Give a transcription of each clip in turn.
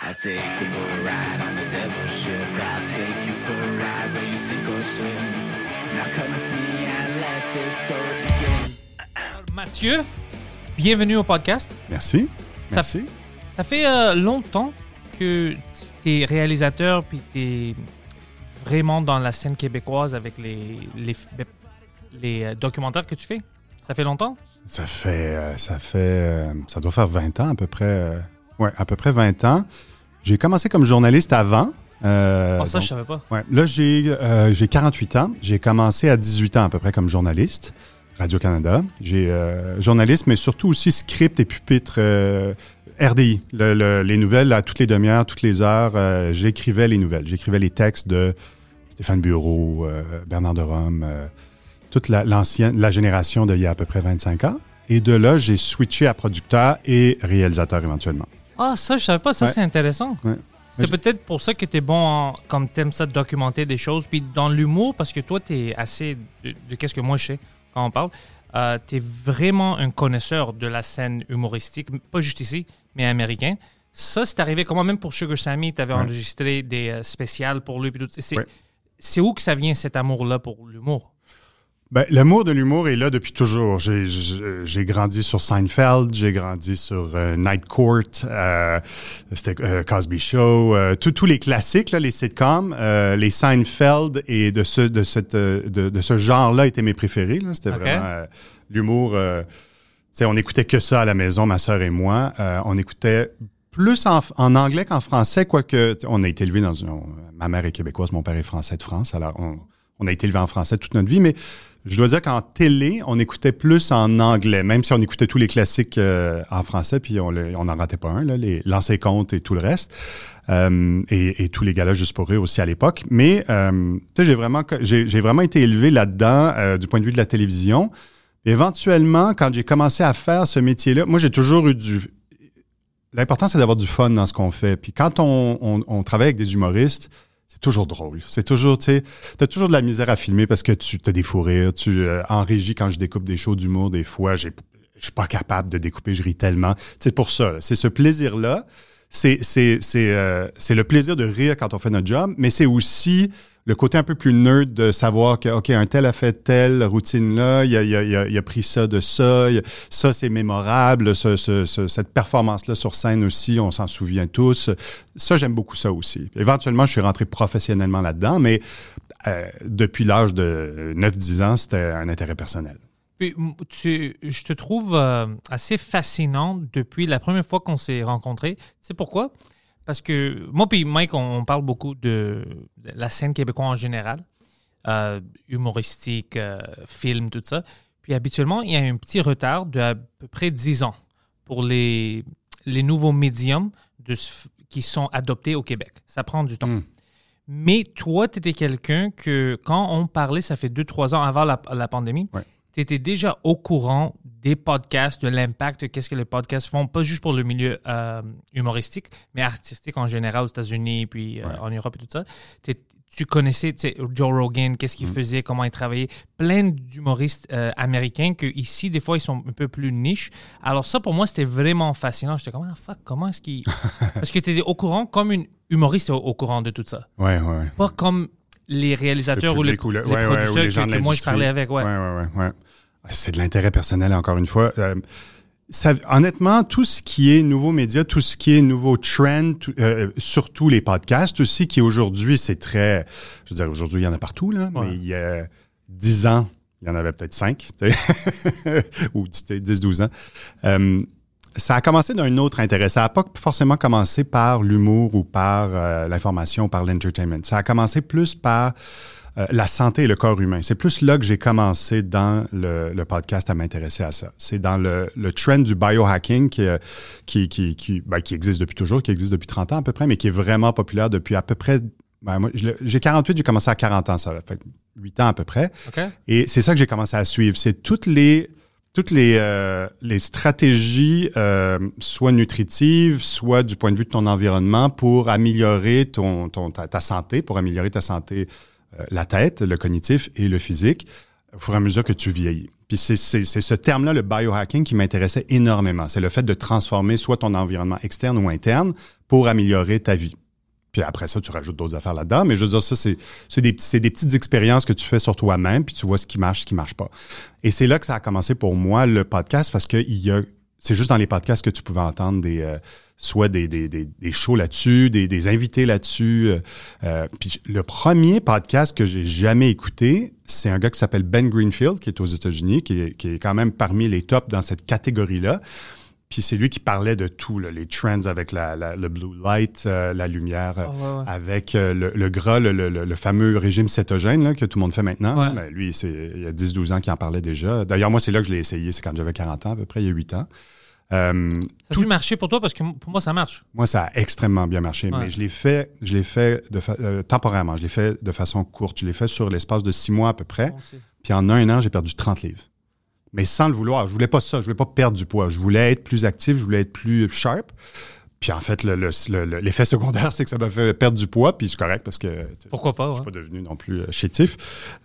I take you for a ride on the devil's ship. I'll take you for a ride where you sink or swim. Now come with me and let this story begin. Mathieu, bienvenue au podcast. Merci. Ça, Merci. ça fait euh, longtemps que tu es réalisateur puis tu es vraiment dans la scène québécoise avec les, les, les, euh, documentaires que tu fais. Ça fait longtemps? Ça fait, euh, ça fait, euh, ça doit faire 20 ans à peu près. Ouais, à peu près 20 ans. J'ai commencé comme journaliste avant. euh, oh, ça, donc- je savais pas. ouais. Là, j'ai euh, j'ai 48 ans. J'ai commencé à 18 ans à peu près comme journaliste. Radio-Canada. J'ai euh, journaliste, mais surtout aussi script et pupitre euh, RDI. Le- le- les nouvelles, à toutes les demi-heures, toutes les heures, j'écrivais les nouvelles. J'écrivais les textes de Stéphane Bureau, Bernard de Rome, toute la, l'ancienne, la génération d'il y a à peu près 25 ans. Et de là, j'ai switché à producteur et réalisateur éventuellement. Ah, ça, je savais pas. Ça, Ouais. c'est intéressant. Ouais. C'est peut-être pour ça que tu es bon en, comme t'aimes ça de documenter des choses. Puis dans l'humour, parce que toi, tu es assez de, de qu'est-ce que moi je sais quand on parle. tu es vraiment un connaisseur de la scène humoristique, pas juste ici, mais américain. Ça, c'est arrivé comment? Même pour Sugar Sammy, tu avais Ouais. enregistré des euh, spéciales pour lui. C'est Ouais. c'est où que ça vient cet amour-là pour l'humour? Ben, l'amour de l'humour est là depuis toujours. J'ai- grandi sur Seinfeld, j'ai grandi sur euh, Night Court, euh, c'était euh, Cosby Show, euh, tous les classiques, là, les sitcoms, euh, les Seinfeld et de ce, de cette, de, de ce genre-là étaient mes préférés. C'était vraiment l'humour. euh, on écoutait que ça à la maison, ma sœur et moi. Euh, on écoutait plus en, en anglais qu'en français, quoique on a été élevé dans une. on- ma mère est québécoise, mon père est français de France, alors on, on a été élevé en français toute notre vie, mais je dois dire qu'en télé, on écoutait plus en anglais, même si on écoutait tous les classiques euh, en français, puis on n'en ratait pas un, les Lancers comptes et tout le reste, Euh, et, tous les galas juste pour rire aussi à l'époque. Mais euh, j'ai vraiment, j'ai vraiment été élevé là-dedans du point de vue de la télévision. Éventuellement, quand j'ai commencé à faire ce métier-là, moi j'ai toujours eu du, L'important, c'est d'avoir du fun dans ce qu'on fait. Puis quand on travaille avec des humoristes, c'est toujours drôle. C'est toujours, tu sais, t'as toujours de la misère à filmer parce que tu as des fous. Tu, euh, en régie, quand je découpe des shows d'humour, des fois, je suis pas capable de découper, je ris tellement. C'est pour ça. C'est ce plaisir-là. C'est euh, c'est le plaisir de rire quand on fait notre job, mais c'est aussi le côté un peu plus nerd de savoir que, OK, un tel a fait telle routine-là, il a, pris ça de ça, ça c'est mémorable, ce- ce- ce- cette performance-là sur scène aussi, on s'en souvient tous. Ça, j'aime beaucoup ça aussi. Éventuellement, je suis rentré professionnellement là-dedans, mais euh, depuis l'âge de 9-10 ans, c'était un intérêt personnel. Puis, je te trouve euh, assez fascinant depuis la première fois qu'on s'est rencontrés. Sais pourquoi? Parce que moi puis Mike, on, parle beaucoup de, la scène québécoise en général, euh, humoristique, euh, film, tout ça. Puis habituellement, il y a un petit retard de à peu près 10 ans pour les, les nouveaux médiums de, qui sont adoptés au Québec. Ça prend du temps. Mm. Mais toi, tu étais quelqu'un que, quand on parlait, ça fait 2-3 ans avant la, la pandémie, Ouais. Tu étais déjà au courant des podcasts, de l'impact, qu'est-ce que les podcasts font, pas juste pour le milieu euh, humoristique, mais artistique en général aux États-Unis, puis euh, Ouais. en Europe et tout ça. Tu connaissais Joe Rogan, qu'est-ce Mm. qu'il faisait, comment il travaillait, plein d'humoristes euh, américains que ici, des fois, ils sont un peu plus niches. Alors ça, pour moi, c'était vraiment fascinant. J'étais comme, ah, fuck, comment est-ce qu'il... Parce que tu étais au courant comme une humoriste au, au courant de tout ça Ouais, ouais, ouais. pas comme les réalisateurs Le ou les, public ou le- les ouais, ouais, ou producteurs les gens que, que moi je parlais avec. Ouais. Ouais, ouais, ouais, ouais. C'est de l'intérêt personnel, encore une fois. Euh, ça- honnêtement, tout ce qui est nouveaux médias, tout ce qui est nouveau trend, tout- euh, surtout les podcasts aussi, qui aujourd'hui, c'est très... Je veux dire, aujourd'hui, il y en a partout, là, Ouais. mais il y a 10 ans, il y en avait peut-être 5, tu sais, ou 10-12 ans. Euh, ça a commencé d'un autre intérêt. Ça n'a pas forcément commencé par l'humour ou par euh, l'information, par l'entertainment. Ça a commencé plus par euh, la santé et le corps humain. C'est plus là que j'ai commencé dans le, le podcast à m'intéresser à ça. C'est dans le, le trend du biohacking qui, euh, qui, qui, qui, ben, qui existe depuis toujours, qui existe depuis 30 ans à peu près, mais qui est vraiment populaire depuis à peu près ben, moi, j'ai 48, j'ai commencé à 40 ans, ça fait 8 ans à peu près. Et c'est ça que j'ai commencé à suivre. C'est toutes les toutes les, euh, les stratégies, euh, soit nutritives, soit du point de vue de ton environnement, pour améliorer ton, ton, ta, ta santé, pour améliorer ta santé, la tête, le cognitif et le physique, au fur et à mesure que tu vieillis. Puis c'est ce terme-là, le biohacking, qui m'intéressait énormément. C'est le fait de transformer soit ton environnement externe ou interne pour améliorer ta vie. Puis après ça, tu rajoutes d'autres affaires là-dedans. Mais je veux dire, ça, c'est des, des petites expériences que tu fais sur toi-même, puis tu vois ce qui marche, ce qui marche pas. Et c'est là que ça a commencé pour moi, le podcast, parce que il y a, c'est juste dans les podcasts que tu pouvais entendre des, euh, soit des, des, des, des shows là-dessus, des, des invités là-dessus. euh, euh, puis le premier podcast que j'ai jamais écouté, c'est un gars qui s'appelle Ben Greenfield, qui est aux États-Unis, qui est, qui est quand même parmi les tops dans cette catégorie-là. Puis c'est lui qui parlait de tout, là, les trends avec la, la- le blue light, euh, la lumière, Ah, ouais, ouais. avec euh, le, le gras, le, le- le fameux régime cétogène là, que tout le monde fait maintenant. Ouais. Ben, lui, c'est, il y a 10-12 ans qu'il en parlait déjà. D'ailleurs, moi, c'est là que je l'ai essayé. C'est quand j'avais 40 ans, à peu près, il y a 8 ans. Euh, Ça a marché pour toi? Parce que pour moi, ça marche. moi, ça a extrêmement bien marché, mais je l'ai fait, je l'ai fait de fa- euh, temporairement. Je l'ai fait de façon courte. Je l'ai fait sur l'espace de six mois à peu près. Puis en un an, j'ai perdu 30 livres. Mais sans le vouloir. Je voulais pas ça. Je voulais pas perdre du poids. Je voulais être plus actif. Je voulais être plus sharp. Puis en fait, le- le- le- le- l'effet secondaire, c'est que ça m'a fait perdre du poids. Puis c'est correct parce que Pourquoi pas? je ouais. suis pas devenu non plus euh, chétif.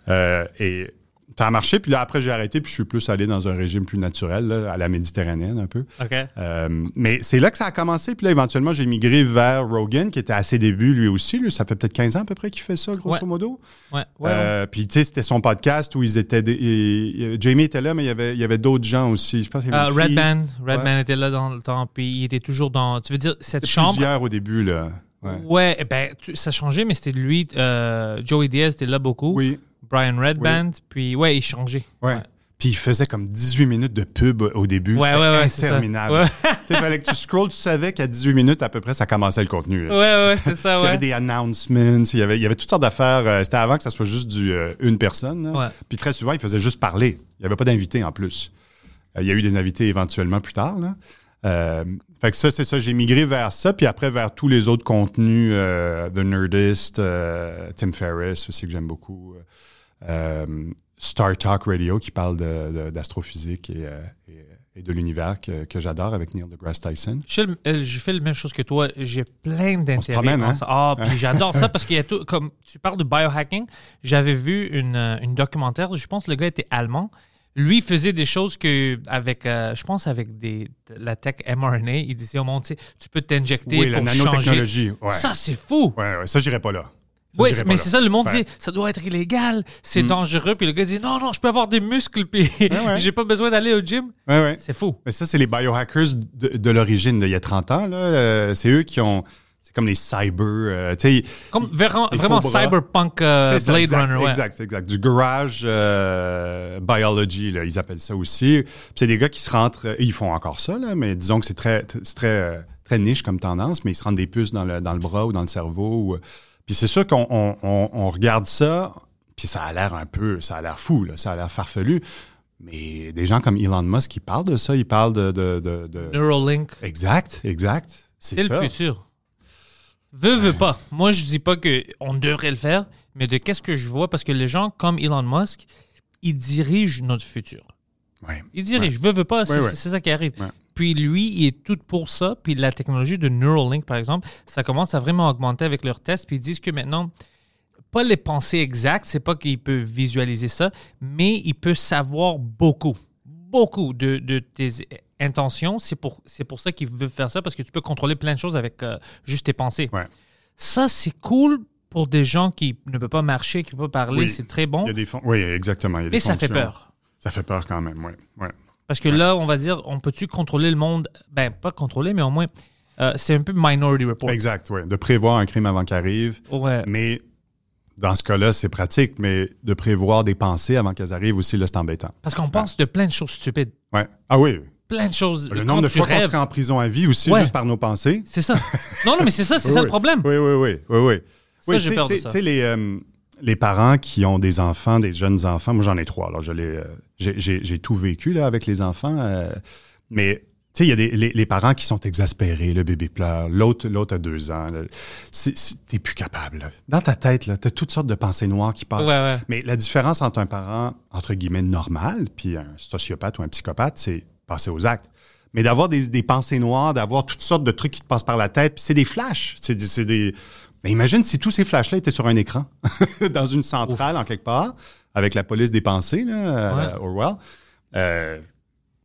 Euh, et ça a marché. Puis là, après, j'ai arrêté. Puis je suis plus allé dans un régime plus naturel, là, à la méditerranéenne un peu. OK. Euh, mais c'est là que ça a commencé. Puis là, éventuellement, j'ai migré vers Rogan, qui était à ses débuts lui aussi. Lui, ça fait peut-être 15 ans à peu près qu'il fait ça, grosso Ouais. modo. Ouais, ouais. Euh, Puis, tu sais, c'était son podcast où ils étaient. des- et- et- Jamie était là, mais il y avait, il y avait d'autres gens aussi. Je pense qu'il y avait Euh, une Red fille. Band. Red Ouais. Band était là dans le temps, puis il était toujours dans. Tu veux dire, cette chambre? plusieurs au début, là. Ouais. Ouais, eh ben, tu- ça changeait, mais c'était lui. euh, Joey Diaz était là beaucoup. Oui. Brian Red Oui. Band, puis ouais, il changeait. Ouais. Puis il faisait comme 18 minutes de pub au début. Ouais, C'était ouais, interminable. Sais, fallait que tu scrolls, tu savais qu'à 18 minutes à peu près, ça commençait le contenu. là. Ouais, ouais, c'est ça, Il y avait des announcements, il y avait, il y avait toutes sortes d'affaires. euh, C'était avant que ça soit juste du, euh, une personne. Puis très souvent, il faisait juste parler. Il n'y avait pas d'invité en plus. Euh, il y a eu des invités éventuellement plus tard. Là. Euh, fait que ça, c'est ça. J'ai migré vers ça, puis après vers tous les autres contenus, euh, The Nerdist, euh, Tim Ferriss aussi que j'aime beaucoup, Star Talk Radio qui parle de- de- d'astrophysique et, euh, et- et de l'univers que, que j'adore avec Neil deGrasse Tyson. Je fais, le, euh, la même chose que toi. J'ai plein d'intérêts. hein? Ah, puis j'adore ça parce qu'il y a tout. Comme tu parles de biohacking, j'avais vu une, euh, une documentaire. Je pense que le gars était allemand. Lui faisait des choses que, avec, euh, je pense, avec des, la tech mRNA, il disait au monde, tu peux t'injecter Oui, la changer. nanotechnologie. Ouais. Ça, c'est fou. Ouais, ouais, ça, j'irai pas là. Oui, mais c'est ça, le monde Ouais. dit, ça doit être illégal, c'est Mm. dangereux. Puis le gars dit, non, non, je peux avoir des muscles, puis ouais. j'ai pas besoin d'aller au gym. Ouais, ouais. C'est fou. Mais ça, c'est les biohackers de, de l'origine, d'il y a 30 ans. là. Euh, c'est eux qui ont. C'est comme les cyber. euh, Comme vraiment, cyberpunk euh, ça, Blade exact, Runner, ouais. Exact, exact. Du garage euh, biology, là, ils appellent ça aussi. Puis c'est des gars qui se rentrent. euh, Ils font encore ça, là, mais disons que c'est très, très, très niche comme tendance, mais ils se rendent des puces dans le, dans le bras ou dans le cerveau. ou- puis c'est sûr qu'on on, on- on regarde ça, puis ça a l'air un peu. Ça a l'air fou, là, ça a l'air farfelu. Mais des gens comme Elon Musk qui parlent de ça, ils parlent de. de, de, de- Neuralink, Exact, exact. C'est le futur. Veux, veux pas. Moi, je dis pas qu'on devrait le faire, mais de qu'est-ce que je vois, parce que les gens comme Elon Musk, ils dirigent notre futur. Ouais. Ils dirigent. Veux, veux pas, c'est Ouais, ouais. c'est ça qui arrive. Puis lui, il est tout pour ça. Puis la technologie de Neuralink, par exemple, ça commence à vraiment augmenter avec leurs tests. Puis ils disent que maintenant, pas les pensées exactes, c'est pas qu'il peut visualiser ça, mais il peut savoir beaucoup, beaucoup de, de tes intentions. C'est pour, c'est pour ça qu'il veut faire ça, parce que tu peux contrôler plein de choses avec euh, juste tes pensées. Ouais. Ça, c'est cool pour des gens qui ne peuvent pas marcher, qui ne peuvent pas parler. Oui. C'est très bon. Il y a des Oui, exactement. il y a des Mais ça fait peur. Ça fait peur quand même, oui. Ouais. Parce que là, on va dire, on peut-tu contrôler le monde? Ben, pas contrôler, mais au moins, euh, c'est un peu Minority Report. Exact, oui. De prévoir un crime avant qu'il arrive. Ouais. Mais dans ce cas-là, c'est pratique, mais de prévoir des pensées avant qu'elles arrivent aussi, là, c'est embêtant. Parce qu'on pense de plein de choses stupides. Ouais. Ah oui. Plein de choses. Le nombre de fois qu'on serait en prison à vie aussi, Ouais. juste par nos pensées. C'est ça. Non, non, mais c'est ça, c'est Oui, ça oui. le problème. Oui, oui, oui. oui, oui. Ça, Oui, j'ai tu sais- peur de ça. Tu sais, les, euh, les parents qui ont des enfants, des jeunes enfants, moi j'en ai trois, alors je euh, j'ai- tout vécu là, avec les enfants, euh, mais tu sais, il y a des, les, les parents qui sont exaspérés, le bébé pleure, l'autre l'autre a deux ans, t'es plus capable. là. Dans ta tête, t'as toutes sortes de pensées noires qui passent. Ouais, ouais. Mais la différence entre un parent, entre guillemets, normal, puis un sociopathe ou un psychopathe, c'est passer aux actes. Mais d'avoir des, des pensées noires, d'avoir toutes sortes de trucs qui te passent par la tête, puis c'est des flashs. C'est des, c'est des- Mais imagine si tous ces flashs-là étaient sur un écran, dans une centrale, en quelque part, avec la police des pensées, là, la Orwell. Euh,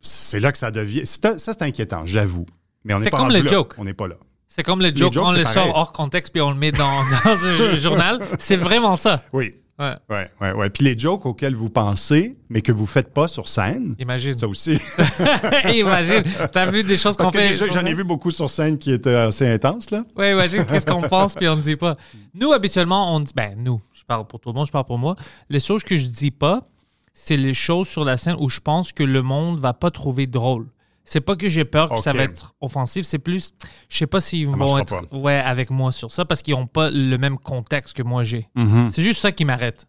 c'est là que ça devient. Ça, c'est inquiétant, j'avoue. Mais on n'est pas comme le là. joke. On n'est pas là. C'est comme le joke, jokes, on le pareil. sort hors contexte puis on le met dans, dans un journal. C'est vraiment ça. Oui. Ouais. Ouais, ouais, ouais. Puis les jokes auxquels vous pensez, mais que vous faites pas sur scène, Imagine. ça aussi. imagine. T'as vu des choses qu'on fait. j'en ai vu beaucoup sur scène qui étaient assez intenses, là. Ouais, imagine qu'est-ce qu'on pense puis on ne dit pas. Nous, habituellement, on dit. Ben, nous, je parle pour tout le monde, je parle pour moi. Les choses que je dis pas, c'est les choses sur la scène où je pense que le monde va pas trouver drôle. C'est pas que j'ai peur que ça va être offensif, c'est plus. Je sais pas s'ils vont être ouais, avec moi sur ça parce qu'ils ont pas le même contexte que moi j'ai. Mm-hmm. C'est juste ça qui m'arrête.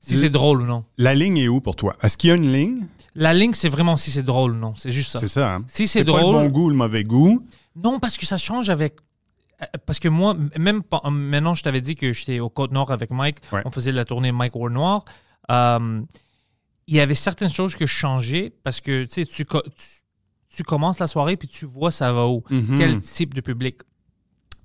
Si c'est drôle ou non. La ligne est où pour toi? Est-ce qu'il y a une ligne? La ligne, c'est vraiment si c'est drôle ou non. C'est juste ça. C'est ça, hein? Si c'est pas le drôle. bon goût ou le mauvais goût? Non, parce que ça change avec. euh, Parce que moi, même pas- maintenant, je t'avais dit que j'étais au Côte-Nord avec Mike. Ouais. On faisait la tournée Mike War Noir. Euh, il y avait certaines choses que je changeais parce que tu sais, tu, tu, commences la soirée puis tu vois ça va où. Mhm. Quel type de public.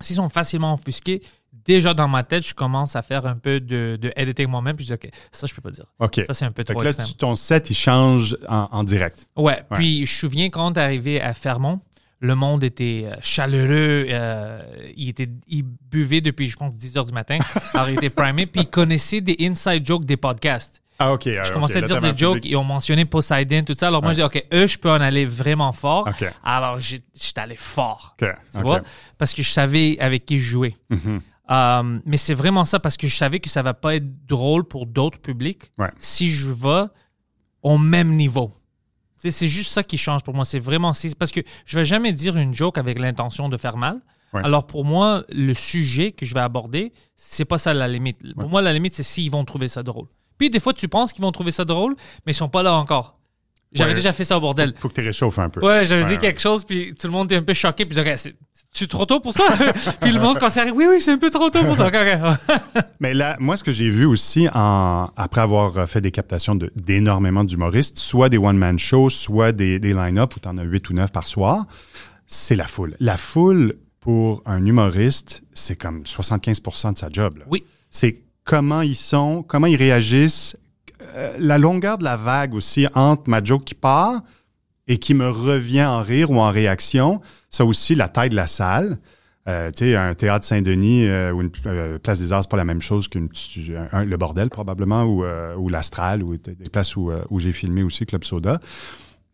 S'ils sont facilement offusqués, déjà dans ma tête, je commence à faire un peu de, de editing moi-même. Puis je dis, OK, ça, je peux pas dire. OK. Ça, c'est un peu trop là, tu- ton set, il change en, en direct. Ouais, puis je me souviens quand est arrivé à Fermont, le monde était euh, chaleureux, euh, il, était, il buvait depuis, je pense, 10 heures du matin. Alors, il était primé, puis il connaissait des inside jokes des podcasts. Ah, OK. Je commençais à dire des jokes, ils ont mentionné Poseidon, tout ça. Alors, moi, je dis, OK, eux, je peux en aller vraiment fort. OK. Alors, j'ai- j'étais allé fort. Tu vois? Parce que je savais avec qui jouais. Mhm. Euh, mais c'est vraiment ça, parce que je savais que ça va pas être drôle pour d'autres publics Ouais. si je vais au même niveau. C'est juste ça qui change pour moi. C'est vraiment parce que je vais jamais dire une joke avec l'intention de faire mal. Ouais. Alors pour moi, le sujet que je vais aborder, c'est pas ça la limite. Pour moi, la limite, c'est s'ils vont trouver ça drôle. Puis des fois, tu penses qu'ils vont trouver ça drôle, mais ils sont pas là encore. J'avais Ouais. déjà fait ça au bordel. Faut que tu réchauffes un peu. Ouais, j'avais Ouais, dit quelque chose, puis tout le monde était un peu choqué, puis je c'est trop tôt pour ça? puis le monde commençait à dire, oui, oui, c'est un peu trop tôt pour ça. Mais là, moi, ce que j'ai vu aussi, en, après avoir fait des captations de- d'énormément d'humoristes, soit des one-man shows, soit des, des line-up où tu en as 8 ou 9 par soir, c'est la foule. La foule, pour un humoriste, c'est comme 75% de sa job. là. Oui. C'est comment ils sont, comment ils réagissent, euh, la longueur de la vague aussi entre ma joke qui part et qui me revient en rire ou en réaction. Ça aussi, la taille de la salle. Euh, tu sais, un théâtre Saint-Denis euh, ou une place des arts, c'est pas la même chose qu'une un- le bordel probablement ou, ou l'Astral ou des places où, où j'ai filmé aussi Club Soda.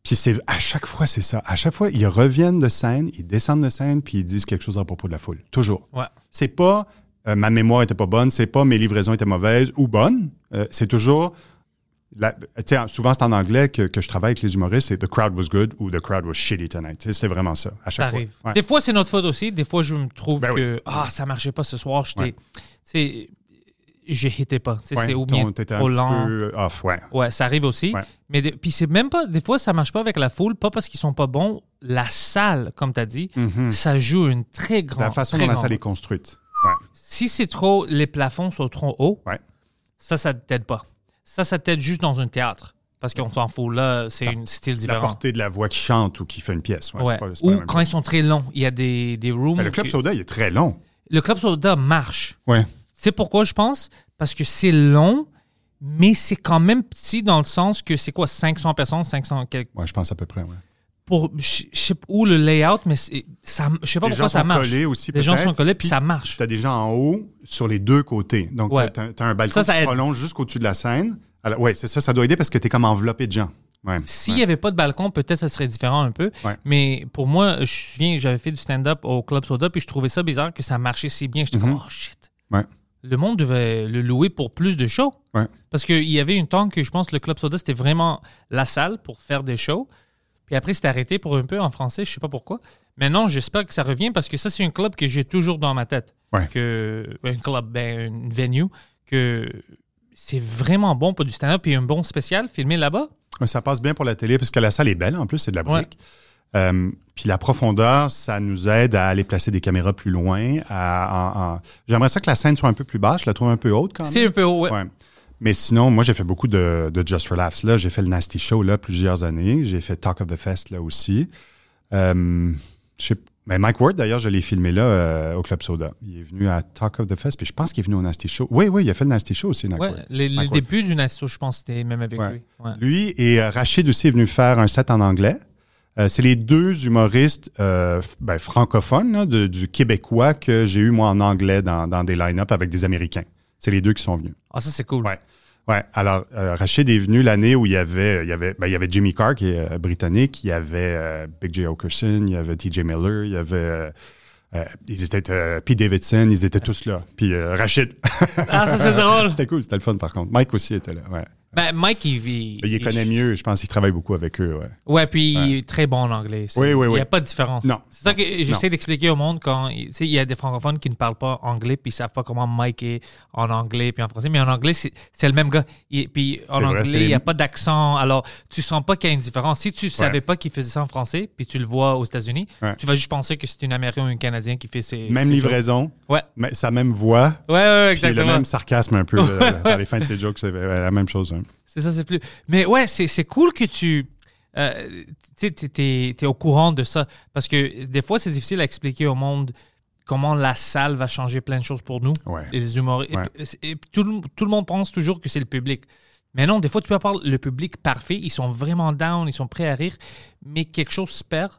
Puis c'est à chaque fois c'est ça. À chaque fois ils reviennent de scène, ils descendent de scène puis ils disent quelque chose à propos de la foule. Toujours. Ouais. C'est pas euh, ma mémoire était pas bonne, c'est pas mes livraisons étaient mauvaises ou bonnes. Euh, c'est toujours la- souvent c'est en anglais que, que je travaille avec les humoristes, c'est the crowd was good ou the crowd was shitty tonight. C'est vraiment ça à Ça chaque fois. arrive. Ouais. Des fois, c'est notre faute aussi. Des fois, je me trouve Ben que ah, ça marchait pas ce soir. J'étais, Ouais. sais, j'hésitais pas. Ouais, C'était ou ton- bien trop lent. peu off, ouais. Ouais, ça arrive aussi. Mais puis c'est même pas. Des fois, ça marche pas avec la foule, pas parce qu'ils sont pas bons. La salle, comme tu as dit, ça joue une très grande. Mhm. La façon dont la salle est construite. Ouais. Si c'est trop, les plafonds sont trop hauts. Ouais. Ça, ça t'aide pas. Ça, ça t'aide juste dans un théâtre. Parce qu'on s'en fout. Là, c'est un style La différent. portée de la voix qui chante ou qui fait une pièce. Ouais, pas- la Ou quand chose. ils sont très longs. Il y a des, des rooms. Ben, le Club que- Soda, il est très long. le Club Soda marche. Ouais. C'est pourquoi je pense? Parce que c'est long, mais c'est quand même petit dans le sens que c'est quoi, 500 personnes, 500 quelques. Ouais, je pense à peu près. Ouais. Pour, je sais pas où le layout, mais ça, je sais pas les pourquoi gens ça sont marche. collés aussi, Les gens sont collés, puis ça marche. Tu as des gens en haut sur les deux côtés. Donc, Ouais. tu as, un balcon Ça, ça qui se prolonge jusqu'au-dessus de la scène. Alors, ouais, c'est ça, ça doit aider parce que tu es comme enveloppé de gens. S'il ouais. n'y avait pas de balcon, peut-être ça serait différent un peu. Ouais. Mais pour moi, je me souviens, j'avais fait du stand-up au Club Soda, puis je trouvais ça bizarre que ça marchait si bien. J'étais comme, oh shit. Le monde devait le louer pour plus de shows. Parce qu'il y avait une temps que je pense le Club Soda, c'était vraiment la salle pour faire des shows. Puis après, c'était arrêté pour un peu en français, je sais pas pourquoi. Maintenant, j'espère que ça revient parce que ça, c'est un club que j'ai toujours dans ma tête. Ouais. Que, un club, ben, une venue que c'est vraiment bon pour du stand-up et un bon spécial filmé là-bas. Ça passe bien pour la télé parce que la salle est belle en plus, c'est de la Ouais. brique. Euh, puis la profondeur, ça nous aide à aller placer des caméras plus loin. à- J'aimerais ça que la scène soit un peu plus basse. Je la trouve un peu haute quand même. C'est un peu haut, ouais. Ouais. Mais sinon, moi, j'ai fait beaucoup de, de Just Laughs. Là, j'ai fait le Nasty Show là plusieurs années. J'ai fait Talk of the Fest là aussi. Euh, mais Mike Ward, d'ailleurs, je l'ai filmé là euh, au Club Soda. Il est venu à Talk of the Fest, puis je pense qu'il est venu au Nasty Show. Oui, oui, il a fait le Nasty Show aussi, Mike Ouais, Ward. les, les Mike Ward. débuts du Nasto, je pense, c'était même avec Ouais. lui. Ouais. Lui et euh, Rachid aussi est venu faire un set en anglais. Euh, c'est les deux humoristes euh, ben, francophones là, de- du québécois que j'ai eu moi en anglais dans, dans des line-up avec des Américains. C'est les deux qui sont venus. Ah, ça, c'est cool. Ouais. Ouais. Alors, euh, Rachid est venu l'année où il y avait, il y avait, ben, il y avait Jimmy Carr qui est euh, britannique, il y avait euh, Big J. Okerson, il y avait TJ Miller, il y avait. euh, ils étaient Pete Davidson, ils étaient tous là. Puis Rachid. Ah, ça, c'est drôle. C'était cool, c'était le fun par contre. Mike aussi était là. Ouais. Ben, Mike, il vit. Il connaît mieux, je pense qu'il travaille beaucoup avec eux. Ouais. Ouais, puis il est très bon en anglais. C'est- Oui, oui, Il n'y oui. a pas de différence. Non. C'est ça que j'essaie d'expliquer au monde quand tu sais, il y a des francophones qui ne parlent pas anglais puis ils savent pas comment Mike est en anglais puis en français. Mais en anglais, c'est le même gars. Et puis en vrai, anglais, il n'y a pas d'accent. Alors, tu sens pas qu'il y a une différence. Si tu savais pas qu'il faisait ça en français puis tu le vois aux États-Unis, tu vas juste penser que c'est une Américain ou un Canadien qui fait ses. Même ses livraison, jokes. Ouais. mais sa même voix, Ouais, ouais, ouais, puis le exactement. même sarcasme un peu là, dans les fins de ses jokes, c'est la même chose. hein. C'est ça, c'est plus. Mais ouais, c'est c'est cool que tu. Euh, tu t'es t'es au courant de ça. Parce que des fois, c'est difficile à expliquer au monde comment la salle va changer plein de choses pour nous, Ouais. les humoristes. Ouais. Et, et tout, le, tout le monde pense toujours que c'est le public. Mais non, des fois, tu peux avoir le public parfait. Ils sont vraiment down, ils sont prêts à rire, mais quelque chose se perd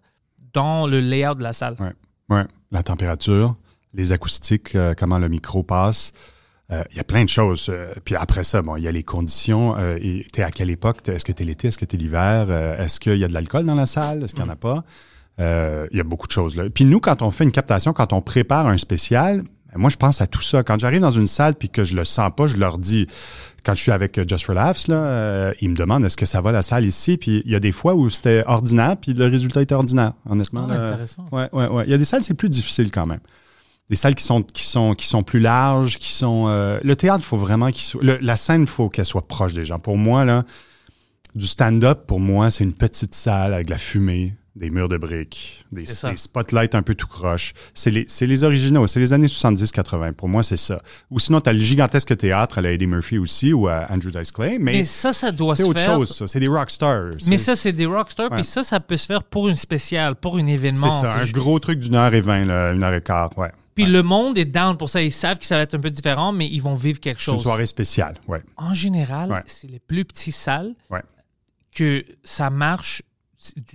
dans le layout de la salle. Ouais. Ouais. La température, les acoustiques, euh, comment le micro passe. Euh, Il y a plein de choses. Euh, puis après ça, bon, il y a les conditions. Euh, et t'es à quelle époque? Est-ce que t'es l'été? Est-ce que t'es l'hiver? Euh, Est-ce qu'il y a de l'alcool dans la salle? Est-ce qu'il n'y en a pas? Euh, Il y a beaucoup de choses. Là. Puis nous, quand on fait une captation, quand on prépare un spécial, moi, je pense à tout ça. Quand j'arrive dans une salle puis que je le sens pas, je leur dis, quand je suis avec euh, Just for Laughs, là, euh, ils me demandent est-ce que ça va la salle ici? Puis il y a des fois où c'était ordinaire, puis le résultat était ordinaire, honnêtement. Ah, là. intéressant. Ouais, ouais, ouais. Il y a des salles, c'est plus difficile quand même. Des salles qui sont, qui sont, qui sont plus larges, qui sont. euh, le théâtre, il faut vraiment qu'il soit. le- la scène, il faut qu'elle soit proche des gens. Pour moi, là, du stand-up, pour moi, c'est une petite salle avec de la fumée, des murs de briques, des, C'est ça. des spotlights un peu tout croche. C'est les, c'est les originaux, c'est les années 70-80. Pour moi, c'est ça. Ou sinon, tu as le gigantesque théâtre à la Eddie Murphy aussi ou à Andrew Dice Clay, mais, Mais ça, ça doit c'est se autre faire. chose, ça. C'est des rock stars. Mais C'est- ça, c'est des rockstars, puis ça, ça peut se faire pour une spéciale, pour un c'est événement. ça, C'est un juste- gros truc d'une heure et vingt, là, une heure et quart, ouais. Puis le monde est down pour ça. Ils savent que ça va être un peu différent, mais ils vont vivre quelque C'est une chose. soirée spéciale, ouais. En général, Ouais. c'est les plus petites salles Ouais. que ça marche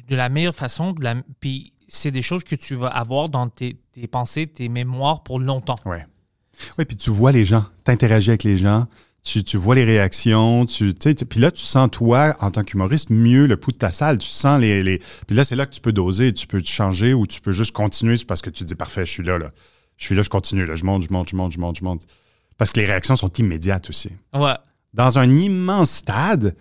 de la meilleure façon. de la- Puis c'est des choses que tu vas avoir dans tes, tes pensées, tes mémoires pour longtemps. Oui, puis tu vois les gens, tu interagis avec les gens, tu, tu vois les réactions, tu puis là, tu sens, toi, en tant qu'humoriste, mieux le pouls de ta salle. Tu sens les. les puis là, c'est là que tu peux doser, tu peux te changer ou tu peux juste continuer parce que tu te dis, parfait, je suis là, là. Je suis là, je continue, là. Je monte, je monte, je monte, je monte, je monte. Parce que les réactions sont immédiates aussi. Ouais. Dans un immense stade,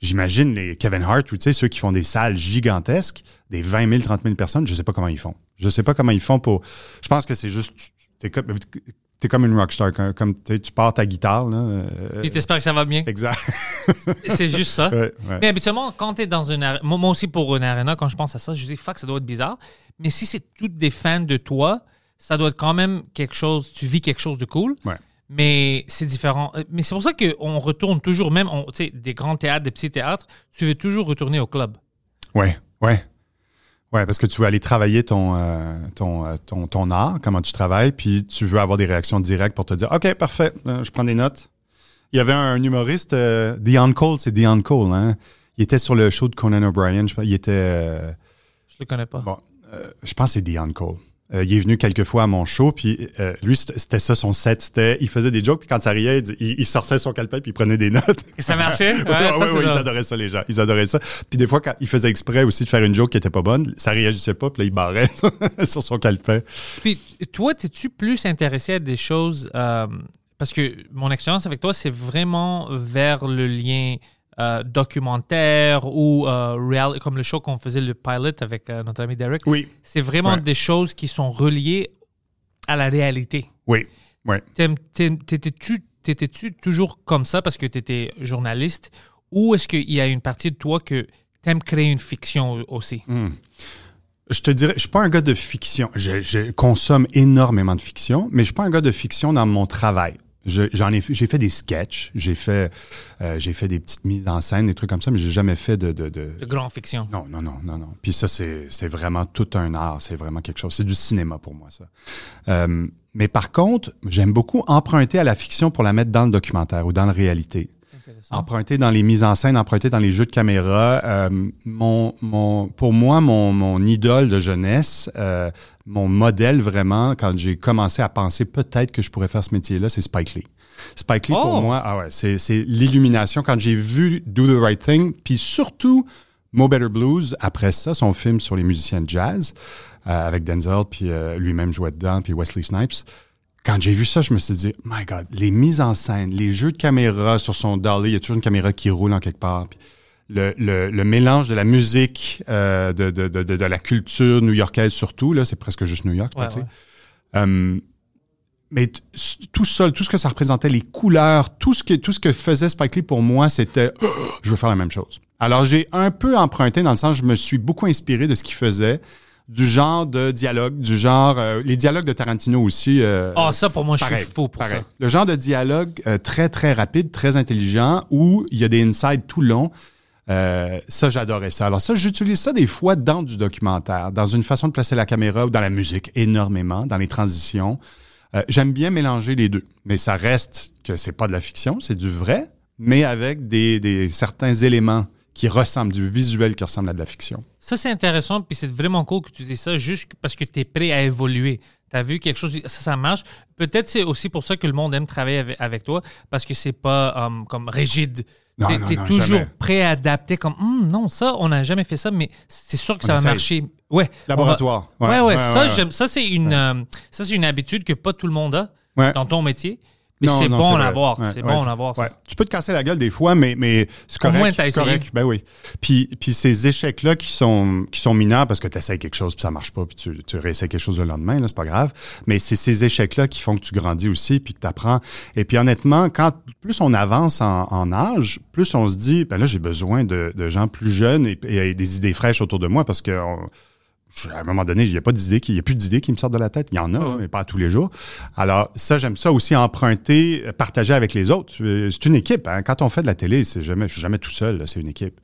j'imagine les Kevin Hart ou tu sais, ceux qui font des salles gigantesques, des 20 000, 30 000 personnes, je sais pas comment ils font. Je sais pas comment ils font pour. Je pense que c'est juste. T'es comme, t'es comme une rockstar. Comme, comme, tu tu pars ta guitare, là. euh, Puis t'espères que ça va bien. exact. c'est juste ça. Ouais, ouais. Mais habituellement, quand tu es dans une moi aussi pour une arena, quand je pense à ça, je dis fuck, ça doit être bizarre. Mais si c'est toutes des fans de toi, ça doit être quand même quelque chose, tu vis quelque chose de cool. Ouais. Mais c'est différent. Euh, Mais c'est pour ça qu'on retourne toujours, même on- des grands théâtres, des petits théâtres, tu veux toujours retourner au club. Ouais, ouais. Ouais, parce que tu veux aller travailler ton, euh, ton, euh, ton, ton art, comment tu travailles, puis tu veux avoir des réactions directes pour te dire OK, parfait, je prends des notes. Il y avait un humoriste, euh, Dion Cole, c'est Dion Cole, hein? Il était sur le show de Conan O'Brien. Je, pense- il était. Je le connais pas. Bon, je pense que c'est Dion Cole. Euh, il est venu quelques fois à mon show, puis euh, lui, c'était ça son set. C'était, il faisait des jokes, puis quand ça riait, il, il- il sortait son calepin, puis il prenait des notes. Et ça marchait? Ouais, Ouais, ça, ouais, c'est ouais, ils adoraient ça, les gens. Ils adoraient ça. Puis des fois, quand il faisait exprès aussi de faire une joke qui était pas bonne, ça réagissait pas, puis là, il barrait sur son calepin. Puis toi, es-tu plus intéressé à des choses euh, parce que mon expérience avec toi, c'est vraiment vers le lien euh, documentaire ou euh, comme le show qu'on faisait le pilot avec euh, notre ami Derek. Oui, C'est vraiment Ouais. des choses qui sont reliées à la réalité. oui, oui. T'étais-tu t'étais-tu toujours comme ça parce que tu étais journaliste ou est-ce qu'il y a une partie de toi que t'aimes créer une fiction aussi? Je te dirais, je suis pas un gars de fiction. Je, je consomme énormément de fiction, mais je suis pas un gars de fiction dans mon travail. Je- J'en ai, fait- j'ai fait des sketchs, j'ai fait, euh, j'ai fait des petites mises en scène, des trucs comme ça, mais j'ai jamais fait de, de, de- De grande fiction. non, non, non, non, non. Puis ça, c'est c'est vraiment tout un art. C'est vraiment quelque chose. C'est du cinéma pour moi, ça. Euh, mais par contre, j'aime beaucoup emprunter à la fiction pour la mettre dans le documentaire ou dans la réalité. Emprunter dans les mises en scène, emprunter dans les jeux de caméra. Euh, mon, mon, pour moi, mon, mon idole de jeunesse, euh, mon modèle vraiment, quand j'ai commencé à penser peut-être que je pourrais faire ce métier-là, c'est Spike Lee. Spike Lee, Oh! pour moi, ah ouais, c'est l'illumination. Quand j'ai vu Do the Right Thing, puis surtout Mo Better Blues, après ça, son film sur les musiciens de jazz, euh, avec Denzel, puis euh, lui-même jouait dedans, puis Wesley Snipes. Quand j'ai vu ça, je me suis dit, my God, les mises en scène, les jeux de caméra sur son dolly, il y a toujours une caméra qui roule en quelque part. Puis le, le- le mélange de la musique, euh, de, de, de, de- la culture new-yorkaise surtout, là, c'est presque juste New York. Ouais. Euh, mais tout ça, tout ce que ça représentait, les couleurs, tout ce que, tout ce que faisait Spike Lee pour moi, c'était Oh, je veux faire la même chose. Alors j'ai un peu emprunté dans le sens, je me suis beaucoup inspiré de ce qu'il faisait, du genre de dialogue, du genre euh, les dialogues de Tarantino aussi. euh, Ah, ça, pour moi, je suis fou pour pareil. ça. Le genre de dialogue euh, très très rapide, très intelligent, où il y a des insides tout long. Euh, ça, j'adorais ça. Alors ça, j'utilise ça des fois dans du documentaire, dans une façon de placer la caméra ou dans la musique, énormément, dans les transitions. Euh, J'aime bien mélanger les deux, mais ça reste que c'est pas de la fiction, c'est du vrai, mais avec des, des certains éléments qui ressemblent, du visuel qui ressemble à de la fiction. Ça, c'est intéressant, puis c'est vraiment cool que tu dis ça juste parce que tu es prêt à évoluer. Tu as vu quelque chose, ça, ça marche. Peut-être c'est aussi pour ça que le monde aime travailler avec, toi, parce que c'est pas um, comme rigide. Tu es non, toujours jamais. prêt à adapter, comme Hum, non, ça, on n'a jamais fait ça, mais c'est sûr que ça va marcher. Ouais. Laboratoire. Va- Ouais, ouais, Ouais, ça, ouais. Ça, c'est une, euh, une habitude que pas tout le monde a dans ton métier. Mais c'est bon à. Ouais, c'est bon à. Ouais. Tu peux te casser la gueule des fois, mais, mais c'est correct. c'est correct. Ben oui. Puis, puis ces échecs-là qui sont, qui sont mineurs parce que tu essaies quelque chose puis ça marche pas, puis tu, tu réessayes quelque chose le lendemain, là, c'est pas grave. Mais c'est ces échecs-là qui font que tu grandis aussi puis que tu apprends. Et puis honnêtement, quand plus on avance en, en âge, plus on se dit, ben là, j'ai besoin de, de gens plus jeunes et, et des idées fraîches autour de moi parce que on- à un moment donné, il n'y a pas d'idées, qui- il n'y a plus d'idées qui me sortent de la tête. Il y en a, Ouais. mais pas tous les jours. Alors, ça, j'aime ça aussi emprunter, euh, partager avec les autres. Euh, C'est une équipe. hein. Quand on fait de la télé, c'est jamais, je suis jamais tout seul. C'est une équipe.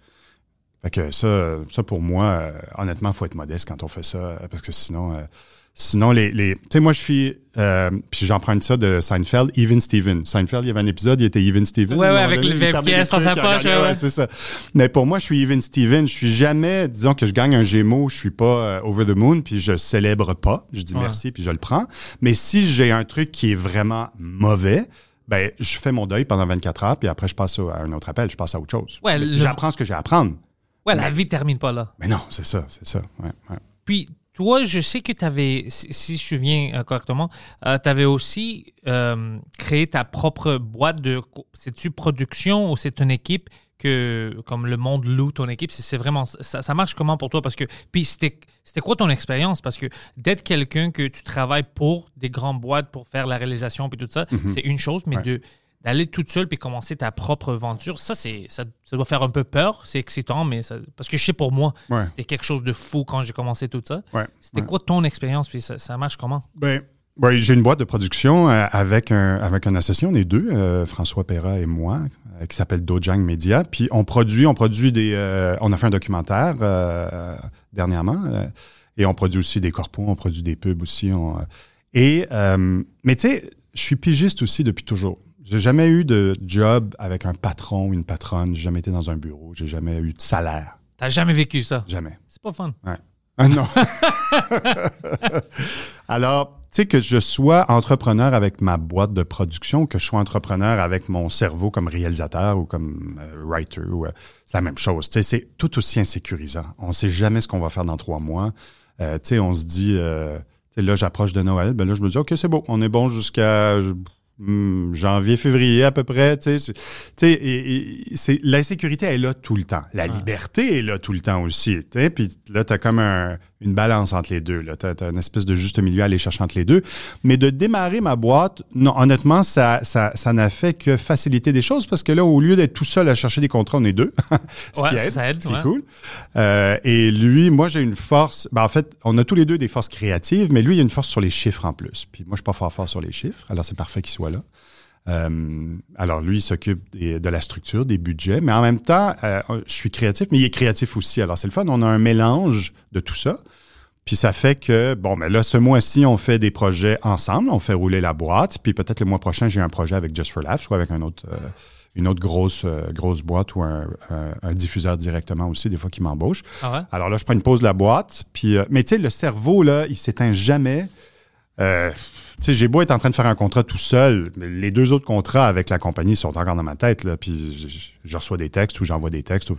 Fait que ça, ça pour moi, euh, honnêtement, faut être modeste quand on fait ça, parce que sinon, euh, sinon les, les tu sais, moi je suis, euh, puis j'emprunte ça de Seinfeld, Even Steven. Seinfeld, il y avait un épisode, il était Even Steven. Ouais, ouais, avec donné, le il perdait VPS des dans sa poche, ouais, ouais. c'est ça. Mais pour moi, je suis Even Steven. Je suis jamais, disons que je gagne un Gémeaux, je suis pas euh, over the moon, puis je célèbre pas. Je dis Ouais. merci, puis je le prends. Mais si j'ai un truc qui est vraiment mauvais, ben, je fais mon deuil pendant 24 heures, puis après, je passe à un autre appel, je passe à autre chose. Ouais, le- J'apprends ce que j'ai à apprendre. Ouais, la vie termine pas là. Mais non, c'est ça, c'est ça. Ouais, ouais. Puis, toi, je sais que tu avais, si, je me souviens euh, correctement, tu avais aussi euh, créé ta propre boîte de. C'est-tu production ou c'est une équipe que, comme le monde loue ton équipe? C'est vraiment. Ça, ça marche comment pour toi? Parce que. Puis, c'était quoi ton expérience? Parce que d'être quelqu'un que tu travailles pour des grandes boîtes pour faire la réalisation puis tout ça, c'est une chose, mais Ouais. de d'aller toute seule puis commencer ta propre aventure, ça, c'est ça, ça doit faire un peu peur. C'est excitant, mais ça, parce que je sais pour moi, Ouais. c'était quelque chose de fou quand j'ai commencé tout ça. Ouais, C'était ouais. quoi ton expérience puis ça, ça marche comment? Ben, j'ai une boîte de production euh, avec un, avec un associé, on est deux, euh, François Perra et moi, euh, qui s'appelle Dojang Media. Puis on produit, on produit des, euh, on a fait un documentaire dernièrement, et on produit aussi des corpos, on produit des pubs aussi. on, et mais tu sais, je suis pigiste aussi depuis toujours. J'ai jamais eu de job avec un patron ou une patronne. J'ai jamais été dans un bureau. J'ai jamais eu de salaire. T'as jamais vécu ça? Jamais. C'est pas fun. Ah non. Alors, tu sais, que je sois entrepreneur avec ma boîte de production, que je sois entrepreneur avec mon cerveau comme réalisateur ou comme euh, writer, ou, euh, c'est la même chose. Tu sais, c'est tout aussi insécurisant. On ne sait jamais ce qu'on va faire dans trois mois. Euh, tu sais, on se dit, là, j'approche de Noël. Ben là, je me dis, OK, c'est bon, on est bon jusqu'à hmm, janvier, février à peu près. Tu sais, C'est- tu sais, et- et c'est- l'insécurité est là tout le temps. La liberté est là tout le temps aussi. Puis là, tu as comme un, une balance entre les deux. Tu as, une espèce de juste milieu à aller chercher entre les deux. Mais de démarrer ma boîte, non, honnêtement, ça, ça, ça n'a fait que faciliter des choses parce que là, au lieu d'être tout seul à chercher des contrats, on est deux. ce Ouais, qui ça, aide, ça aide, ce qui ouais. cool. Euh, et lui, moi, j'ai une force. ben, en fait, on a tous les deux des forces créatives, mais lui, il a une force sur les chiffres en plus. Puis moi, je suis pas fort fort sur les chiffres. Alors, c'est parfait qu'il soit là. Euh, alors, lui, il s'occupe de la structure, des budgets, mais en même temps, euh, je suis créatif, mais il est créatif aussi. Alors, c'est le fun. On a un mélange de tout ça. Puis ça fait que, bon, mais là, ce mois-ci, on fait des projets ensemble, on fait rouler la boîte. Puis peut-être le mois prochain, j'ai un projet avec Just for Laughs ou avec un autre, euh, une autre grosse, grosse boîte ou un, un- un diffuseur directement aussi, des fois qui m'embauche. Ah ouais? Alors là, je prends une pause de la boîte. Puis, mais tu sais, le cerveau, là, il s'éteint jamais. Tu sais, j'ai beau être en train de faire un contrat tout seul, mais les deux autres contrats avec la compagnie sont encore dans ma tête. Là, puis je, je reçois des textes ou j'envoie des textes. ou-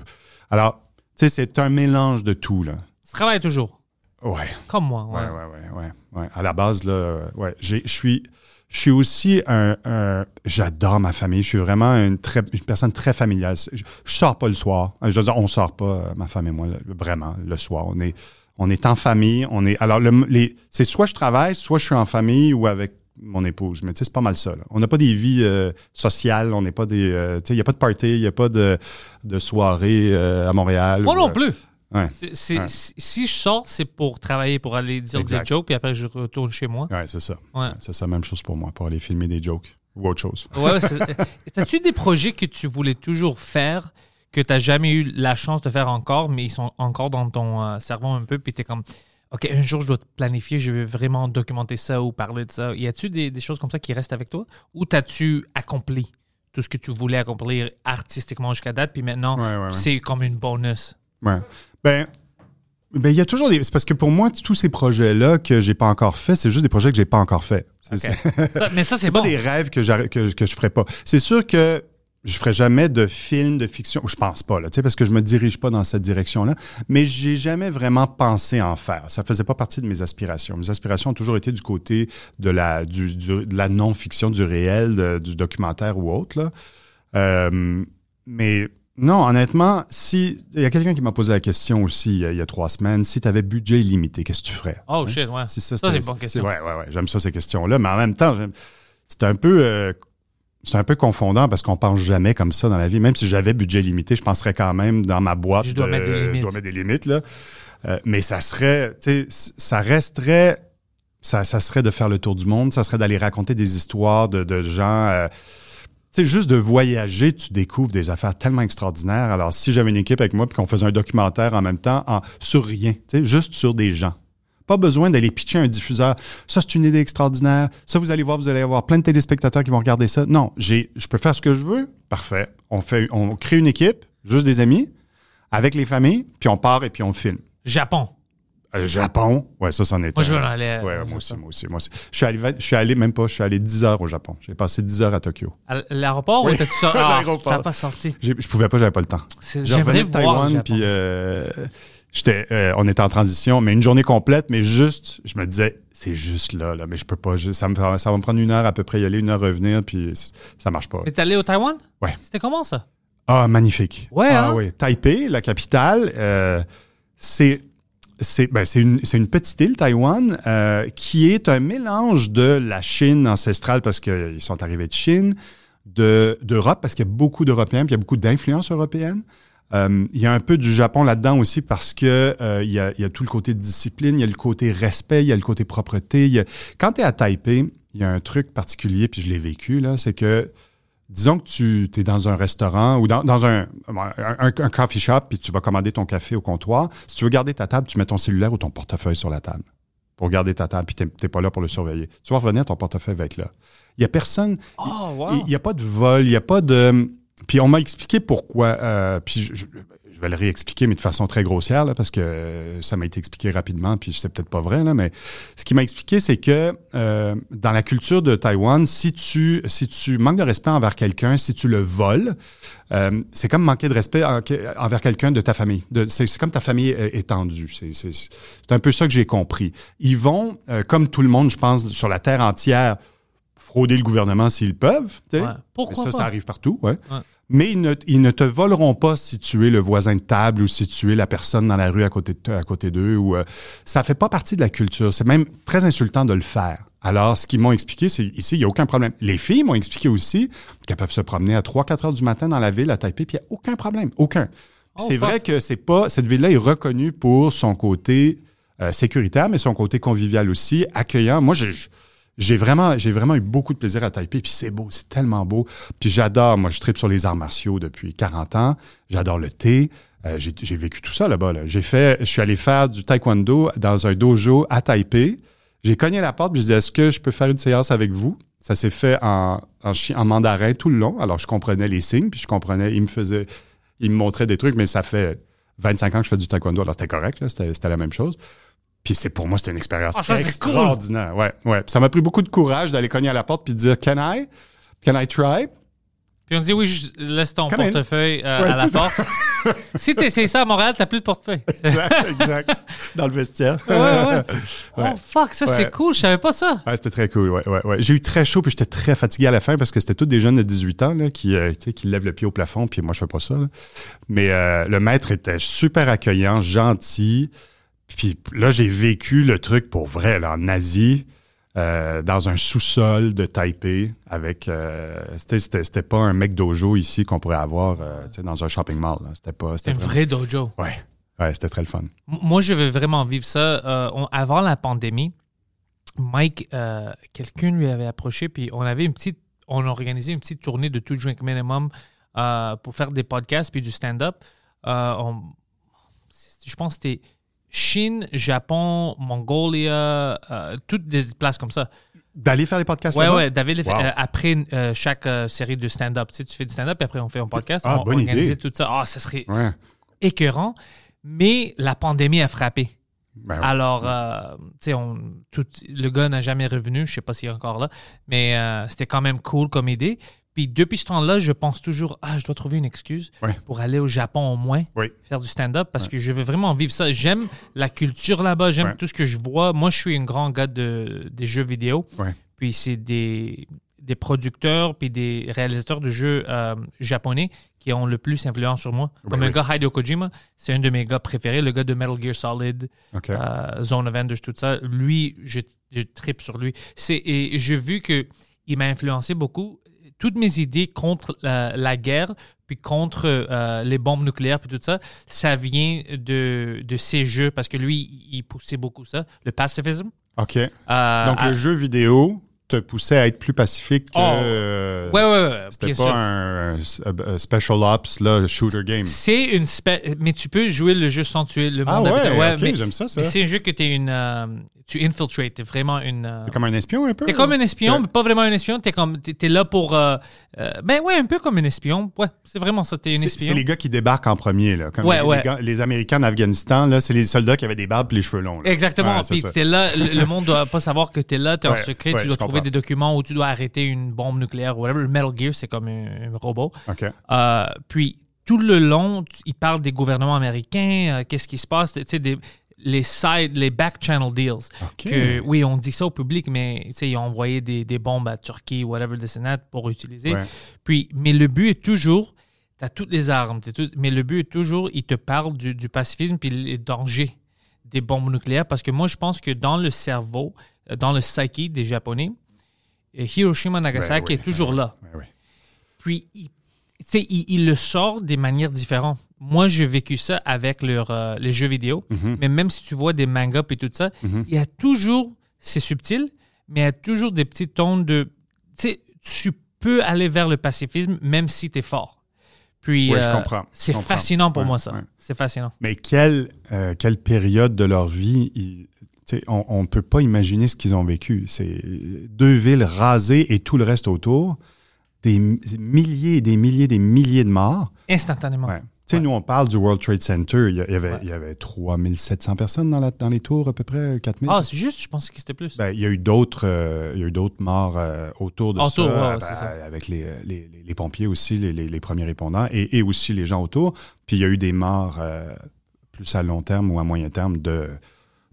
Alors, tu sais, c'est un mélange de tout. Là. Tu travailles toujours. Ouais. Comme moi. Ouais, Ouais. ouais, ouais, ouais, ouais. À la base, là, euh, ouais, je suis, je suis aussi un, un- j'adore ma famille. Je suis vraiment une, très, une personne très familiale. Je, je sors pas le soir. Je veux dire, on sort pas, euh, ma femme et moi, vraiment, le soir. On est, on est en famille. On est, alors, le- les, c'est soit je travaille, soit je suis en famille ou avec mon épouse. Mais tu sais, c'est pas mal ça. là. On n'a pas des vies euh, sociales. On n'est pas des, euh, tu sais, il n'y a pas de party, il n'y a pas de, de soirée euh, à Montréal. Moi ou, non plus. Ouais. C'est- c'est- Ouais. Si, si je sors, c'est pour travailler, pour aller dire Exact. des jokes, puis après je retourne chez moi. Ouais, c'est ça. Ouais. C'est ça, même chose pour moi, pour aller filmer des jokes ou autre chose. Ouais, ouais, c'est- T'as-tu des projets que tu voulais toujours faire, que tu n'as jamais eu la chance de faire encore, mais ils sont encore dans ton euh, cerveau un peu, puis tu es comme, OK, un jour je dois te planifier, je veux vraiment documenter ça ou parler de ça. Y a-tu des, des choses comme ça qui restent avec toi? Ou t'as-tu accompli tout ce que tu voulais accomplir artistiquement jusqu'à date, puis maintenant, Ouais, ouais, ouais. c'est comme une bonus? Ouais. Ben, ben, il y a toujours des. C'est parce que pour moi, tous ces projets-là que j'ai pas encore fait, c'est juste des projets que j'ai pas encore fait. Ça- mais ça, c'est bon. pas des rêves que, que, que je ferais pas. C'est sûr que je ferai jamais de film de fiction. Je pense pas, là, tu sais, parce que je me dirige pas dans cette direction-là. Mais j'ai jamais vraiment pensé en faire. Ça faisait pas partie de mes aspirations. Mes aspirations ont toujours été du côté de la, du, du- de la non-fiction, du réel, de- du documentaire ou autre, là. Euh, mais non, honnêtement, si. Il y a quelqu'un qui m'a posé la question aussi il y a, il y a trois semaines. Si tu avais budget illimité, qu'est-ce que tu ferais? Oh shit, ouais. Si Ça, c'était- c'est une bonne question. Ouais, ouais, ouais. J'aime ça, ces questions-là. Mais en même temps, j'aime- c'est un peu. euh, c'est un peu confondant parce qu'on pense jamais comme ça dans la vie. Même si j'avais budget limité, je penserais quand même dans ma boîte. Je dois mettre des limites. Je dois mettre des limites, là. Euh, mais ça serait, tu sais, c- ça resterait, ça, ça serait de faire le tour du monde, ça serait d'aller raconter des histoires de, de gens. euh, tu sais, juste de voyager, tu découvres des affaires tellement extraordinaires. Alors, si j'avais une équipe avec moi puis qu'on faisait un documentaire en même temps en- sur rien, tu sais, juste sur des gens. Pas besoin d'aller pitcher un diffuseur. Ça, c'est une idée extraordinaire. Ça, vous allez voir, vous allez avoir plein de téléspectateurs qui vont regarder ça. Non, j'ai, je peux faire ce que je veux. Parfait. On fait, on crée une équipe, juste des amis, avec les familles, puis on part et puis on filme. Japon. Euh, Japon, ouais, ça, c'en est Moi, un. je veux aller. Ouais, moi aussi, moi aussi, moi aussi. Je suis allé, je suis allé même pas, je suis allé 10 heures au Japon. J'ai passé 10 heures à Tokyo. À l'aéroport Oui. ou t'as-tu sorti? Ah, l'aéroport. t'as pas sorti. Je pouvais pas, j'avais pas le temps. J'aimerais revenais de Taïwan, puis euh, j'étais, euh, on était en transition, mais une journée complète, mais juste, je me disais, c'est juste là, là, mais je peux pas, ça, me, ça va me prendre une heure à peu près y aller, une heure revenir, puis ça marche pas. Mais t'es allé au Taïwan? Ouais. C'était comment ça? Ah, magnifique. Ouais, Ah hein? oui. Taipei, la capitale, euh, c'est c'est ben, une, une petite île, Taïwan, euh, qui est un mélange de la Chine ancestrale, parce qu'ils sont arrivés de Chine, de- d'Europe, parce qu'il y a beaucoup d'Européens, puis il y a beaucoup d'influences européennes. Euh, il y a un peu du Japon là-dedans aussi parce que euh, il, y a, il y a tout le côté discipline, il y a le côté respect, il y a le côté propreté. il y a- Quand tu es à Taipei, il y a un truc particulier, puis je l'ai vécu, là, c'est que disons que tu es dans un restaurant ou dans, dans un, un, un- un coffee shop, puis tu vas commander ton café au comptoir. Si tu veux garder ta table, tu mets ton cellulaire ou ton portefeuille sur la table pour garder ta table, puis tu n'es pas là pour le surveiller. Tu vas revenir, ton portefeuille va être là. Il n'y a personne, Oh, wow. il n'y a pas de vol, il n'y a pas de. Puis on m'a expliqué pourquoi. euh, puis je, je- je vais le réexpliquer, mais de façon très grossière, là, parce que euh, ça m'a été expliqué rapidement, puis c'est peut-être pas vrai, là, mais ce qui m'a expliqué, c'est que euh, dans la culture de Taïwan, si tu, si tu manques de respect envers quelqu'un, si tu le voles, c'est comme manquer de respect en- envers quelqu'un de ta famille. C'est comme ta famille étendue. C'est un peu ça que j'ai compris. Ils vont, comme tout le monde, je pense, sur la terre entière, frauder le gouvernement s'ils peuvent. Ouais. Pourquoi ça, pas? ça arrive partout, ouais. Ouais. Mais ils ne, ils ne te voleront pas si tu es le voisin de table ou si tu es la personne dans la rue à côté de- à côté d'eux. Ou, euh, ça fait pas partie de la culture. C'est même très insultant de le faire. Alors, ce qu'ils m'ont expliqué, c'est ici, il n'y a aucun problème. Les filles m'ont expliqué aussi qu'elles peuvent se promener à 3-4 heures du matin dans la ville à Taipei, puis il n'y a aucun problème. Aucun. Oh, c'est vrai que c'est pas. Cette ville-là est reconnue pour son côté euh, sécuritaire, mais son côté convivial aussi, accueillant. Moi, j'ai. J'ai vraiment, eu beaucoup de plaisir à Taipei, puis c'est beau, c'est tellement beau. Puis j'adore, moi je tripe sur les arts martiaux depuis 40 ans, j'adore le thé, Euh, j'ai vécu tout ça là-bas. là. J'ai fait, je suis allé faire du taekwondo dans un dojo à Taipei. J'ai cogné la porte, puis je dis est-ce que je peux faire une séance avec vous? Ça s'est fait en, en, mandarin tout le long. Alors je comprenais les signes, puis je comprenais, il me faisait, il me montrait des trucs, mais ça fait 25 ans que je fais du taekwondo, alors c'était correct, c'était la même chose. Puis c'est pour moi, c'était une expérience Ah, ça, c'est cool. extraordinaire. Ouais, ouais. Puis Ça m'a pris beaucoup de courage d'aller cogner à la porte puis de dire Can I? Can I try? Puis on dit oui, juste laisse ton portefeuille euh, Ouais, à la ça. porte. si tu ça à Montréal, t'as plus de portefeuille. Exact, exact. Dans le vestiaire. ouais, ouais. Oh fuck, ça c'est cool, je savais pas ça. Ouais, c'était très cool. Ouais, ouais, ouais. J'ai eu très chaud puis j'étais très fatigué à la fin parce que c'était tous des jeunes de 18 ans là, qui, euh, qui lèvent le pied au plafond puis moi je fais pas ça. là. Mais euh, le maître était super accueillant, gentil. Puis là j'ai vécu le truc pour vrai là, en Asie. euh, dans un sous-sol de Taipei avec euh, c'était, pas un mec dojo ici qu'on pourrait avoir euh, dans un shopping mall c'était pas un vrai dojo. ouais ouais c'était très le fun Moi, je veux vraiment vivre ça. On- avant la pandémie, Mike, quelqu'un lui avait approché, puis on avait une petite, on a organisé une petite tournée de Two Drink Minimum pour faire des podcasts puis du stand-up. Je pense que c'était Chine, Japon, Mongolia, euh, toutes des places comme ça. d'aller faire des podcasts Ouais, ouais, David, Wow. euh, après euh, chaque euh, série de stand-up, tu, sais, tu fais du stand-up, puis après on fait un podcast, Ah, on bonne idée. tout ça. Ah, ça serait ouais écœurant, mais la pandémie a frappé. Ben ouais. Alors, euh, tu sais, on- tout- le gars n'a jamais revenu, je sais pas s'il est encore là, mais euh, c'était quand même cool comme idée. Puis depuis ce temps-là, je pense toujours, ah, je dois trouver une excuse Ouais. pour aller au Japon au moins, faire du stand-up, parce que je veux vraiment vivre ça. J'aime la culture là-bas, j'aime tout ce que je vois. Moi, je suis un grand gars de, des jeux vidéo. Puis c'est des, des producteurs puis des réalisateurs de jeux euh, japonais qui ont le plus influence sur moi. Comme un gars Hideo Kojima, c'est un de mes gars préférés, le gars de Metal Gear Solid, OK. euh, Zone of Enders, tout ça. Lui, je, je tripe sur lui. Et j'ai vu que il m'a influencé beaucoup. Toutes mes idées contre la, la guerre, puis contre euh, les bombes nucléaires, puis tout ça, ça vient de, de ces jeux, parce que lui, il poussait beaucoup ça, le pacifisme. OK. Euh, Donc, à- le jeu vidéo te poussait à être plus pacifique que. Oh. euh, Ouais, ouais, ouais. C'était pas sûr. un, un- un special ops, là, shooter game. C'est une mais tu peux jouer le jeu sans tuer le Ah monde. ouais, habitant. ok, mais, j'aime ça, ça. c'est un jeu que tu une, euh, tu infiltrates, t'es vraiment une. euh, T'es comme un espion un peu? T'es comme un espion, Ouais. mais pas vraiment un espion. T'es comme, t'es, là pour, euh, euh, ben ouais, un peu comme un espion. Ouais, c'est vraiment ça. T'es un espion. C'est les gars qui débarquent en premier, là. Comme Ouais, les, ouais. Les, gars- les Américains en Afghanistan, là, c'est les soldats qui avaient des barbes et les cheveux longs. là. Exactement. Ouais, Puis t'es là, le, le monde doit pas savoir que t'es là, t'es en Ouais, secret, ouais, tu dois je trouver des documents où tu dois arrêter une bombe nucléaire ou whatever. Le Metal Gear, c'est comme un, un robot. Euh, puis tout le long, ils parlent des gouvernements américains, euh, qu'est-ce qui se passe, tu sais, des- les side, les back channel deals. Que, oui, on dit ça au public, mais ils ont envoyé des, des bombes à Turquie, whatever, the Sénat pour utiliser. Ouais. Puis, mais le but est toujours, tu as toutes les armes, tout- mais le but est toujours, ils te parlent du, du pacifisme puis les dangers des bombes nucléaires. Parce que moi, je pense que dans le cerveau, euh, dans le psyche des Japonais, Hiroshima Nagasaki oui, est toujours là. Puis, il, tu sais, il, il le sort des manières différentes. Moi, j'ai vécu ça avec leur, euh, les jeux vidéo. Mhm. Mais même si tu vois des mangas et tout ça, Mhm. il y a toujours, c'est subtil, mais il y a toujours des petits tons de. Tu sais, tu peux aller vers le pacifisme même si tu es fort. Puis, Ouais, je euh, comprends, c'est fascinant pour moi, ça. C'est fascinant. Mais quelle, euh, quelle période de leur vie, ils- on ne peut pas imaginer ce qu'ils ont vécu. C'est deux villes rasées et tout le reste autour, des milliers et des milliers des milliers de morts. Instantanément. Ouais. Tu sais, nous, on parle du World Trade Center. Il y, avait, Ouais. il y avait 3700 personnes dans, la, dans les tours, à peu près 4000. Ah, c'est juste, je pensais que c'était plus. Ben, il y a eu d'autres, euh, il y a eu d'autres morts euh, autour de Autour, ça, ouais, ben, ça. avec les, les- pompiers aussi, les, les- les premiers répondants, et, et aussi les gens autour. Puis il y a eu des morts euh, plus à long terme ou à moyen terme de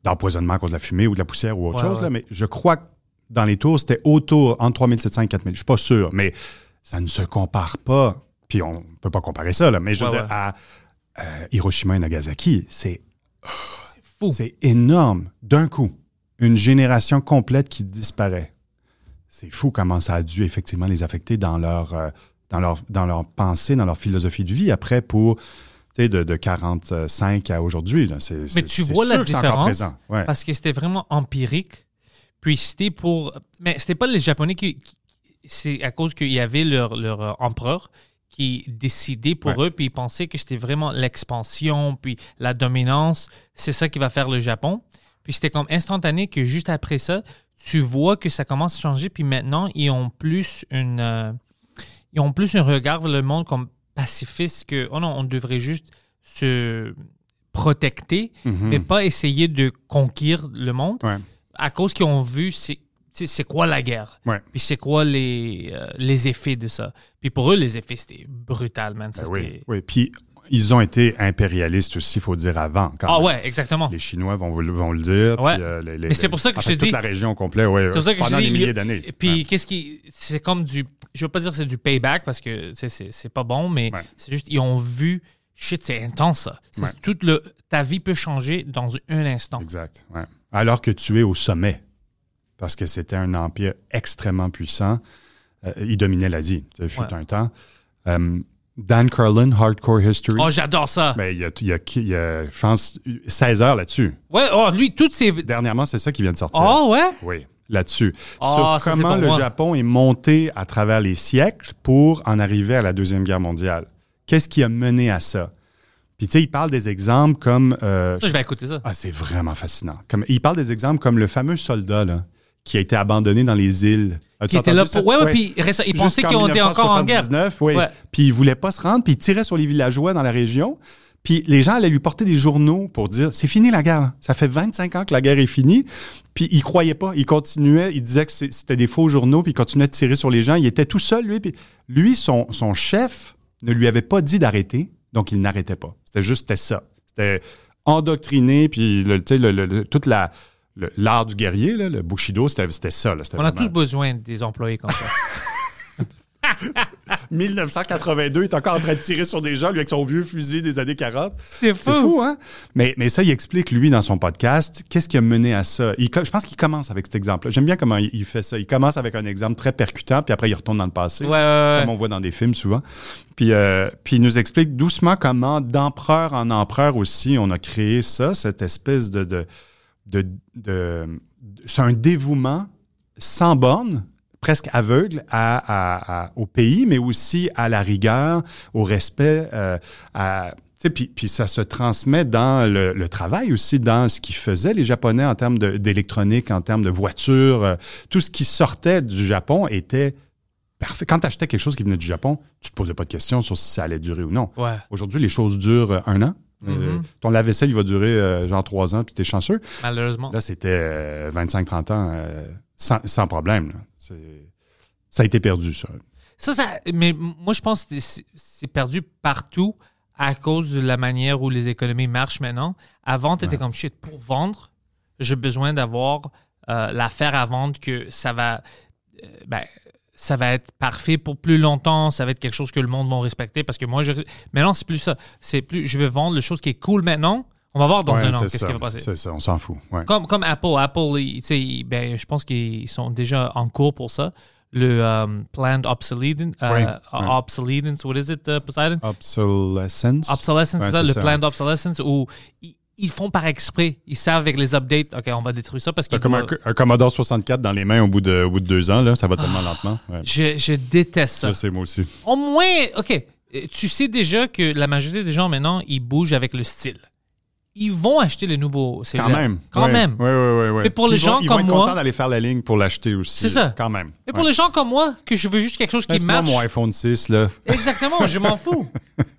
d'empoisonnement à cause de la fumée ou de la poussière ou autre Ouais, chose. ouais. Là. Mais je crois que dans les tours, c'était autour entre 3700 et 4000. Je suis pas sûr, mais ça ne se compare pas Puis on ne peut pas comparer ça, là, mais je veux dire, à euh, Hiroshima et Nagasaki, c'est Fou. c'est énorme. D'un coup, une génération complète qui disparaît. C'est fou comment ça a dû effectivement les affecter dans leur, euh, dans leur, dans leur pensée, dans leur philosophie de vie. Après, pour de, de 45 à aujourd'hui. Mais tu vois la différence. Ouais. parce que c'était vraiment empirique. Puis c'était pour. Mais c'était pas les Japonais qui. qui- c'est à cause qu'il y avait leur, leur euh, empereur qui décidait pour eux, puis ils pensaient que c'était vraiment l'expansion, puis la dominance. C'est ça qui va faire le Japon. Puis c'était comme instantané que juste après ça, tu vois que ça commence à changer. Puis maintenant, ils ont plus une. euh, ils ont plus un regard vers le monde comme pacifiste que, oh non, on devrait juste se protecter, Mhm. mais pas essayer de conquérir le monde. Ouais. À cause qu'ils ont vu, c'est quoi la guerre. Ouais. Puis c'est quoi les, euh, les effets de ça. Puis pour eux, les effets, c'était brutal, man. Ça, Ben oui, oui. Puis ils ont été impérialistes aussi, il faut dire, avant. quand Ah même. ouais, exactement. Les Chinois vont, vont le dire. Ouais. puis, euh, les- les- Mais c'est pour ça que je fait, te toute dis- la région au complet, ouais, C'est pour ça que des milliers il- d'années. Puis qu'est-ce qui. C'est comme du. Je veux pas dire que c'est du payback parce que c'est pas bon, mais Ouais. c'est juste, ils ont vu. Shit, c'est intense ça. C'est- Ouais. tout le, ta vie peut changer dans un instant. Exact. ouais. Alors que tu es au sommet, parce que c'était un empire extrêmement puissant. Euh, il dominait l'Asie, sais, fut un temps. Euh, Dan Carlin, Hardcore History. Oh, j'adore ça. Ben, il y a, il y a- il y a, je pense, 16 heures là-dessus. Ouais, oh, lui, toutes ces. Dernièrement, c'est ça qui vient de sortir. Oh, ouais? Oui, là-dessus. Ah, Sur comment le moi. Japon est monté à travers les siècles pour en arriver à la Deuxième Guerre mondiale. Qu'est-ce qui a mené à ça? Puis, tu sais, il parle des exemples comme. euh, Ça, je vais écouter ça. ah, c'est vraiment fascinant. Comme, il parle des exemples comme le fameux soldat là, qui a été abandonné dans les îles. Qui était là pour. Ouais, ouais, puis ils pensaient qu'ils été encore en guerre. 1979, oui. Ouais. Puis il voulait pas se rendre, puis il tirait sur les villageois dans la région. Puis les gens allaient lui porter des journaux pour dire c'est fini la guerre. Ça fait 25 ans que la guerre est finie. Puis il croyait pas. Il continuait. Il disait que c'était des faux journaux. Puis il continuait de tirer sur les gens. Il était tout seul, lui. Puis lui, son, son chef ne lui avait pas dit d'arrêter. Donc il n'arrêtait pas. C'était juste ça. C'était endoctriné. Puis le- le- toute la. Le- L'art du guerrier, là, le Bushido, c'était ça. là. On a vraiment- tous besoin des employés comme ça. 1982, il est encore en train de tirer sur des gens, lui, avec son vieux fusil des années 40. C'est C'est fou, hein? Mais, mais ça, il explique, lui, dans son podcast, qu'est-ce qui a mené à ça? Il je pense qu'il commence avec cet exemple-là. J'aime bien comment il, il fait ça. Il commence avec un exemple très percutant, puis après, il retourne dans le passé. Ouais, ouais, ouais. Comme on voit dans des films souvent. Puis, euh, puis il nous explique doucement comment, d'empereur en empereur aussi, on a créé ça, cette espèce de. de, de, de- c'est un dévouement sans borne, presque aveugle à, à- à- au pays, mais aussi à la rigueur, au respect. euh, à, puis, puis ça se transmet dans le, le travail aussi, dans ce qu'ils faisaient les Japonais en termes d'électronique, en termes de voitures. euh, tout ce qui sortait du Japon était parfait. Quand tu achetais quelque chose qui venait du Japon, tu te posais pas de questions sur si ça allait durer ou non. Ouais. Aujourd'hui, les choses durent un an. Euh, Mhm. ton lave-vaisselle, il va durer euh, genre trois ans, puis tu es chanceux. Malheureusement. Là, c'était euh, 25-30 ans euh, sans, sans problème. là. Ça a été perdu, ça. Ça, ça, mais moi, je pense que c'est perdu partout à cause de la manière où les économies marchent maintenant. Avant, tu étais comme shit. Pour vendre, j'ai besoin d'avoir euh, l'affaire à vendre que ça va, euh, ben, ça va être parfait pour plus longtemps. Ça va être quelque chose que le monde va respecter parce que moi, je, maintenant, c'est plus ça. C'est plus, je veux vendre le chose qui est cool maintenant. On va voir dans Ouais, un an qu'est-ce qui va passer. C'est ça, on s'en fout. ouais. Comme, comme Apple. Apple, ils- ben, je pense qu'ils sont déjà en cours pour ça. Le euh, planned obsolescence, euh, uh, obsolescence, what is it, uh, Poseidon? Obsolescence. Obsolescence, c'est ça, le planned obsolescence, où ils, ils font par exprès. Ils savent avec les updates, OK, on va détruire ça parce qu'ils comme un, doivent- un Commodore 64 dans les mains au bout de, au bout de deux ans, là, ça va tellement lentement. Ouais. je, je déteste ça. Ça, c'est moi aussi. Au moins, OK, euh, tu sais déjà que la majorité des gens maintenant, ils bougent avec le style. Ils vont acheter les nouveaux Quand même. Quand Ouais, même. ouais, ouais, ouais. Mais pour les vont- gens ils vont comme être moi- contents d'aller faire la ligne pour l'acheter aussi. C'est ça. Quand même. Et pour les gens comme moi, que je veux juste quelque chose qui marche. mon iPhone 6, là. Exactement, je m'en fous.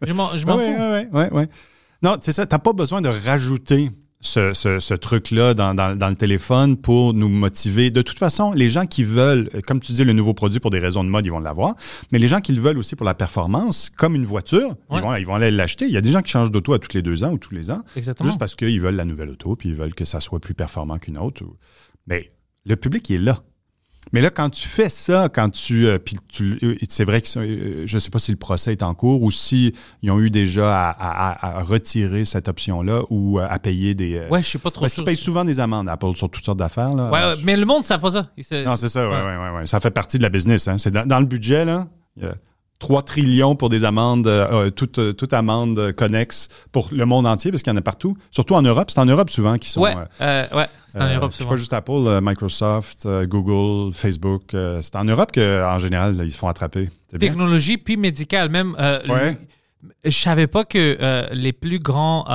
Je m'en fous. ouais, ouais, ouais. Non, c'est ça. T'as pas besoin de rajouter ce, ce- ce truc-là dans, dans- dans le téléphone pour nous motiver. De toute façon, les gens qui veulent, comme tu dis, le nouveau produit pour des raisons de mode, ils vont l'avoir. Mais les gens qui le veulent aussi pour la performance, comme une voiture, Ouais. ils, vont, ils vont aller l'acheter. Il y a des gens qui changent d'auto à tous les deux ans ou tous les ans. Exactement. Juste parce qu'ils veulent la nouvelle auto, puis ils veulent que ça soit plus performant qu'une autre. Mais le public il est là. Mais là, quand tu fais ça, quand tu. euh, puis tu- euh, c'est vrai que euh, je ne sais pas si le procès est en cours ou si ils ont eu déjà à, à- à- à retirer cette option-là ou à payer des. Ouais, je sais pas trop parce qu'ils payent souvent des amendes, Apple, sur toutes sortes d'affaires. Là. Ouais, ouais, mais le monde ne sait pas ça. Non, c'est ça, ouais, ouais, ouais, ouais. Ça fait partie de la business. Hein. C'est dans, dans le budget, là. Il y a 3 trillions pour des amendes, euh, euh, toute, euh, toute amende connexe pour le monde entier, parce qu'il y en a partout. Surtout en Europe. C'est en Europe souvent qu'ils sont. Ouais, euh, ouais, c'est en Europe c'est souvent. pas juste Apple, Microsoft, Google, Facebook. c'est en Europe qu'en général, là, ils se font attraper. Bien. Technologie puis médicale, même. Ouais. je savais pas que les plus grands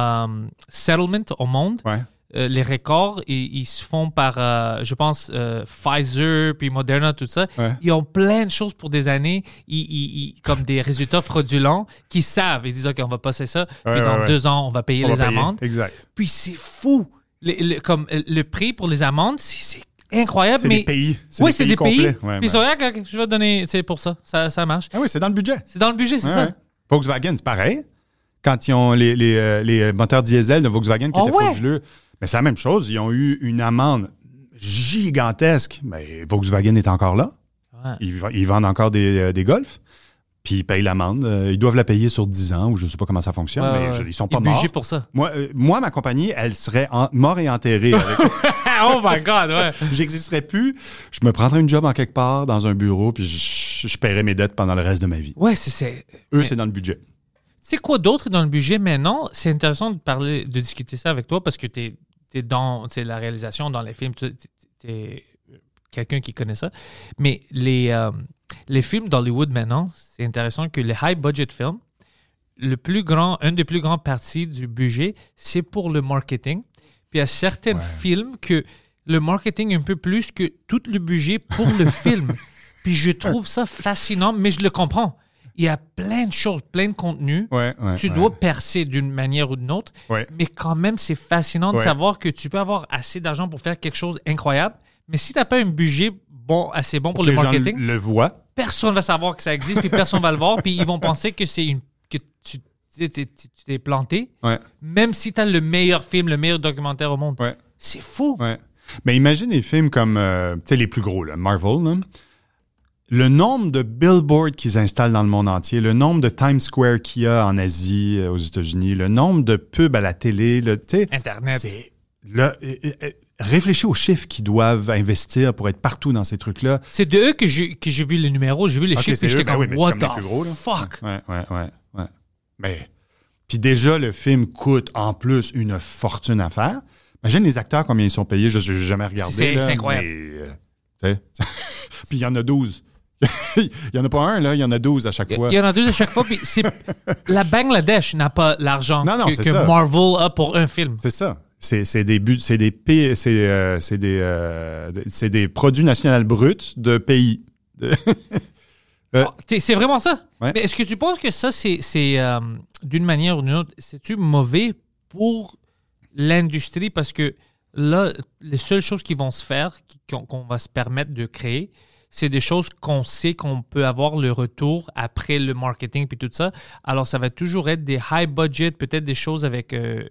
settlements au monde, Ouais. Euh, les records, ils, ils se font par, euh, je pense, euh, Pfizer, puis Moderna, tout ça. Ouais. Ils ont plein de choses pour des années, ils, comme des résultats fraudulents, qu'ils savent. Ils disent, OK, on va passer ça, Ouais, puis dans ouais, deux ans, on va payer On les va payer. amendes. Exact. Puis c'est fou. Le, le- comme le prix pour les amendes, c'est incroyable. C'est mais des pays. Oui, c'est des pays. Puis ils sont là, je vais donner, c'est pour ça. ça. Ça marche. Ah oui, c'est dans le budget. C'est dans le budget, c'est ça. Volkswagen, c'est pareil. Quand ils ont les, les, les moteurs diesel de Volkswagen qui Ah étaient frauduleux, mais c'est la même chose. Ils ont eu une amende gigantesque. Mais Volkswagen est encore là. Ouais. Ils, vendent encore des, euh, des Golf. Puis ils payent l'amende. Euh, Ils doivent la payer sur 10 ans ou je ne sais pas comment ça fonctionne, Ouais, mais ouais. je- ils sont pas Ils morts. pour ça. Moi, euh, moi, ma compagnie, elle serait en- mort et enterrée. avec- oh my God, ouais. J'existerais plus. Je me prendrais une job en quelque part dans un bureau, puis je, je paierais mes dettes pendant le reste de ma vie. Ouais, c'est-. Eux, Mais- c'est dans le budget. C'est quoi d'autre dans le budget maintenant? C'est intéressant de parler, de discuter ça avec toi parce que tu es, dans tu sais, la réalisation, dans les films, tu es, quelqu'un qui connaît ça. Mais les, euh, les films d'Hollywood maintenant, c'est intéressant que les high budget films, le plus grand, un des plus grands parties du budget, c'est pour le marketing. Puis il y a certains films que le marketing est un peu plus que tout le budget pour le film. Puis je trouve ça fascinant, mais je le comprends. Il y a plein de choses, plein de contenus. Ouais, ouais, tu ouais. dois percer d'une manière ou d'une autre. Mais quand même, c'est fascinant de savoir que tu peux avoir assez d'argent pour faire quelque chose d'incroyable. Mais si tu n'as pas un budget bon, assez bon pour, le gens marketing, le voient. personne va savoir que ça existe, puis personne va le voir, puis ils vont penser que c'est une que tu t'es planté, même si tu as le meilleur film, le meilleur documentaire au monde. C'est fou. Mais imagine des films comme, euh, les plus gros, là, Marvel, là. Le nombre de billboards qu'ils installent dans le monde entier, le nombre de Times Square qu'il y a en Asie, euh, aux États-Unis, le nombre de pubs à la télé, sais, Internet. là, euh, euh, réfléchis aux chiffres qu'ils doivent investir pour être partout dans ces trucs-là. C'est de eux que j'ai que j'ai vu les numéros, j'ai vu les chiffres, et j'étais eux, ben comme, oui, what comme the plus gros, fuck? Ouais, ouais, ouais, ouais. Mais, puis déjà, le film coûte en plus une fortune à faire. Imagine les acteurs, combien ils sont payés, je n'ai jamais regardé. C'est- là, c'est incroyable. mais, euh, puis il y en a 12. il n'y en a pas un, là, il y en a 12 à chaque fois. Il y en a deux à chaque fois. Puis c'est la Bangladesh n'a pas l'argent Non, non, que, que. Marvel a pour un film. C'est ça. C'est c'est des buts, c'est des pays- c'est euh, c'est des euh, c'est des produits nationaux bruts de pays. Euh, Ah, C'est vraiment ça. Ouais. Mais est-ce que tu penses que ça, c'est c'est, d'une manière ou d'une autre, c'est-tu mauvais pour l'industrie? Parce que là, les seules choses qui vont se faire, qu'on va se permettre de créer, c'est des choses qu'on sait qu'on peut avoir le retour après le marketing puis tout ça. Alors, ça va toujours être des high budget, peut-être des choses avec euh,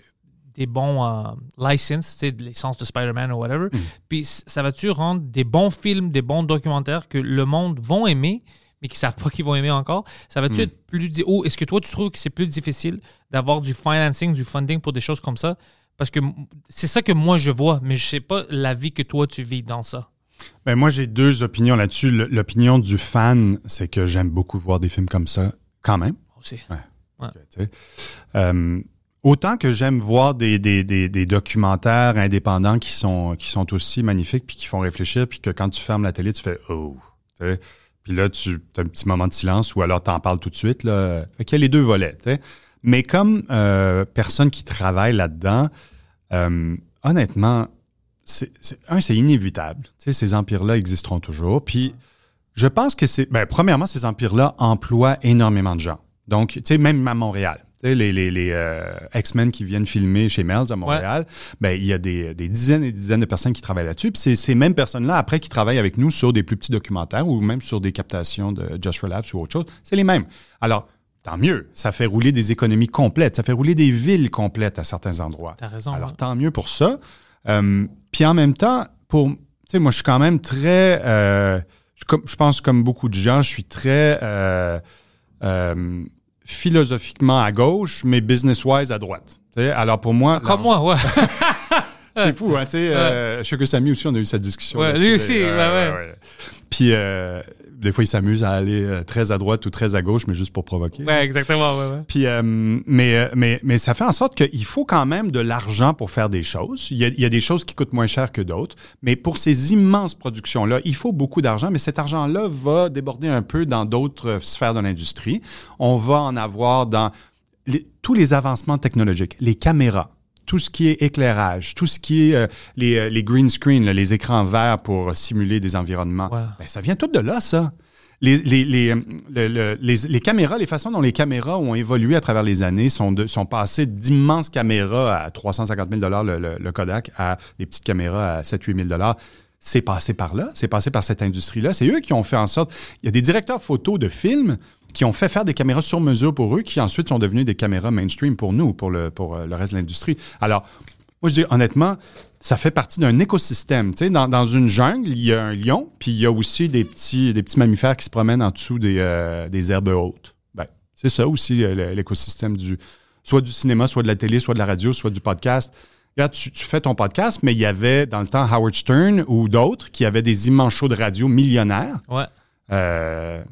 des bons euh, licenses, tu sais, de Spider-Man ou whatever. Puis c- ça va-tu rendre des bons films, des bons documentaires que le monde vont aimer, mais qui savent pas qu'ils vont aimer encore? Ça va-tu être plus... Ou est-ce que toi, tu trouves que c'est plus difficile d'avoir du financing, du funding pour des choses comme ça? Parce que c'est ça que moi, je vois, mais je sais pas la vie que toi, tu vis dans ça. Ben, moi, j'ai deux opinions là-dessus. L'opinion du fan, c'est que j'aime beaucoup voir des films comme ça, quand même. Aussi. Tu sais. Euh, autant que j'aime voir des, des, des, des documentaires indépendants qui sont, qui sont aussi magnifiques puis qui font réfléchir, puis que quand tu fermes la télé, tu fais Oh. Puis là, tu as un petit moment de silence ou alors tu en parles tout de suite. Là. Fait qu'il y a les deux volets. Mais comme euh, personne qui travaille là-dedans, euh, honnêtement, c'est, c'est- un, c'est inévitable. Tu sais, ces empires-là existeront toujours. Puis je pense que c'est. Ben, premièrement, ces empires-là emploient énormément de gens. Donc, tu sais, même à Montréal. Les, les, les euh, X-Men qui viennent filmer chez Mel's à Montréal, ben, il y a des, des dizaines et des dizaines de personnes qui travaillent là-dessus. Puis c'est ces mêmes personnes-là, après, qui travaillent avec nous sur des plus petits documentaires ou même sur des captations de Just Relapse ou autre chose. C'est les mêmes. Alors, tant mieux. Ça fait rouler des économies complètes. Ça fait rouler des villes complètes à certains endroits. T'as raison. Alors, ouais. tant mieux pour ça. Euh, puis en même temps, pour, tu sais, moi, je suis quand même très. euh, je, comme- je pense, comme beaucoup de gens, je suis très euh, philosophiquement à gauche, mais business-wise à droite. Sais, alors pour moi. Comme l'argent- moi, ouais. C'est fou, hein, tu sais. euh, Sugar Sammy aussi, on a eu cette discussion. Ouais, lui aussi, ouais, ouais. Puis, des fois, il s'amuse à aller euh, très à droite ou très à gauche, mais juste pour provoquer. ouais, exactement, ouais, ouais. Puis, euh, mais, euh, mais, mais ça fait en sorte qu'il faut quand même de l'argent pour faire des choses. Il y, a, il y a des choses qui coûtent moins cher que d'autres, mais pour ces immenses productions-là, il faut beaucoup d'argent, mais cet argent-là va déborder un peu dans d'autres sphères de l'industrie. On va en avoir dans les- tous les avancements technologiques, les caméras, tout ce qui est éclairage, tout ce qui est euh, les, euh, les green screen, là, les écrans verts pour simuler des environnements. Ben, ça vient tout de là, ça. Les, les, les, euh, le- le- les, les caméras, les façons dont les caméras ont évolué à travers les années sont, de, sont passées d'immenses caméras à 350 000 le, le, le Kodak à des petites caméras à 7-8 000 C'est passé par là, c'est passé par cette industrie-là. C'est eux qui ont fait en sorte. Il y a des directeurs photo de films qui ont fait faire des caméras sur mesure pour eux, qui ensuite sont devenus des caméras mainstream pour nous, pour le, pour euh, le reste de l'industrie. Alors, moi, je dis honnêtement, ça fait partie d'un écosystème. Tu sais, dans, dans une jungle, il y a un lion, puis il y a aussi des petits, des petits mammifères qui se promènent en dessous des, euh, des herbes hautes. Ben, c'est ça aussi euh, l'écosystème du soit du cinéma, soit de la télé, soit de la radio, soit du podcast. Tu, tu fais ton podcast, mais il y avait dans le temps Howard Stern ou d'autres qui avaient des immenses shows de radio millionnaires. Ouais. Euh,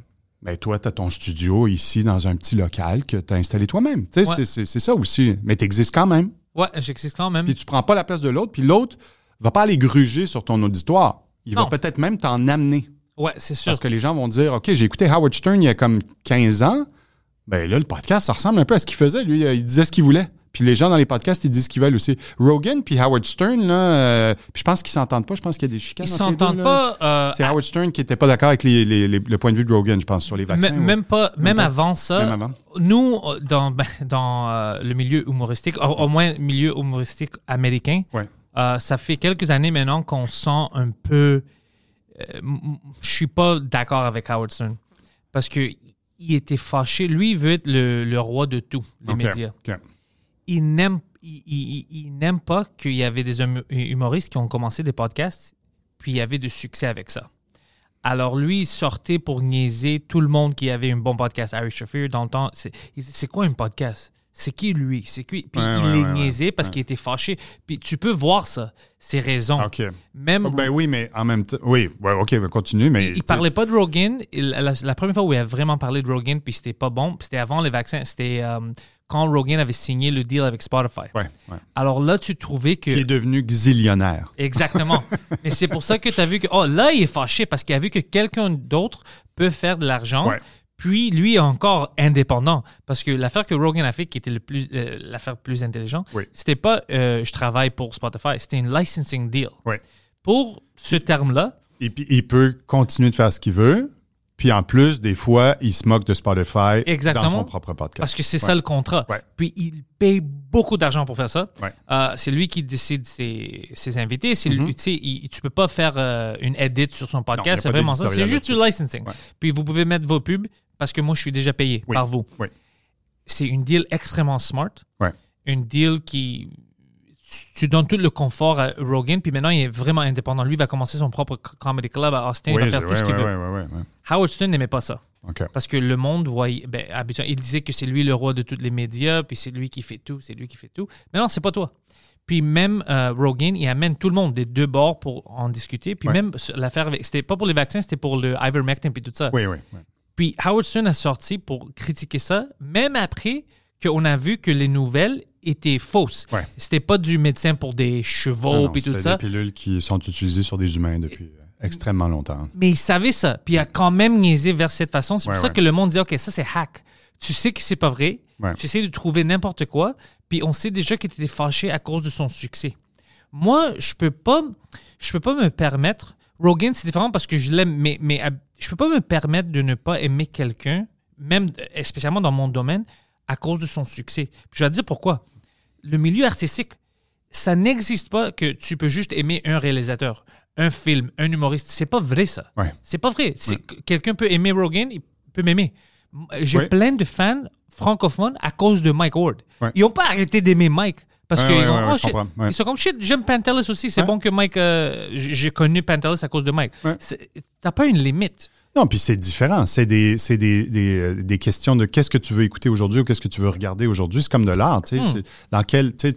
ben toi, tu as ton studio ici dans un petit local que tu as installé toi-même. Tu sais, Ouais. c'est- c'est c'est ça aussi. Mais tu existes quand même. Ouais, j'existe quand même. Puis tu prends pas la place de l'autre, puis l'autre va pas aller gruger sur ton auditoire. Il va peut-être même t'en amener. Ouais, c'est sûr. Parce que les gens vont dire OK, j'ai écouté Howard Stern il y a comme 15 ans. Ben là, le podcast, ça ressemble un peu à ce qu'il faisait. Lui, il disait ce qu'il voulait. Puis les gens dans les podcasts, ils disent ce qu'ils veulent aussi. Rogan puis Howard Stern, là, euh, puis je pense qu'ils s'entendent pas. Je pense qu'il y a des chicanes. Ils s'entendent pas. euh, C'est Howard Stern qui était pas d'accord avec les- les- les- le point de vue de Rogan, je pense, sur les vaccins. Ou- même pas, même, avant ça, Même avant. nous, euh, dans, ben, dans euh, le milieu humoristique, au, au moins milieu humoristique américain, Ouais. ça fait quelques années maintenant qu'on sent un peu. Je suis pas d'accord avec Howard Stern parce que il était fâché. Lui, il veut être le, le roi de tout, les médias. Il n'aime, pas qu'il y avait des hum- humoristes qui ont commencé des podcasts, puis il y avait du succès avec ça. Alors lui, il sortait pour niaiser tout le monde qui avait un bon podcast. Harry Shafir, dans le temps, c'est quoi un podcast? C'est qui lui? C'est qui? Puis Ouais, il ouais, les ouais, niaisait parce qu'il était fâché. Puis tu peux voir ça, ses raisons. OK. Même Ben oui, mais en même temps. Oui, ouais, OK, ben continue, mais. il parlait pas de Rogan. Il- la, la première fois où il a vraiment parlé de Rogan, puis c'était pas bon, c'était avant les vaccins. C'était euh, quand Rogan avait signé le deal avec Spotify. Alors là, tu trouvais que. Qui est devenu xillionnaire. Exactement. Mais c'est pour ça que tu as vu que, oh, là, il est fâché parce qu'il a vu que quelqu'un d'autre peut faire de l'argent. Puis lui est encore indépendant. Parce que l'affaire que Rogan a fait, qui était le plus, euh, l'affaire plus intelligente, Oui. c'était pas euh, je travaille pour Spotify, c'était une licensing deal. Pour ce terme-là, Et puis, il peut continuer de faire ce qu'il veut. Puis en plus, des fois, il se moque de Spotify Exactement. dans son propre podcast. parce que c'est Ouais. ça le contrat. Ouais. Puis il paye beaucoup d'argent pour faire ça. Ouais. Euh, c'est lui qui décide ses, ses invités. C'est Mhm. lui, tu sais, il- tu peux pas faire euh, une edit sur son podcast. C'est vraiment ça. C'est juste du licensing. Puis vous pouvez mettre vos pubs parce que moi, je suis déjà payé Oui. par vous. Oui. C'est une deal extrêmement smart. Ouais. Une deal qui. Tu donnes tout le confort à Rogan, puis maintenant il est vraiment indépendant. Lui il va commencer son propre comedy club à Austin, il Oui, va faire tout ce qu'il veut. ouais, ouais, ouais. Howard Stern n'aimait pas ça. Parce que le monde voyait, ben, il disait que c'est lui le roi de tous les médias, puis c'est lui qui fait tout, c'est lui qui fait tout. Mais non, c'est pas toi. Puis même euh, Rogan, il amène tout le monde des deux bords pour en discuter. Puis Ouais. même l'affaire, c'était pas pour les vaccins, c'était pour le ivermectin puis tout ça. Oui, oui. oui. Puis Howard Stern a sorti pour critiquer ça, même après qu'on a vu que les nouvelles étaient fausses. Ouais. C'était pas du médecin pour des chevaux puis tout ça. des pilules qui sont utilisées sur des humains depuis euh, extrêmement longtemps. Mais il savait ça. Puis il a quand même niaisé vers cette façon. C'est pour Ouais, ça ouais. que le monde dit OK, ça c'est hack. Tu sais que c'est pas vrai. Tu essaies de trouver n'importe quoi. Puis on sait déjà qu'il était fâché à cause de son succès. Moi, je peux pas, je peux pas me permettre. Rogan, c'est différent parce que je l'aime, mais, mais je peux pas me permettre de ne pas aimer quelqu'un, même euh, spécialement dans mon domaine, à cause de son succès. Puis je vais te dire pourquoi. Le milieu artistique, ça n'existe pas que tu peux juste aimer un réalisateur, un film, un humoriste. C'est pas vrai ça. Ouais. C'est pas vrai. Que Quelqu'un peut aimer Rogan, il peut m'aimer. J'ai Ouais. plein de fans francophones à cause de Mike Ward. Ouais. Ils n'ont pas arrêté d'aimer Mike Parce Ouais, que ouais, ils, vont, ouais, oh, ils sont comme shit, j'aime Pantelis aussi. C'est bon que Mike. euh, J'ai connu Pantelis à cause de Mike. T'as pas une limite. Non, puis c'est différent. C'est des, c'est des, des, euh, des questions de qu'est-ce que tu veux écouter aujourd'hui ou qu'est-ce que tu veux regarder aujourd'hui. C'est comme de l'art. tu sais. Hmm. Dans quel, tu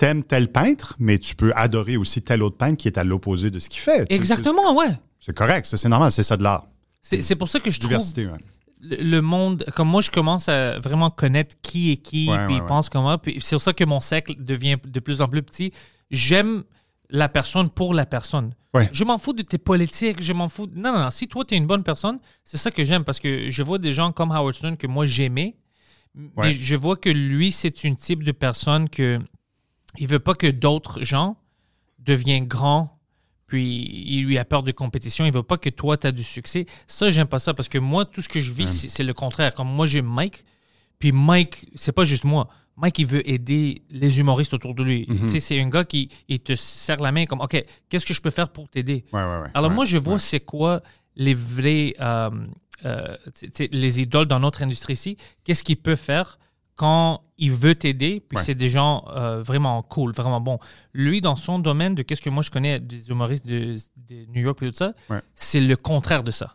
aimes tel peintre, mais tu peux adorer aussi tel autre peintre qui est à l'opposé de ce qu'il fait. Exactement, ouais. C'est correct, c'est normal, c'est ça de l'art. C'est c'est pour ça que je trouve Diversité, ouais. Le monde, comme moi, je commence à vraiment connaître qui est qui, Ouais, puis ouais, ils pensent comment. Puis c'est pour ça que mon cercle devient de plus en plus petit. J'aime la personne pour la personne. Ouais. Je m'en fous de tes politiques, je m'en fous. Non, non, non. Si toi, tu es une bonne personne, c'est ça que j'aime parce que je vois des gens comme Howard Stern que moi, j'aimais. Mais je vois que lui, c'est une type de personne que il veut pas que d'autres gens deviennent grands puis il lui a peur de compétition, il veut pas que toi tu as du succès. Ça j'aime pas ça parce que moi tout ce que je vis c'est c'est le contraire. Comme moi j'ai Mike, puis Mike, c'est pas juste moi. Mike, il veut aider les humoristes autour de lui. Mhm. C'est un gars qui il te serre la main comme OK, qu'est-ce que je peux faire pour t'aider? Ouais, ouais, ouais. Alors moi je vois c'est quoi les vrais euh, euh, les idoles dans notre industrie ici, qu'est-ce qu'il peut faire? Quand il veut t'aider, puis Ouais. c'est des gens euh, vraiment cool, vraiment bons. Lui, dans son domaine de qu'est-ce que moi je connais des humoristes de, de New York et tout ça, Ouais. c'est le contraire de ça.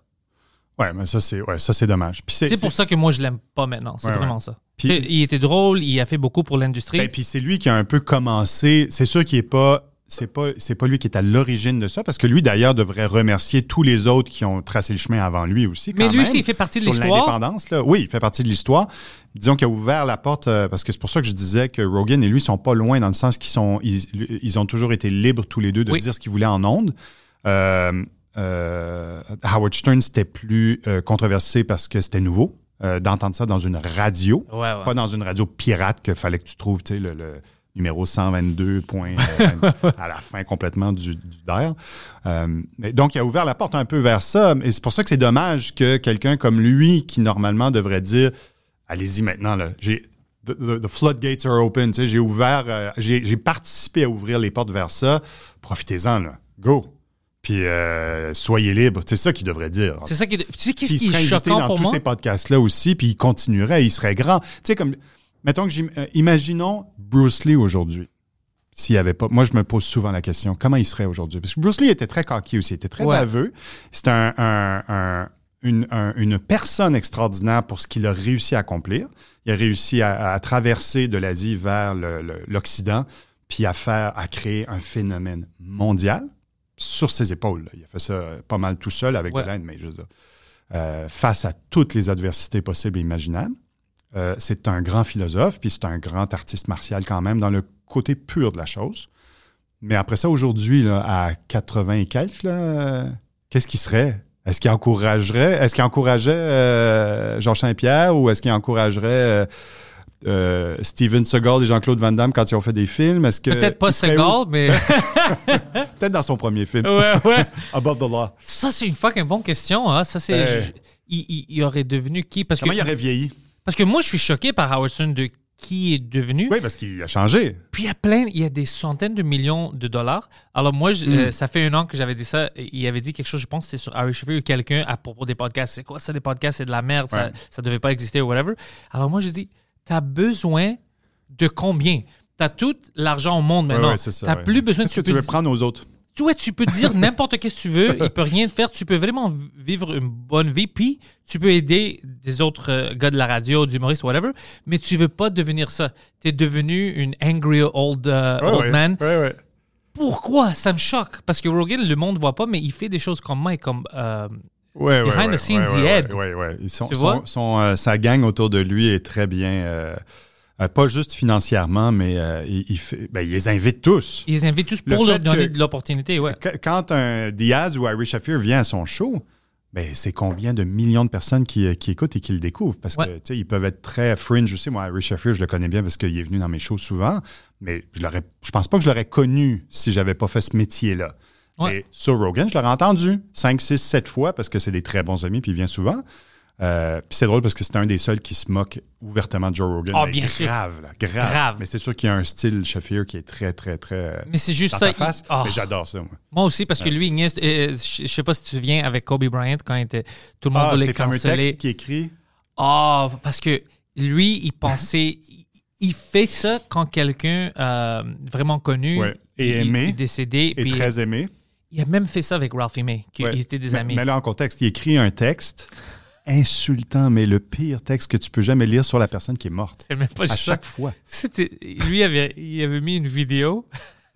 Ouais, mais ça, c'est ouais, ça, dommage. C'est pour ça que moi je l'aime pas maintenant. C'est Ouais, vraiment ouais. ça. Puis- il était drôle, il a fait beaucoup pour l'industrie. Ben, puis c'est lui qui a un peu commencé. C'est sûr qu'il est pas. C'est pas, c'est pas lui qui est à l'origine de ça, parce que lui, d'ailleurs, devrait remercier tous les autres qui ont tracé le chemin avant lui aussi. Mais lui même, aussi, il fait partie de l'histoire. l'indépendance, là. Oui, il fait partie de l'histoire. Disons qu'il a ouvert la porte, euh, parce que c'est pour ça que je disais que Rogan et lui sont pas loin dans le sens qu'ils sont, ils, ils ont toujours été libres tous les deux de Oui. dire ce qu'ils voulaient en ondes. Euh, euh, Howard Stern, c'était plus controversé parce que c'était nouveau d'entendre ça dans une radio. Ouais, ouais. Pas dans une radio pirate que fallait que tu trouves, tu sais, le, le numéro 122 point, euh, à la fin complètement du, du DAIR. Euh, donc, il a ouvert la porte un peu vers ça. Et c'est pour ça que c'est dommage que quelqu'un comme lui, qui normalement devrait dire Allez-y maintenant, là, j'ai. The, the- the floodgates are open. Tu sais, j'ai ouvert, euh, j'ai j'ai participé à ouvrir les portes vers ça. Profitez-en, là. Go. Puis euh, soyez libres. C'est ça qu'il devrait dire. C'est ça qui. Tu sais, qu'est-ce qui est choquant dans pour tous moi? ces podcasts-là aussi, puis il continuerait, il serait grand. Tu sais, comme, mettons que euh, imaginons Bruce Lee aujourd'hui. S'il y avait pas, moi je me pose souvent la question, comment il serait aujourd'hui? Parce que Bruce Lee était très coquille aussi, il était très Ouais. baveux. C'est un, un- un- une, un- une personne extraordinaire pour ce qu'il a réussi à accomplir. Il a réussi à, à traverser de l'Asie vers l'Occident, puis à faire, à créer un phénomène mondial sur ses épaules. Il a fait ça euh, pas mal tout seul avec Ouais. de l'aide, mais je veux dire, euh, face à toutes les adversités possibles et imaginables. Euh, c'est un grand philosophe, puis c'est un grand artiste martial quand même, dans le côté pur de la chose. Mais après ça, aujourd'hui, à 80 et quelques, qu'est-ce qu'il serait? Est-ce qu'il encouragerait, est-ce qu'il encourageait euh, Georges Saint-Pierre ou est-ce qu'il encouragerait euh, euh, Steven Seagal et Jean-Claude Van Damme quand ils ont fait des films? Est-ce que Peut-être pas Seagal, mais. Peut-être dans son premier film. ouais, ouais. Above the Law. Ça, c'est une fucking bonne question. Hein? Ça, c'est. Hey. je- il, il- il aurait devenu qui? Parce que, Comment il aurait vieilli? Parce que moi, je suis choqué par Howard Stern de qui est devenu. Oui, parce qu'il a changé. Puis il y a plein, il y a des centaines de millions de dollars. Alors moi, je- Mm. euh, ça fait un an que j'avais dit ça. Il avait dit quelque chose, je pense c'était sur Harry Sheffield ou quelqu'un à propos des podcasts. C'est quoi ça, des podcasts? C'est de la merde, ça, Ouais. ça devait pas exister ou whatever. Alors moi, je dis, t'as besoin de combien? T'as tout l'argent au monde Ouais, maintenant. ouais, c'est ça, T'as ouais. plus besoin de Qu'est-ce que tu veux prendre aux autres? Toi, tu peux dire n'importe qu'est-ce que tu veux, il peut rien faire, tu peux vraiment vivre une bonne vie, puis tu peux aider des autres euh, gars de la radio, d'humoristes, whatever, mais tu veux pas devenir ça. Tu es devenu une angry old, Ouais, old ouais. man. Ouais. Pourquoi? Ça me choque. Parce que Rogan, le monde voit pas, mais il fait des choses comme Mike, comme... euh, Ouais, Behind ouais, the scenes, ouais, il aide. Ouais, ouais. Ils sont, Tu sont- vois? sont, euh, sa gang autour de lui est très bien, euh, euh, pas juste financièrement, mais euh, il, il fait- ben, il les invite tous. ils les invitent tous pour leur donner que- de l'opportunité, ouais. Qu- Quand un Diaz ou Harry Shafir vient à son show, ben, c'est combien de millions de personnes qui, qui écoutent et qui le découvrent? Parce que, Ouais. tu sais, ils peuvent être très fringe. Je sais, moi, Harry Shafir, je le connais bien parce qu'il est venu dans mes shows souvent, mais je l'aurais, je pense pas que je l'aurais connu si j'avais pas fait ce métier-là. Ouais. Et sur Rogan, je l'aurais entendu 5, 6, 7 fois parce que c'est des très bons amis puis il vient souvent. Euh, puis c'est drôle parce que c'est un des seuls qui se moque ouvertement de Joe Rogan. Ah, Mais bien sûr. grave, là, grave, Grave. Mais c'est sûr qu'il y a un style Shafir qui est très, très, très. euh, Mais c'est juste dans ça. ta face. il- Ah. Mais j'adore ça, moi. Moi aussi, parce que lui, il niaise- euh, je sais pas si tu te souviens avec Kobe Bryant quand il était, tout le monde Ah, voulait ces fameux canceller. textes qui écrit. Ah, parce que lui, il pensait, il, fait ça quand quelqu'un euh, vraiment connu Ouais. Et il- aimé. il est décédé. Et très aimé. Il a même fait ça avec Ralphie May, qui Ouais. ils étaient des amis. Mais là, en contexte, il écrit un texte insultant, mais le pire texte que tu peux jamais lire sur la personne qui est morte. C'est même pas À ça. chaque fois. C'était, lui avait, il avait mis une vidéo.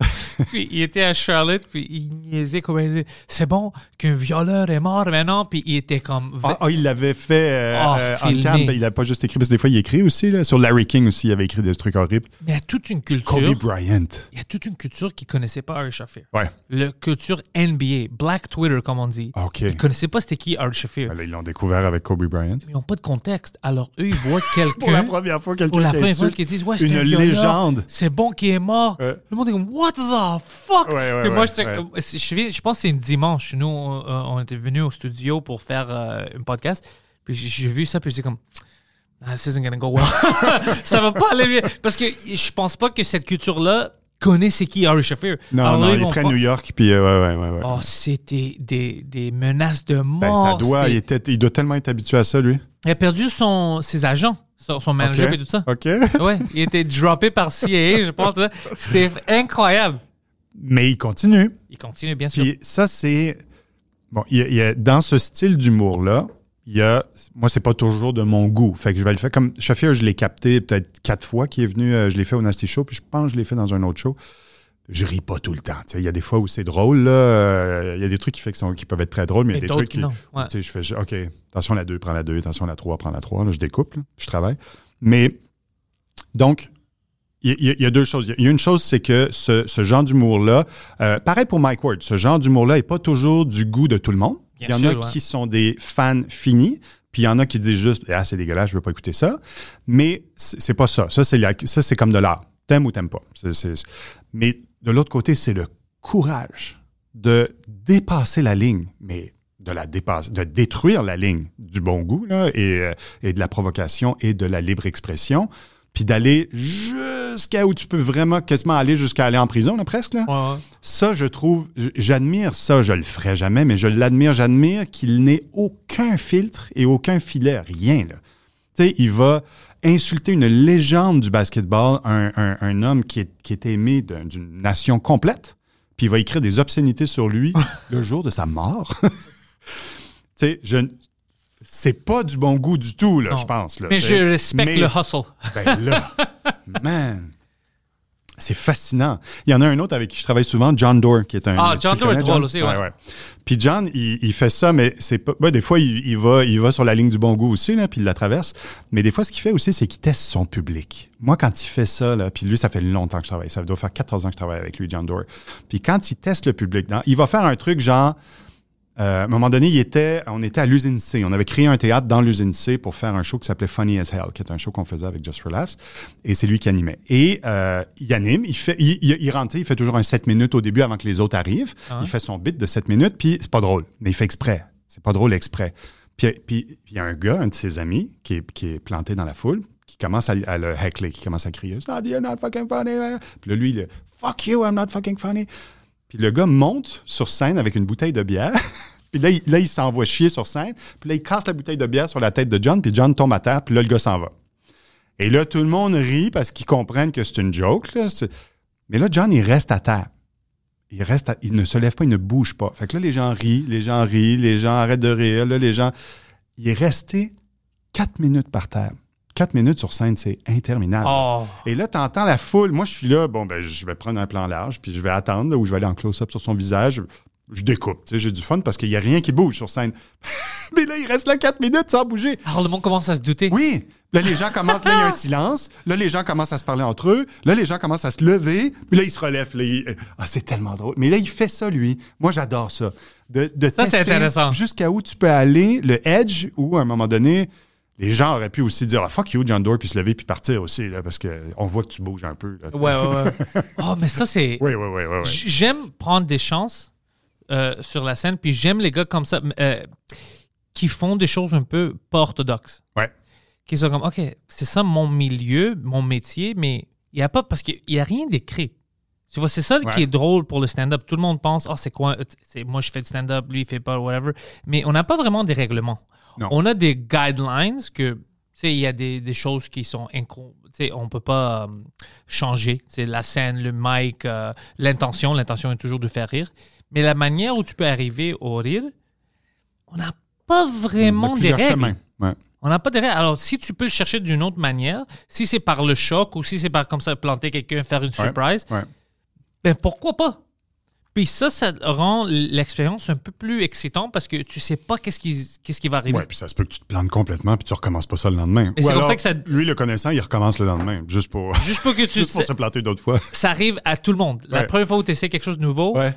puis il était à Charlotte, puis il niaisait comme il disait C'est bon qu'un violeur est mort maintenant, puis il était comme. Ah, ah, il l'avait fait euh, Ah, euh, en filmé. cam, ben, il n'a pas juste écrit, parce que des fois, il écrit aussi. Là, sur Larry King aussi, il avait écrit des trucs horribles. Mais il y a toute une culture. Kobe Bryant. Il y a toute une culture qui connaissait pas Ari Shafir. Ouais. La culture NBA, Black Twitter, comme on dit. OK. Ils connaissaient pas c'était qui Ari Shafir. Ben là, ils l'ont découvert avec Kobe Bryant. Mais ils n'ont pas de contexte. Alors eux, ils voient quelqu'un. Pour la première fois, quelqu'un Pour la première fois qu'ils disent Ouais, c'est une un légende. C'est bon qu'il est mort. Ouais. Le monde est comme What the fuck? Ouais, ouais, Puis moi, ouais, je, je pense que c'est une dimanche. Nous, on, on était venus au studio pour faire euh, un podcast. Puis j'ai j'ai vu ça, puis j'étais comme ah, This isn't gonna go well. ça va pas aller bien. Parce que je pense pas que cette culture-là connaît c'est qui Ari Shafir. Non, Alors non, il est très pas- New York, puis euh, ouais, ouais, ouais. ouais. Oh, c'était des, des menaces de Ben, mort. ça doit, il, était, il doit tellement être habitué à ça, lui. Il a perdu son, ses agents, son, son manager et tout ça. OK. Ouais, il était droppé par CIA, je pense. C'était incroyable. Mais il continue. Il continue, bien sûr. Puis ça, c'est. Bon, il y a- il y a- dans ce style d'humour-là, il y a. Moi, c'est pas toujours de mon goût. Fait que je vais le faire comme. Shafir, je l'ai capté peut-être quatre fois qu'il est venu. euh, je l'ai fait au Nasty Show, puis je pense que je l'ai fait dans un autre show. Je ris pas tout le temps. Il y a des fois où c'est drôle. Là. euh, Il y a des trucs qui, fait que sont- qui peuvent être très drôles, mais il y a des trucs qui. Ouais. Je fais, OK, attention la 2, prends la 2, attention la 3, prends la 3. Là, je découpe, là, je travaille. Mais, donc, il y, a- il y a deux choses. Il y a une chose, c'est que ce, ce genre d'humour-là, euh, pareil pour Mike Ward, ce genre d'humour-là n'est pas toujours du goût de tout le monde. Bien il y en sûr, a ouais. qui sont des fans finis, puis il y en a qui disent juste Ah, c'est dégueulasse, je veux pas écouter ça. Mais c'est pas ça. Ça, c'est la- ça, c'est comme de l'art. T'aimes ou t'aimes pas. Mais de l'autre côté, c'est le courage de dépasser la ligne, mais de la dépasser, de détruire la ligne du bon goût là, et, euh, et de la provocation et de la libre expression, puis d'aller jusqu'à où tu peux vraiment quasiment aller jusqu'à aller en prison, là, presque. Là. Ouais, ouais. Ça, je trouve, j'admire ça, je le ferai jamais, mais je l'admire, j'admire qu'il n'ait aucun filtre et aucun filet, rien. Là. Tu sais, il va insulter une légende du basketball, un, un- un homme qui est, qui est aimé d'un- d'une nation complète, puis il va écrire des obscénités sur lui le jour de sa mort. tu sais, je... C'est pas du bon goût du tout, là, je pense. Là, Mais je respecte Mais- le hustle. ben là, man, c'est fascinant. Il y en a un autre avec qui je travaille souvent, John Doerr, qui est un. Ah, John Doerr est drôle aussi, ouais. Puis John, il, il fait ça, mais c'est pas. ben, des fois, il, il va, il va sur la ligne du bon goût aussi, là, puis il la traverse. Mais des fois, ce qu'il fait aussi, c'est qu'il teste son public. Moi, quand il fait ça, là, puis lui, ça fait longtemps que je travaille. Ça doit faire 14 ans que je travaille avec lui, John Doerr. Puis quand il teste le public, il va faire un truc genre. Euh, à un moment donné, il était, on était à l'usine C. On avait créé un théâtre dans l'usine C pour faire un show qui s'appelait Funny as Hell, qui est un show qu'on faisait avec Just for Laughs. Et c'est lui qui animait. Et euh, il anime, il fait, il, il, il rentre, il fait toujours un 7 minutes au début avant que les autres arrivent. Ah. Il fait son bit de 7 minutes, puis c'est pas drôle, mais il fait exprès. C'est pas drôle exprès. Puis puis- puis il y a un gars, un de ses amis, qui est, qui est planté dans la foule, qui commence à, à le heckler, qui commence à crier « You're not fucking funny! » Puis là, lui, il est « Fuck you, I'm not fucking funny! » Puis le gars monte sur scène avec une bouteille de bière. puis là, il, s'envoie chier sur scène. Puis là, il casse la bouteille de bière sur la tête de John. Puis John tombe à terre. Puis là, le gars s'en va. Et là, tout le monde rit parce qu'ils comprennent que c'est une joke. Mais là, John, il reste à terre. Il reste, à- il ne se lève pas, il ne bouge pas. Fait que là, les gens rient, les gens rient, les gens arrêtent de rire. Là, les gens. Il est resté quatre minutes par terre. Quatre minutes sur scène, c'est interminable. Oh. Et là, tu entends la foule. Moi, je suis là, bon, ben, je vais prendre un plan large, puis je vais attendre, où je vais aller en close-up sur son visage. Je découpe, tu sais, j'ai du fun parce qu'il n'y a rien qui bouge sur scène. Mais là, il reste là quatre minutes sans bouger. Alors le monde commence à se douter. Oui! Là, les gens commencent, là, il y a un silence. Là, les gens commencent à se parler entre eux. Là, les gens commencent à se lever. Puis là, ils se relèvent. Là, ils- Ah, c'est tellement drôle. Mais là, il fait ça, lui. Moi, j'adore ça. De, de Ça, c'est intéressant. Jusqu'à où tu peux aller, le edge, où, à un moment donné, les gens auraient pu aussi dire ah, fuck you, John Doerr, puis se lever, puis partir aussi, là, parce qu'on voit que tu bouges un peu. là. Ouais, ouais, ouais. Oh, mais ça, c'est. Oui, oui, oui, oui. J'aime prendre des chances euh, sur la scène, puis j'aime les gars comme ça euh, qui font des choses un peu pas orthodoxes. Ouais. Qui sont comme, OK, c'est ça mon milieu, mon métier, mais il n'y a pas, parce qu'il n'y a rien d'écrit. Tu vois, c'est ça Ouais. qui est drôle pour le stand-up. Tout le monde pense, oh, c'est quoi, c'est, moi je fais du stand-up, lui il fait pas, whatever. Mais on n'a pas vraiment des règlements. Non. On a des guidelines que sais, il y a des, des choses qui sont tu sais, on peut pas euh, changer. C'est la scène, le mic, euh, l'intention. L'intention est toujours de faire rire. Mais la manière où tu peux arriver au rire, on n'a pas vraiment des règles. Ouais. On n'a pas de règles. Alors, si tu peux le chercher d'une autre manière, si c'est par le choc ou si c'est par comme ça planter quelqu'un, faire une Ouais. surprise, Ouais. Ben pourquoi pas? Puis ça, ça rend l'expérience un peu plus excitante parce que tu sais pas qu'est-ce qui, qu'est-ce qui va arriver. Ouais, puis ça se peut que tu te plantes complètement puis tu recommences pas ça le lendemain. Ou c'est pour alors, ça que ça- Lui, le connaissant, il recommence le lendemain, juste pour, Juste pour que tu juste pour se planter d'autres fois. ça arrive à tout le monde. La Ouais. première fois où tu essaies quelque chose de nouveau, Ouais.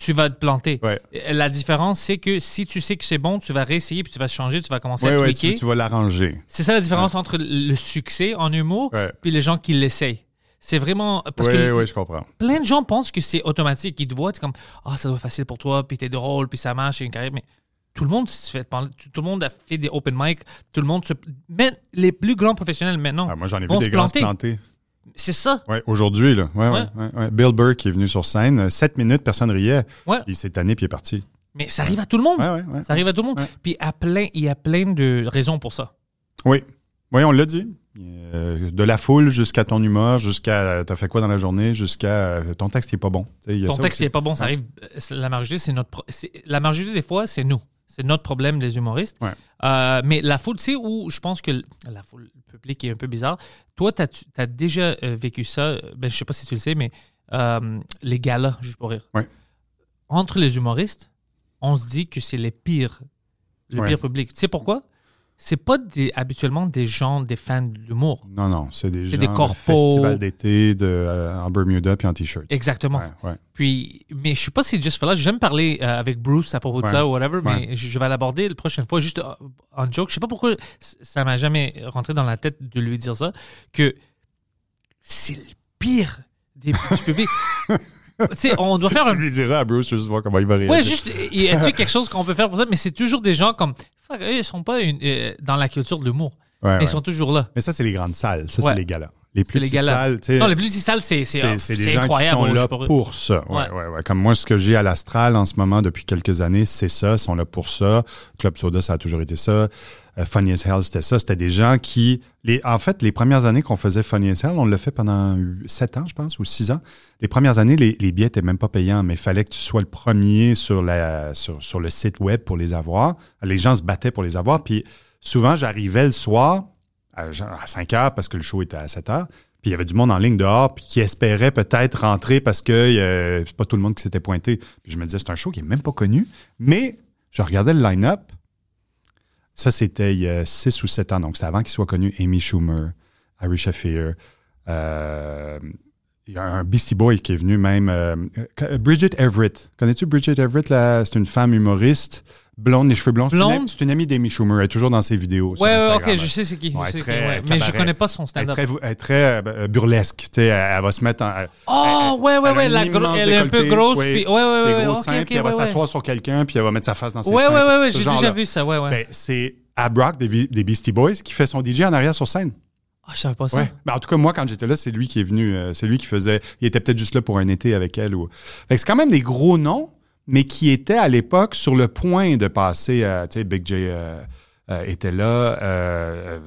tu vas te planter. Ouais. La différence, c'est que si tu sais que c'est bon, tu vas réessayer, puis tu vas changer, tu vas commencer à tweaker. tu, tu vas l'arranger. C'est ça la différence entre le succès en humour puis les gens qui l'essayent. C'est vraiment... Parce Oui, que oui, je comprends. plein de gens pensent que c'est automatique. Ils te voient, t'es comme Ah, ça doit être facile pour toi, puis t'es drôle, puis ça marche, c'est une carrière. Mais tout le monde se fait parler, tout le monde a fait des open mic, tout le monde se. Même les plus grands professionnels maintenant. Ah, moi, j'en ai vu des grands se planter. planter. C'est ça. Ouais, aujourd'hui, là. Ouais, ouais. Bill qui est venu sur scène, euh, sept minutes, personne riait. Il s'est tanné puis il est parti. Mais ça arrive à tout le monde. Ça arrive à tout le monde. Puis à plein, il y a plein de raisons pour ça. Oui. Oui, on l'a dit. Euh, de la foule jusqu'à ton humeur, jusqu'à t'as fait quoi dans la journée, jusqu'à euh, ton texte qui est pas bon. Y a Ton texte n'est pas bon, ça arrive. euh, La majorité, c'est notre. La majorité des fois, c'est nous. C'est notre problème, les humoristes. Ouais. Euh, mais la foule, tu sais, où je pense que la foule, le public est un peu bizarre. Toi, tu as, déjà vécu ça. Ben, je sais pas si tu le sais, mais euh, les galas, juste pour rire. Ouais. Entre les humoristes, on se dit que c'est les pires, le Ouais. pire public. Tu sais pourquoi? C'est pas des, habituellement des gens, des fans d'humour. Non, non, c'est des C'est gens des de corpos. festival d'été de, euh, en Bermuda puis en t-shirt. Exactement. Ouais, ouais. Puis, mais je sais pas si juste for. J'aime parler euh, avec Bruce à propos de Ouais. ça ou whatever, mais je, je vais l'aborder la prochaine fois juste euh, en joke. Je sais pas pourquoi ça m'a jamais rentré dans la tête de lui dire ça, que c'est le pire des, du public. tu sais, on doit faire Tu un. lui diras à Bruce juste voir comment il va réagir. Ouais, juste, y a-t-il quelque chose qu'on peut faire pour ça? Mais c'est toujours des gens comme. Fuck, eux, ils sont pas une- euh, dans la culture de l'humour. Ouais, Mais ouais. ils sont toujours là. Mais ça, c'est les grandes salles. Ça, Ouais. c'est les galas. Les plus les petites galas. salles, Non, les plus petites salles, c'est c'est- incroyable. qui sont là pour ça. Ouais, Ouais. ouais. Comme moi, ce que j'ai à l'Astral en ce moment depuis quelques années, c'est ça. Ils sont là pour ça. Club Soda, ça a toujours été ça. Euh, Funny as Hell, c'était ça. C'était des gens qui... Les, en fait, les premières années qu'on faisait Funny as Hell, on l'a fait pendant sept ans, je pense, ou six ans. Les premières années, les, les billets n'étaient même pas payants, mais il fallait que tu sois le premier sur, la, sur, sur le site web pour les avoir. Les gens se battaient pour les avoir. Puis souvent, j'arrivais le soir à, genre à 5 heures parce que le show était à 7 heures. Puis il y avait du monde en ligne dehors puis qui espérait peut-être rentrer parce que euh, c'est pas tout le monde qui s'était pointé. Puis je me disais, c'est un show qui est même pas connu. Mais je regardais le line-up. Ça, c'était il y a 6 ou 7 ans. Donc, c'était avant qu'il soit connu. Amy Schumer, Harry Shafir. euh, il y a un Beastie Boy qui est venu même. euh, Bridget Everett. Connais-tu Bridget Everett? C'est une femme humoriste, blonde, les cheveux blonds. C'est une- Blonde? C'est une, amie d'Amy Schumer. Elle est toujours dans ses vidéos. Ouais, ouais, ok, je sais c'est qui. je Ouais, sais très qui, ouais. Mais je connais pas son Elle est stand-up. très, elle est très euh, burlesque. tu sais, Elle, elle va se mettre en. elle- Oh, ouais, ouais, ouais. La elle est un peu grosse. oui, puis- ouais, ouais, ouais. ouais, gros ok, seins, ok, puis elle va s'asseoir sur quelqu'un, puis elle va mettre sa face dans ses Ouais, seins. ouais, ouais, ouais, j'ai déjà vu ça, ouais, ouais. Ben, c'est à Brock des, Be- des Beastie Boys qui fait son DJ en arrière sur scène. Ah, je savais pas ça. Ouais. Ben, en tout cas, moi, quand j'étais là, c'est lui qui est venu. euh, c'est lui qui faisait. Il était peut-être juste là pour un été avec elle. Ou... C'est quand même des gros noms, mais qui étaient à l'époque sur le point de passer. à, tu sais, Big J euh, euh, était là. euh,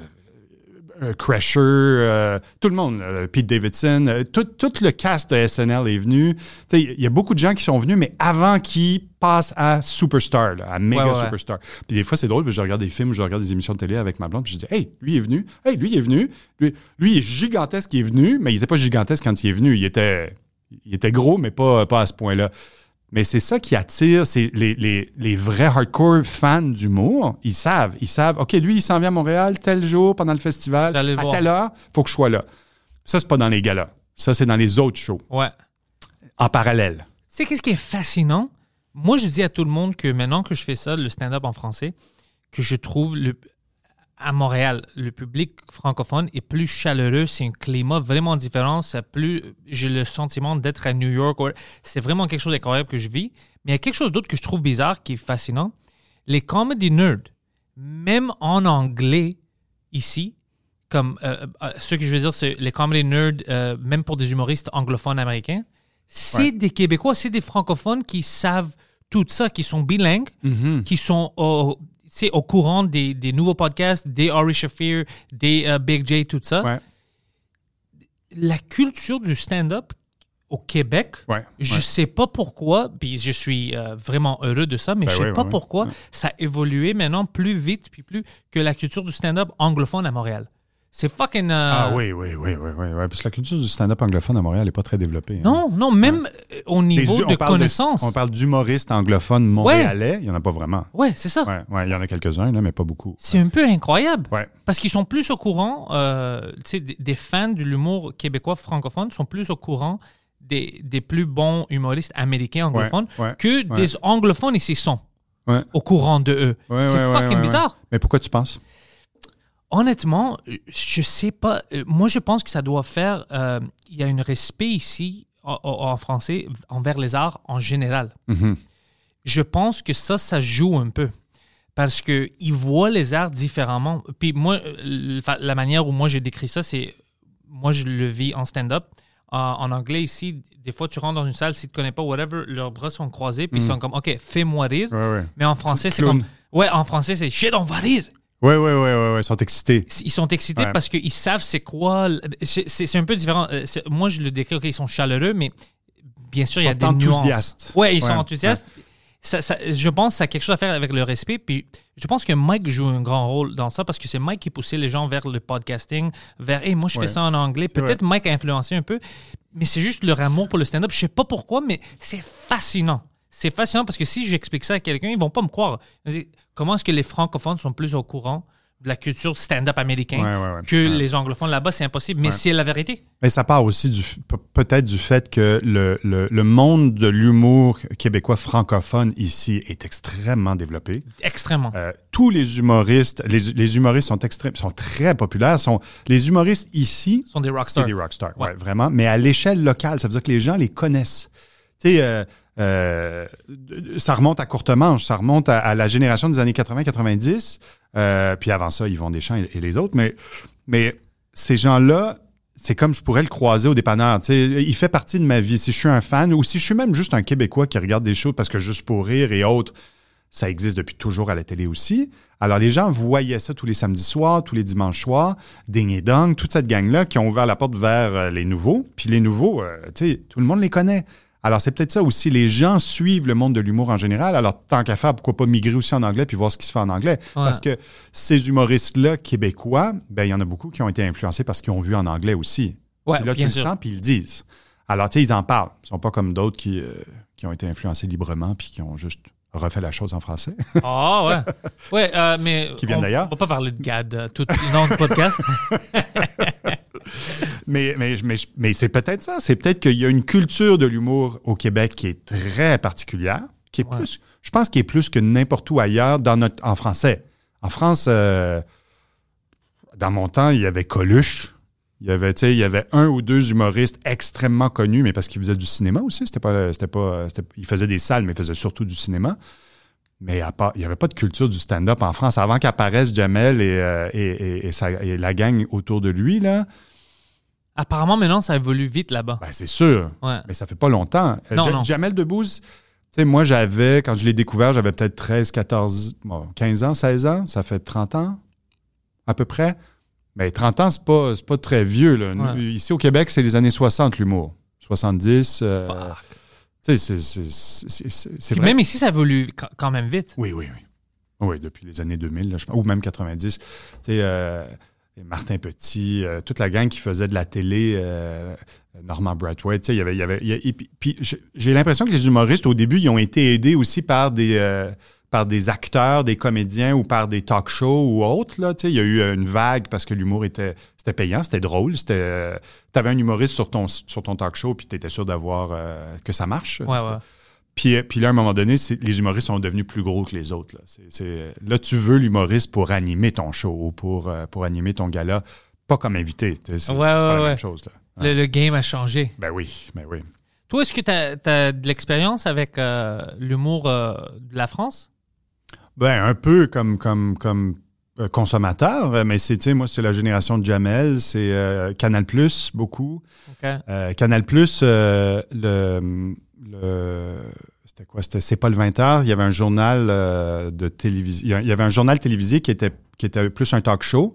euh, Crasher, euh, tout le monde, euh, Pete Davidson, euh, tout, tout le cast de SNL est venu. Tu sais, Il y a beaucoup de gens qui sont venus, mais avant qu'ils passent à superstar, là, à méga Ouais, ouais, ouais. superstar. Puis des fois, c'est drôle, parce que je regarde des films, je regarde des émissions de télé avec ma blonde, puis je dis, hey, lui est venu, hey, lui est venu, lui, lui est gigantesque, il est venu, mais il n'était pas gigantesque quand il est venu. Il était, il était gros, mais pas, pas à ce point-là. Mais c'est ça qui attire, c'est les, les, les vrais hardcore fans d'humour. Ils savent, ils savent, OK, lui, il s'en vient à Montréal tel jour pendant le festival, à voir. telle heure, faut que je sois là. Ça, c'est pas dans les galas. Ça, c'est dans les autres shows, Ouais. en parallèle. Tu sais, qu'est-ce qui est fascinant? Moi, je dis à tout le monde que maintenant que je fais ça, le stand-up en français, que je trouve le, à Montréal, le public francophone est plus chaleureux. C'est un climat vraiment différent. C'est plus, j'ai le sentiment d'être à New York. C'est vraiment quelque chose d'incroyable que je vis. Mais il y a quelque chose d'autre que je trouve bizarre, qui est fascinant. Les comedy nerds, même en anglais, ici, comme euh, euh, ce que je veux dire, c'est les comedy nerds, euh, même pour des humoristes anglophones américains, c'est Ouais. des Québécois, c'est des francophones qui savent tout ça, qui sont bilingues, qui sont. tu sais, au courant des, des nouveaux podcasts, des Ari Shafir, des euh, Big J, tout ça. Ouais. La culture du stand-up au Québec, Ouais, je ouais. sais pas pourquoi, puis je suis euh, vraiment heureux de ça, mais Ben je sais oui, pas pourquoi oui. ça a évolué maintenant plus vite puis plus que la culture du stand-up anglophone à Montréal. C'est fucking. euh, Ah oui, oui, oui, oui, oui, oui. Parce que la culture du stand-up anglophone à Montréal n'est pas très développée. hein. Non, non, même euh, au niveau de connaissances. on parle d'humoristes anglophones montréalais, il n'y en a pas vraiment. Ouais, c'est ça. Ouais, ouais, il y en a quelques-uns, mais pas beaucoup. C'est un peu incroyable. Ouais. Parce qu'ils sont plus au courant, euh, tu sais, des, fans de l'humour québécois francophone sont plus au courant des, des plus bons humoristes américains anglophones Ouais, ouais, que ouais. des anglophones ici sont Ouais. au courant de eux. Ouais, c'est ouais, ouais, fucking ouais, bizarre. ouais. Mais pourquoi tu penses? Honnêtement, euh, je sais pas. Euh, Moi, je pense que ça doit faire. euh, Il y a un respect ici, en, français, envers les arts en général. Mhm. Je pense que ça, ça joue un peu. Parce qu'ils voient les arts différemment. Puis moi, la manière où moi j'ai décrit ça, c'est. Moi, je le vis en stand-up. En, anglais, ici, des fois, tu rentres dans une salle, si tu ne connais pas, whatever, leurs bras sont croisés, puis ils sont comme, OK, fais-moi rire. Ouais, ouais. Mais en français, c'est comme. Ouais, en français, c'est shit, on va rire. Ouais, ouais, ouais, ouais, ouais, ils sont excités. Ils sont excités Ouais. parce qu'ils savent c'est quoi. C'est c'est un peu différent. Euh, Moi, je le décris, OK, ils sont chaleureux, mais bien sûr, il y a Ils des sont nuances. enthousiastes. Ouais, ils sont enthousiastes. Ça- ça- je pense que ça a quelque chose à faire avec le respect. Puis je pense que Mike joue un grand rôle dans ça parce que c'est Mike qui poussait les gens vers le podcasting, vers Hey, moi je Ouais. fais ça en anglais. Peut-être Mike a influencé un peu, mais c'est juste leur amour pour le stand-up. Je sais pas pourquoi, mais c'est fascinant. C'est fascinant parce que si j'explique ça à quelqu'un, ils vont pas me croire. Comment est-ce que les francophones sont plus au courant de la culture stand-up américain Ouais, ouais, ouais. que les anglophones? Là-bas? C'est impossible, mais c'est la vérité. Mais ça part aussi du peut-être du fait que le, le, le monde de l'humour québécois francophone ici est extrêmement développé. Extrêmement. Euh, tous les humoristes, les, les humoristes sont, extrêmes, sont très populaires. Sont, les humoristes ici Sont des rockstars. C'est des rockstars, vraiment. Mais à l'échelle locale, ça veut dire que les gens les connaissent. Tu sais, euh, euh, ça remonte à courte manche, ça remonte à, la génération des années 80-90. euh, puis avant ça, Yvon Deschamps et, et les autres. Mais, ces gens-là, c'est comme je pourrais le croiser au dépanneur. Il fait partie de ma vie. Si je suis un fan ou si je suis même juste un Québécois qui regarde des shows parce que juste pour rire et autres, ça existe depuis toujours à la télé aussi. Alors, les gens voyaient ça tous les samedis soirs, tous les dimanches soirs, Ding et Dong, toute cette gang-là qui ont ouvert la porte vers euh, les nouveaux. Puis les nouveaux, tout le monde les connaît. Alors, c'est peut-être ça aussi. Les gens suivent le monde de l'humour en général. Alors, tant qu'à faire, pourquoi pas migrer aussi en anglais puis voir ce qui se fait en anglais? Parce que ces humoristes-là québécois, ben, il y en a beaucoup qui ont été influencés parce qu'ils ont vu en anglais aussi. Ouais, Puis là, tu le sens, puis ils le disent. Alors, tu sais, ils en parlent. Ils sont pas comme d'autres qui, euh, qui ont été influencés librement puis qui ont juste refait la chose en français. Ah ouais. Ouais, euh, mais. Qui viennent d'ailleurs. On va pas parler de GAD euh, tout le long du podcast. mais mais, mais, mais c'est peut-être ça. C'est peut-être qu'il y a une culture de l'humour au Québec qui est très particulière, qui est Ouais. plus, je pense, qui est plus que n'importe où ailleurs dans notre, en français. En France, euh, dans mon temps, il y avait Coluche. Il y avait, il y avait un ou deux humoristes extrêmement connus, mais parce qu'ils faisaient du cinéma aussi. C'était pas, c'était pas, ils faisaient des salles, mais ils faisaient surtout du cinéma. Mais à part- il n'y avait pas de culture du stand-up en France. Avant qu'apparaisse Jamel et, euh, et, et- et sa- et la gang autour de lui, là, Apparemment, maintenant, ça évolue vite là-bas. ben, c'est sûr. Ouais. Mais ça fait pas longtemps. Euh, Non, Ja- non. Jamel Debbouze, tu sais, moi, j'avais, quand je l'ai découvert, j'avais peut-être 13, 14, bon, 15 ans, 16 ans. Ça fait 30 ans, à peu près. Mais 30 ans, c'est pas, c'est pas très vieux. Là. Nous, Ouais. Ici, au Québec, c'est les années 60, l'humour. 70. euh, c'est- même ici, ça évolue quand- même vite. Oui, oui, oui. Oui, depuis les années 2000, là, je pense, ou même 90. Tu euh, Martin Petit, euh, toute la gang qui faisait de la télé, euh, Norman Brathwaite, tu sais, il y avait... il y avait il y a- et puis, puis j'ai- l'impression que les humoristes, au début, ils ont été aidés aussi par des, euh, par des acteurs, des comédiens ou par des talk shows ou autres. Là, tu sais, il y a eu une vague parce que l'humour était, c'était payant, c'était drôle. C'était, tu avais un humoriste sur ton, sur ton talk show, puis tu étais sûr d'avoir euh, que ça marche. Ouais, C'était- ouais. Puis, euh, puis là, à un moment donné, les humoristes sont devenus plus gros que les autres. Là, là tu veux l'humoriste pour animer ton show ou pour, euh, pour animer ton gala, pas comme invité. C'est Ouais, c'est ouais, pas la même chose. Là. Le, le game a changé. Ben oui, ben oui. Toi, est-ce que tu as, de l'expérience avec euh, l'humour euh, de la France? Ben, un peu comme, comme, comme euh, consommateur, euh, mais c'est, moi, c'est la génération de Jamel, c'est euh, Canal Plus, beaucoup. Euh, Canal Plus, euh, le, le- c'était quoi? C'était C'est pas le 20 heures. Il y avait un journal euh, de télévision. Il y avait un journal télévisé qui était, qui était plus un talk show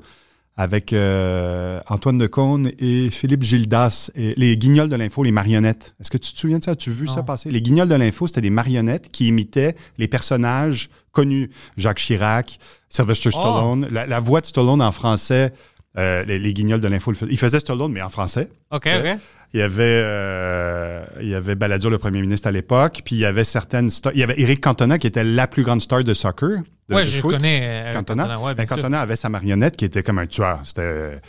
avec euh, Antoine Decaune et Philippe Gildas, et les guignols de l'info, les marionnettes. Est-ce que tu te souviens de ça? As-tu vu ça passer? Les guignols de l'info, c'était des marionnettes qui imitaient les personnages connus. Jacques Chirac, Sylvester Oh. Stallone. La, la voix de Stallone en français, euh, les, les guignols de l'info, il faisait Stallone, mais en français. OK, OK. Il y avait, euh, il y avait Balladur, le premier ministre à l'époque, puis il y avait certaines stars. Il y avait Eric Cantona, qui était la plus grande star de soccer. De je foot. connais. euh, Cantona. Cantona, ouais, Ben. Cantona avait sa marionnette qui était comme un tueur. C'était.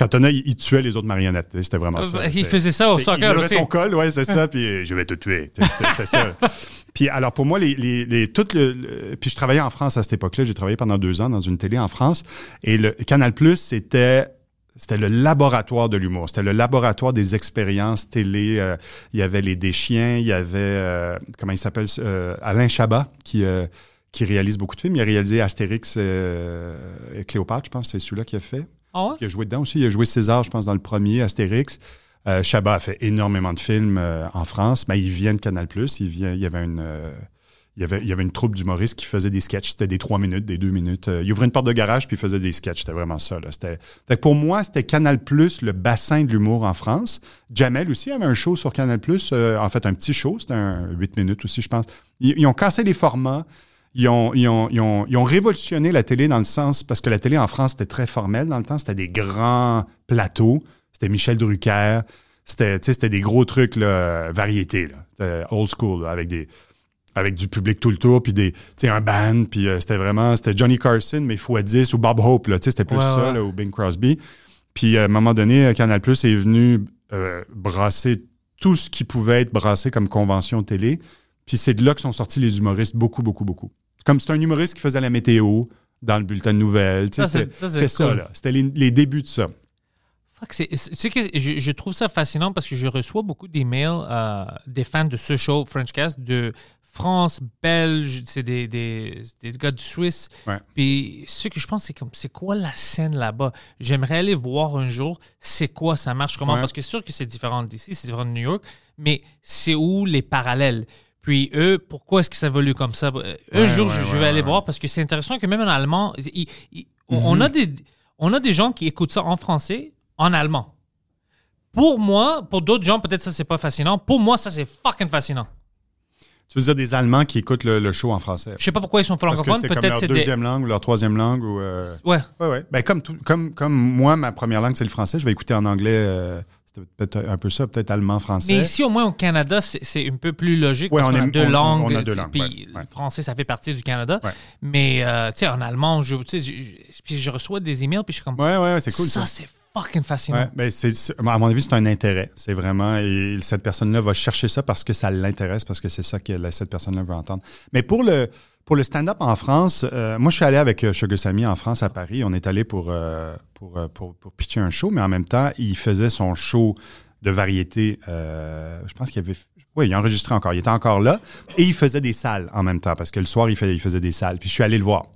Cantona, il, il tuait les autres marionnettes. C'était vraiment ça. Euh, Il faisait ça au il soccer levait aussi. son col, ouais, c'est ça, puis euh, je vais te tuer. C'était ça. Puis alors pour moi, les, les, les- tout le, le- puis je travaillais en France à cette époque-là. J'ai travaillé pendant deux ans dans une télé en France, et le Canal Plus, c'était c'était le laboratoire de l'humour. C'était le laboratoire des expériences télé. Euh, il y avait les Deschiens, il y avait euh, comment il s'appelle euh, Alain Chabat qui euh, qui réalise beaucoup de films. Il a réalisé Astérix euh, et Cléopâtre, je pense, c'est celui-là qui a fait. Ah? Il a joué dedans aussi. Il a joué César, je pense, dans le premier, Astérix. Euh, Chabat a fait énormément de films euh, en France, mais il vient de Canal+. Il, vient, il, y avait une, euh, il, y avait, une troupe d'humoristes qui faisait des sketchs. C'était des trois minutes, des deux minutes. Il ouvrait une porte de garage puis il faisait des sketchs. C'était vraiment ça. Pour moi, c'était Canal+, le bassin de l'humour en France. Jamel aussi avait un show sur Canal+, euh, en fait, un petit show. C'était un 8 minutes aussi, je pense. Ils ont cassé les formats. Ils ont, ils, ont, ils, ont, ils ont révolutionné la télé dans le sens, parce que la télé en France, c'était très formel dans le temps, c'était des grands plateaux, c'était Michel Drucker, c'était, des gros trucs, là, variété, là. C'était old school, là, avec des avec du public tout le tour, puis des, un band, puis euh, c'était vraiment, c'était Johnny Carson, mais x10, ou Bob Hope, c'était plus Ouais, ça, ouais. ou Bing Crosby. Puis euh, à un moment donné, euh, Canal Plus est venu euh, brasser tout ce qui pouvait être brassé comme convention télé. Puis c'est de là que sont sortis les humoristes, beaucoup, beaucoup, beaucoup. Comme c'était un humoriste qui faisait la météo dans le bulletin de nouvelles. Ça, c'est- C'était ça, c'est ça, cool. là. C'était les, les débuts de ça. Fuck, c'est- c'est- c'est que je, je trouve ça fascinant parce que je reçois beaucoup d'emails euh, des fans de ce show Frenchcast de France, Belge, c'est des, des, des gars de Suisse. Ouais. Puis ce que je pense, c'est comme c'est quoi la scène là-bas? J'aimerais aller voir un jour c'est quoi ça marche, comment? Ouais. Parce que c'est sûr que c'est différent d'ici, c'est différent de New York, mais c'est où les parallèles? Puis eux, pourquoi est-ce que ça évolue comme ça? Euh, Un Ouais, jour, ouais, je, vais aller voir parce que c'est intéressant que même en allemand, il- il- on- Mhm. on, a des, on a des gens qui écoutent ça en français, en allemand. Pour moi, pour d'autres gens, peut-être ça c'est pas fascinant. Pour moi, ça c'est fucking fascinant. Tu veux dire des Allemands qui écoutent le, le show en français? Je sais pas pourquoi ils sont francophones. c'est Peut-être leur c'est des. deuxième langue ou leur troisième langue. Ou, euh, Ouais. Ouais, ouais. Ben, comme, tout- comme, comme moi, ma première langue, c'est le français. Je vais écouter en anglais. euh, peut-être un peu ça, peut-être allemand, français. Mais ici, au moins au Canada, c'est un peu plus logique Ouais, parce on qu'on a est- deux on- on- langues. on a deux langues, Puis ouais, le français, ça fait partie du Canada. Ouais. Mais euh, tu sais, en allemand, je, je, je- puis je reçois des emails, puis je suis comme. Ouais, ouais, c'est cool ça, ça. c'est fucking fascinant. Ben à mon avis, c'est un intérêt. C'est vraiment. Et cette personne-là va chercher ça parce que ça l'intéresse, parce que c'est ça que cette personne-là veut entendre. Mais pour le, pour le stand-up en France, euh, moi, je suis allé avec euh, Sugar Sammy en France, à Paris. On est allé pour, euh, pour, euh, pour, pour pitcher un show, mais en même temps, il faisait son show de variété. euh, je pense qu'il avait. Oui, il enregistrait encore. Il était encore là. Et il faisait des salles en même temps, parce que le soir, il faisait, il faisait des salles. Puis je suis allé le voir.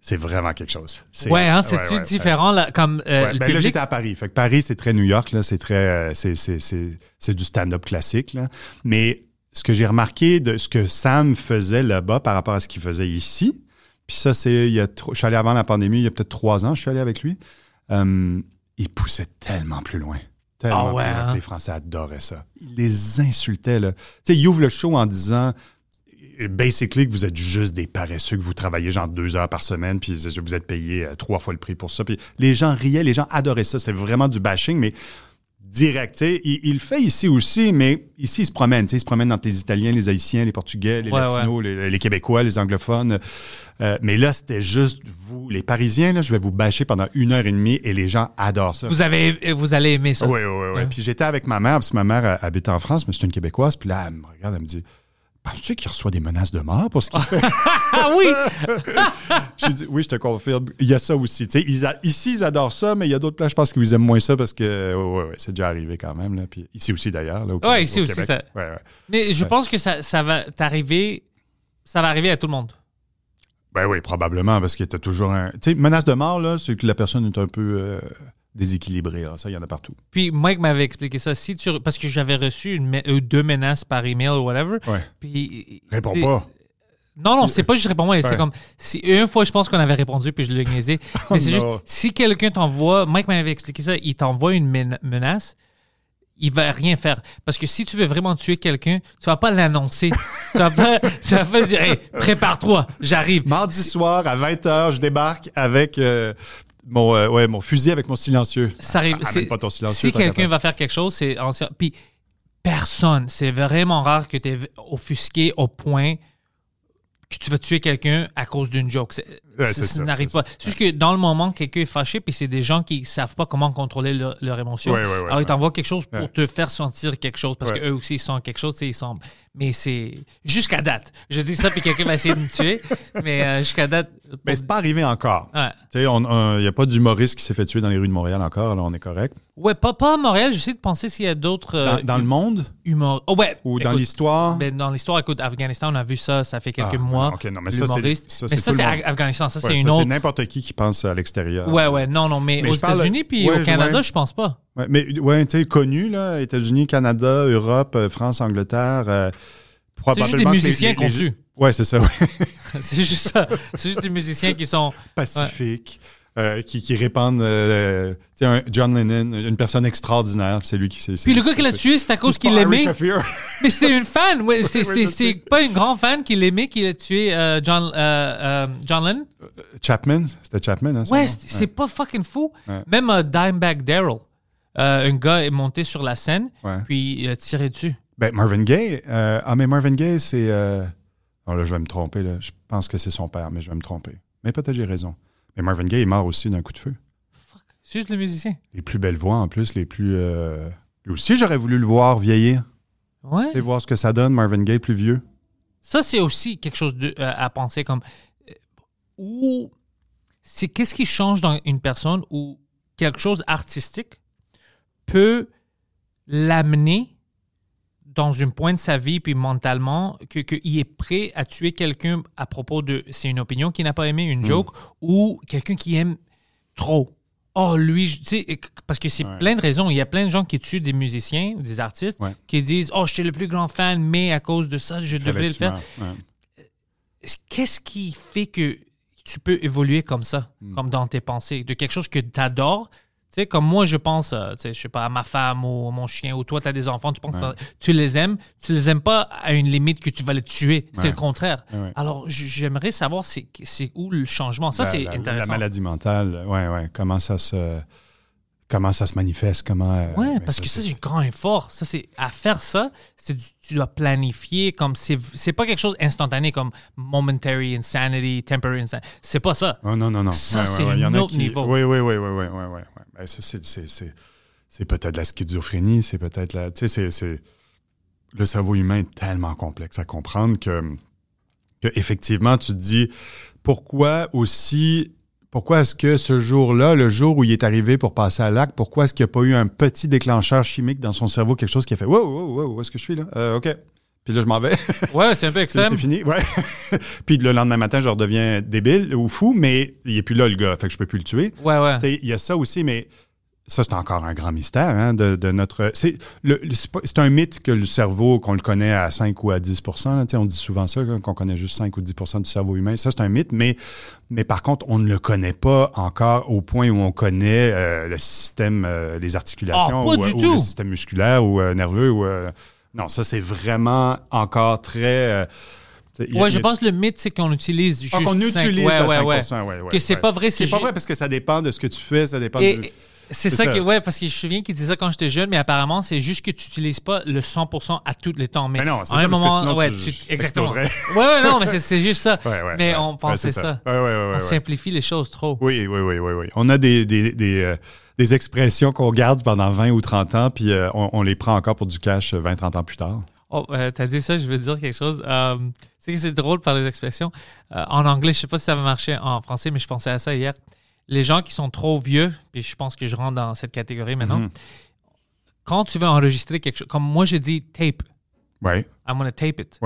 C'est vraiment quelque chose. C'est- Ouais, hein, c'est-tu ouais, ouais. différent, là, comme euh, Ouais, le ben là, j'étais à Paris. Fait que Paris, c'est très New York. Là. C'est très, euh, c'est, c'est, c'est, c'est du stand-up classique. Là. Mais ce que j'ai remarqué de ce que Sam faisait là-bas par rapport à ce qu'il faisait ici, puis ça, c'est, il y a je suis allé avant la pandémie, il y a peut-être trois ans, je suis allé avec lui. Euh, il poussait tellement plus loin. Tellement Ah ouais, plus loin hein? que les Français adoraient ça. Il les insultait. Là. Tu sais, il ouvre le show en disant basically que vous êtes juste des paresseux, que vous travaillez genre deux heures par semaine, puis vous êtes payé euh, trois fois le prix pour ça. Puis les gens riaient, les gens adoraient ça. C'était vraiment du bashing, mais direct. Il, il le fait ici aussi, mais ici, il se promène. Il se promène dans les Italiens, les Haïtiens, les Portugais, les Ouais, Latinos, Les, les Québécois, les anglophones. Euh, mais là, c'était juste vous, les Parisiens. Là, je vais vous bâcher pendant une heure et demie et les gens adorent ça. Vous, avez, vous allez aimer ça. Oui, oui, oui. Ouais. Puis j'étais avec ma mère, parce que ma mère euh, habite en France, mais c'est une Québécoise. Puis là, elle me regarde, elle me dit Penses-tu qu'il reçoit des menaces de mort pour ce qu'il fait? Ah oui! J'ai dit Oui, je te confirme. Il y a ça aussi. Tu sais, ils a- ici, ils adorent ça, mais il y a d'autres places, je pense qu'ils aiment moins ça parce que ouais, ouais, c'est déjà arrivé quand même. Là. Puis ici aussi, d'ailleurs. Québec- ici au aussi, Québec. ça- Ouais, ouais. Mais je pense que ça, ça va t'arriver. Ça va arriver à tout le monde. Ben oui, probablement, parce qu'il y a toujours un. Tu sais, menace de mort, là, c'est que la personne est un peu euh, déséquilibré. là. Ça, il y en a partout. Puis Mike m'avait expliqué ça. Si tu, parce que j'avais reçu une, euh, deux menaces par email ou whatever. Ouais. Puis, Réponds pas. Non, non, c'est pas juste réponds-moi. Ouais. C'est comme. Si une fois, je pense qu'on avait répondu, puis je l'ai niaisé. Mais c'est juste. Si quelqu'un t'envoie. Mike m'avait expliqué ça. Il t'envoie une men- menace. Il va rien faire. Parce que si tu veux vraiment tuer quelqu'un, tu vas pas l'annoncer. tu vas pas, tu vas pas dire, hey, prépare-toi, j'arrive. Mardi soir, à 20h, je débarque avec euh, mon, euh, ouais, mon fusil avec mon silencieux. Ça arrive. Pas ton silencieux, si quelqu'un va faire quelque chose, c'est ancien. Puis personne, c'est vraiment rare que tu es offusqué au point que tu vas tuer quelqu'un à cause d'une joke. Ouais, ça n'arrive pas. C'est juste que dans le moment, quelqu'un est fâché, puis c'est des gens qui savent pas comment contrôler leur, leur émotion. Ouais, ouais, Alors, ils t'envoient quelque chose pour te faire sentir quelque chose, parce qu'eux aussi, ils sentent quelque chose, ils sont... Mais c'est... Jusqu'à date. Je dis ça, puis quelqu'un va essayer de me tuer, mais euh, jusqu'à date... Mais c'est pas arrivé encore. Tu sais, il n'y a pas d'humoriste qui s'est fait tuer dans les rues de Montréal encore, là, on est correct. Ouais, pas, pas à Montréal, j'essaie de penser s'il y a d'autres... euh, Dans, dans le monde? humor... Oh, ouais. ou dans l'histoire? Ben, dans l'histoire, écoute, Afghanistan, on a vu ça, ça fait quelques Ah, mois. ok, non, mais ça, c'est- mais ça, c'est le Ouais, c'est une ça, autre. n'importe qui qui pense à l'extérieur. Ouais, ouais, non, non, mais, Mais aux États-Unis puis ouais, au Canada, je pense pas. Mais ouais, tu sais, connu, là, États-Unis, Canada, Europe, euh, France, Angleterre. euh, C'est juste des musiciens qu'on tue. Ouais, c'est ça. ouais. C'est juste ça. C'est juste des musiciens qui sont. Pacifique. euh, qui, qui répandent, euh, un John Lennon, une personne extraordinaire, c'est lui qui s'est. Puis le gars qui l'a tué, c'est à cause qu'il l'aimait. Mais c'était une fan. Ouais, c'est pas une grande fan qui l'aimait qui a tué euh, John, euh, euh, John Lennon. Chapman, c'était Chapman, hein, Ouais, c'est pas fucking fou. Ouais. Même euh, Dimebag Daryl. Euh, un gars est monté sur la scène, puis il a tiré dessus. Ben, Marvin Gaye. euh, ah, mais Marvin Gaye, c'est. Euh... Oh, là, je vais me tromper, là. Je pense que c'est son père, mais je vais me tromper. Mais peut-être j'ai raison. Mais Marvin Gaye est mort aussi d'un coup de feu. C'est juste le musicien. Les plus belles voix, en plus, les plus. Euh... Lui aussi, j'aurais voulu le voir vieillir. Ouais. Et voir ce que ça donne, Marvin Gaye plus vieux. Ça, c'est aussi quelque chose de- euh, à penser comme. euh, Ou. C'est qu'est-ce qui change dans une personne où quelque chose artistique peut l'amener dans une point de sa vie, puis mentalement, que- qu'il est prêt à tuer quelqu'un à propos de. C'est une opinion qu'il n'a pas aimé, une joke, ou quelqu'un qui aime trop. Oh, lui, tu sais, parce que c'est Ouais. plein de raisons. Il y a plein de gens qui tuent des musiciens des artistes Ouais. qui disent Oh, je suis le plus grand fan, mais à cause de ça, je devrais le faire. Ouais. Qu'est-ce qui fait que tu peux évoluer comme ça, comme dans tes pensées, de quelque chose que tu adores? Sais, comme moi, je pense, euh, tu sais, je sais pas, à ma femme ou à mon chien, ou toi, tu as des enfants, tu penses, Ouais. tu les aimes, tu les aimes pas à une limite que tu vas les tuer. C'est Ouais. le contraire. Ouais. Alors, j'aimerais savoir c'est où le changement? Ça, c'est intéressant. La maladie mentale, ouais, ouais. Comment ça se. Comment ça se manifeste? Comment. euh, Ouais, parce que ça, c'est un grand effort. Ça, c'est à faire ça, c'est tu dois planifier comme c'est pas quelque chose instantané comme momentary insanity, temporary insanity. C'est pas ça. Oh, non, non, non. Ça, c'est un a autre qui- niveau. Oui, oui, oui, oui, oui, oui, oui. C'est, peut-être la schizophrénie, c'est peut-être la. Tu. Le cerveau humain est tellement complexe à comprendre que, que effectivement, tu te dis pourquoi aussi. Pourquoi est-ce que ce jour-là, le jour où il est arrivé pour passer à l'acte, pourquoi est-ce qu'il n'y a pas eu un petit déclencheur chimique dans son cerveau, quelque chose qui a fait Wow, wow, wow, où est-ce que je suis là? Euh, OK. Puis là, je m'en vais. Ouais, c'est un peu C'est extrême. fini, ouais. Puis le lendemain matin, je redeviens débile ou fou, mais il est plus là, le gars. Fait que je peux plus le tuer. Ouais, ouais. Il y a ça aussi, mais ça, c'est encore un grand mystère hein, de, de notre. C'est le- c'est c'est un mythe que le cerveau, qu'on le connaît à 5 ou à 10 là, On dit souvent ça, qu'on connaît juste 5 ou 10% du cerveau humain. Ça, c'est un mythe, mais, mais par contre, on ne le connaît pas encore au point où on connaît euh, le système, euh, les articulations, Ah, ou, le système musculaire ou euh, nerveux. Ou, non, ça, c'est vraiment encore très. euh, a- Ouais, je a- pense que le mythe, c'est qu'on utilise juste ah, qu'on utilise ouais, à ouais, 5 ouais. ouais, ouais, Que c'est pas vrai, C'est pas vrai parce que ça dépend de ce que tu fais, ça dépend Et- de... c'est ça, ça. que, ouais, parce que je me souviens qu'il disait ça quand j'étais jeune, mais apparemment, c'est juste que tu n'utilises pas le 100% à tous les temps. Mais, Mais non, c'est ça, un parce que moment, sinon, ouais, tu- tu- tu exactement. Ouais, ouais, non, mais c'est- juste ça. Ouais, ouais, mais on pensait c'est ça. Ouais, ouais, ouais, on simplifie les choses trop. Oui, oui, oui, oui, oui. On a des, des, des, euh, des expressions qu'on garde pendant 20 ou 30 ans, puis euh, on, on les prend encore pour du cash 20, 30 ans plus tard. Oh, euh, t'as dit ça, je veux dire quelque chose. Euh, c'est que c'est drôle par les expressions. Euh, en anglais, je sais pas si ça va marcher en français, mais je pensais à ça hier. Les gens qui sont trop vieux, puis je pense que je rentre dans cette catégorie maintenant. Mhm. Quand tu veux enregistrer quelque chose, comme moi je dis tape, Oui, I'm gonna tape it.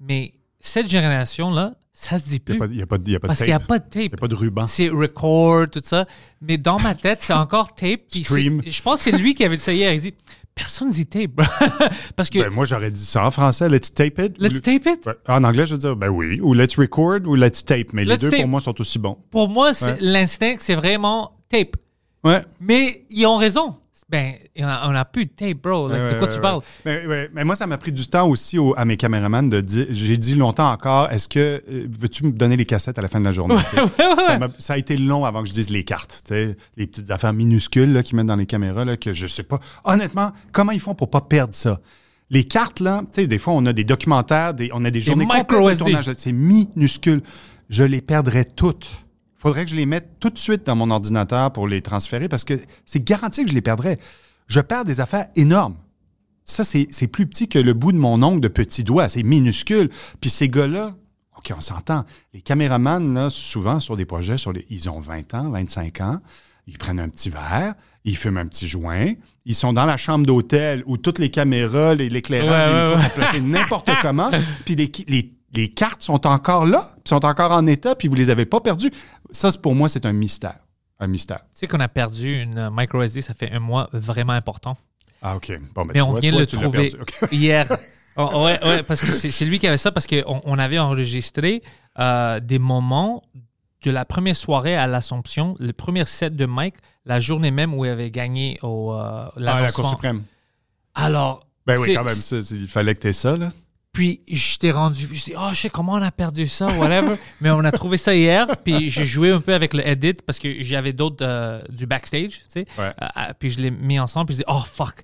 Mais cette génération-là, ça se dit Il plus. n'y a, il y a pas de- parce qu'il n'y a tape. pas de Il n'y tape. a pas de ruban. C'est record, tout ça. Mais dans ma tête, c'est encore tape. Stream. Je pense que c'est lui qui avait dit ça hier. Il dit Personne dit tape. Parce que Ben, moi, j'aurais dit ça en français. Let's tape it. let's tape it? En anglais, je veux dire, ben oui. Ou let's record ou let's tape. Mais Let's les deux, tape. pour moi, sont aussi bons. Pour moi, Ouais. l'instinct, c'est vraiment tape. Ouais. Mais ils ont raison. Ben, on a, plus de tape, bro. Like, Ouais, de quoi ouais, tu ouais. parles? Mais, moi, ça m'a pris du temps aussi au- à mes caméramans de dire. J'ai dit longtemps encore, est-ce que euh, veux-tu me donner les cassettes à la fin de la journée? Ça, a été long avant que je dise les cartes, les petites affaires minuscules qu'ils mettent dans les caméras, là, que je sais pas. Honnêtement, comment ils font pour pas perdre ça? Les cartes, là, tu sais, des fois, on a des documentaires, des, on a des journées complètes de tournage. C'est minuscule. Je les perdrais toutes. Faudrait que je les mette tout de suite dans mon ordinateur pour les transférer parce que c'est garanti que je les perdrais. Je perds des affaires énormes. Ça, c'est c'est plus petit que le bout de mon ongle de petit doigt. C'est minuscule. Puis ces gars-là, OK, on s'entend. Les caméramans, là, souvent, sur des projets, sur les, ils ont 20 ans, 25 ans. Ils prennent un petit verre, ils fument un petit joint. Ils sont dans la chambre d'hôtel où toutes les caméras, les- l'éclairage, Ouais, les ouais, placés n'importe comment. Puis les, les, les cartes sont encore là, sont encore en état, puis vous les avez pas perdues. Ça, c'est- pour moi, c'est un mystère. Un mystère. Tu sais qu'on a perdu une micro SD, ça fait un mois vraiment important. Ah, OK. Bon, ben, Mais on vois, vient de le trouver hier. Oh, ouais, ouais, parce que c'est lui qui avait ça, parce qu'on on avait enregistré euh, des moments de la première soirée à l'Assomption, le premier set de Mike, la journée même où il avait gagné au euh, Ah, la Cour suprême. Alors, Ben oui, quand même. ça, il fallait que tu ça, là. Puis je t'ai rendu, je dis, oh, je sais comment on a perdu ça, whatever. Mais on a trouvé ça hier, puis j'ai joué un peu avec le edit parce que j'avais d'autres euh, du backstage, tu sais. Ouais. Euh, euh, puis je l'ai mis ensemble, puis je dis, oh fuck.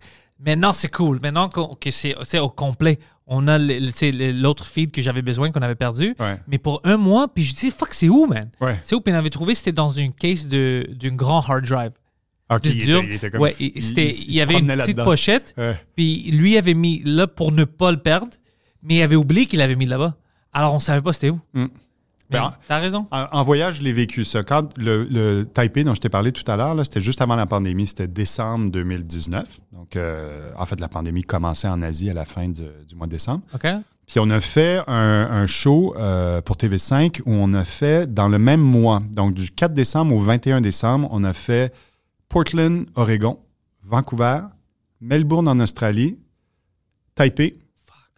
Maintenant c'est cool. Maintenant qu'on- que c'est au complet, on a l'autre feed que j'avais besoin qu'on avait perdu. Ouais. Mais pour un mois, puis je dis, fuck, c'est où, man? Ouais. C'est où? Puis on avait trouvé, c'était dans une case d'une grand hard drive. OK, Disque il, dur. était, il était comme- ouais, il- il, avait une petite pochette. Puis lui avait mis là pour ne pas le perdre, mais il avait oublié qu'il avait mis là-bas. Alors on savait pas c'était où. Mm. Ben, T'as raison. En, en voyage, je l'ai vécu ça. Quand le, le Taipei dont je t'ai parlé tout à l'heure, c'était juste avant la pandémie, c'était décembre 2019. Donc, euh, en fait, la pandémie commençait en Asie à la fin de- du mois de décembre. OK? Puis on a fait un, un show euh, pour TV5 où on a fait dans le même mois, donc du 4 décembre au 21 décembre, on a fait Portland, Oregon, Vancouver, Melbourne en Australie, Taipei,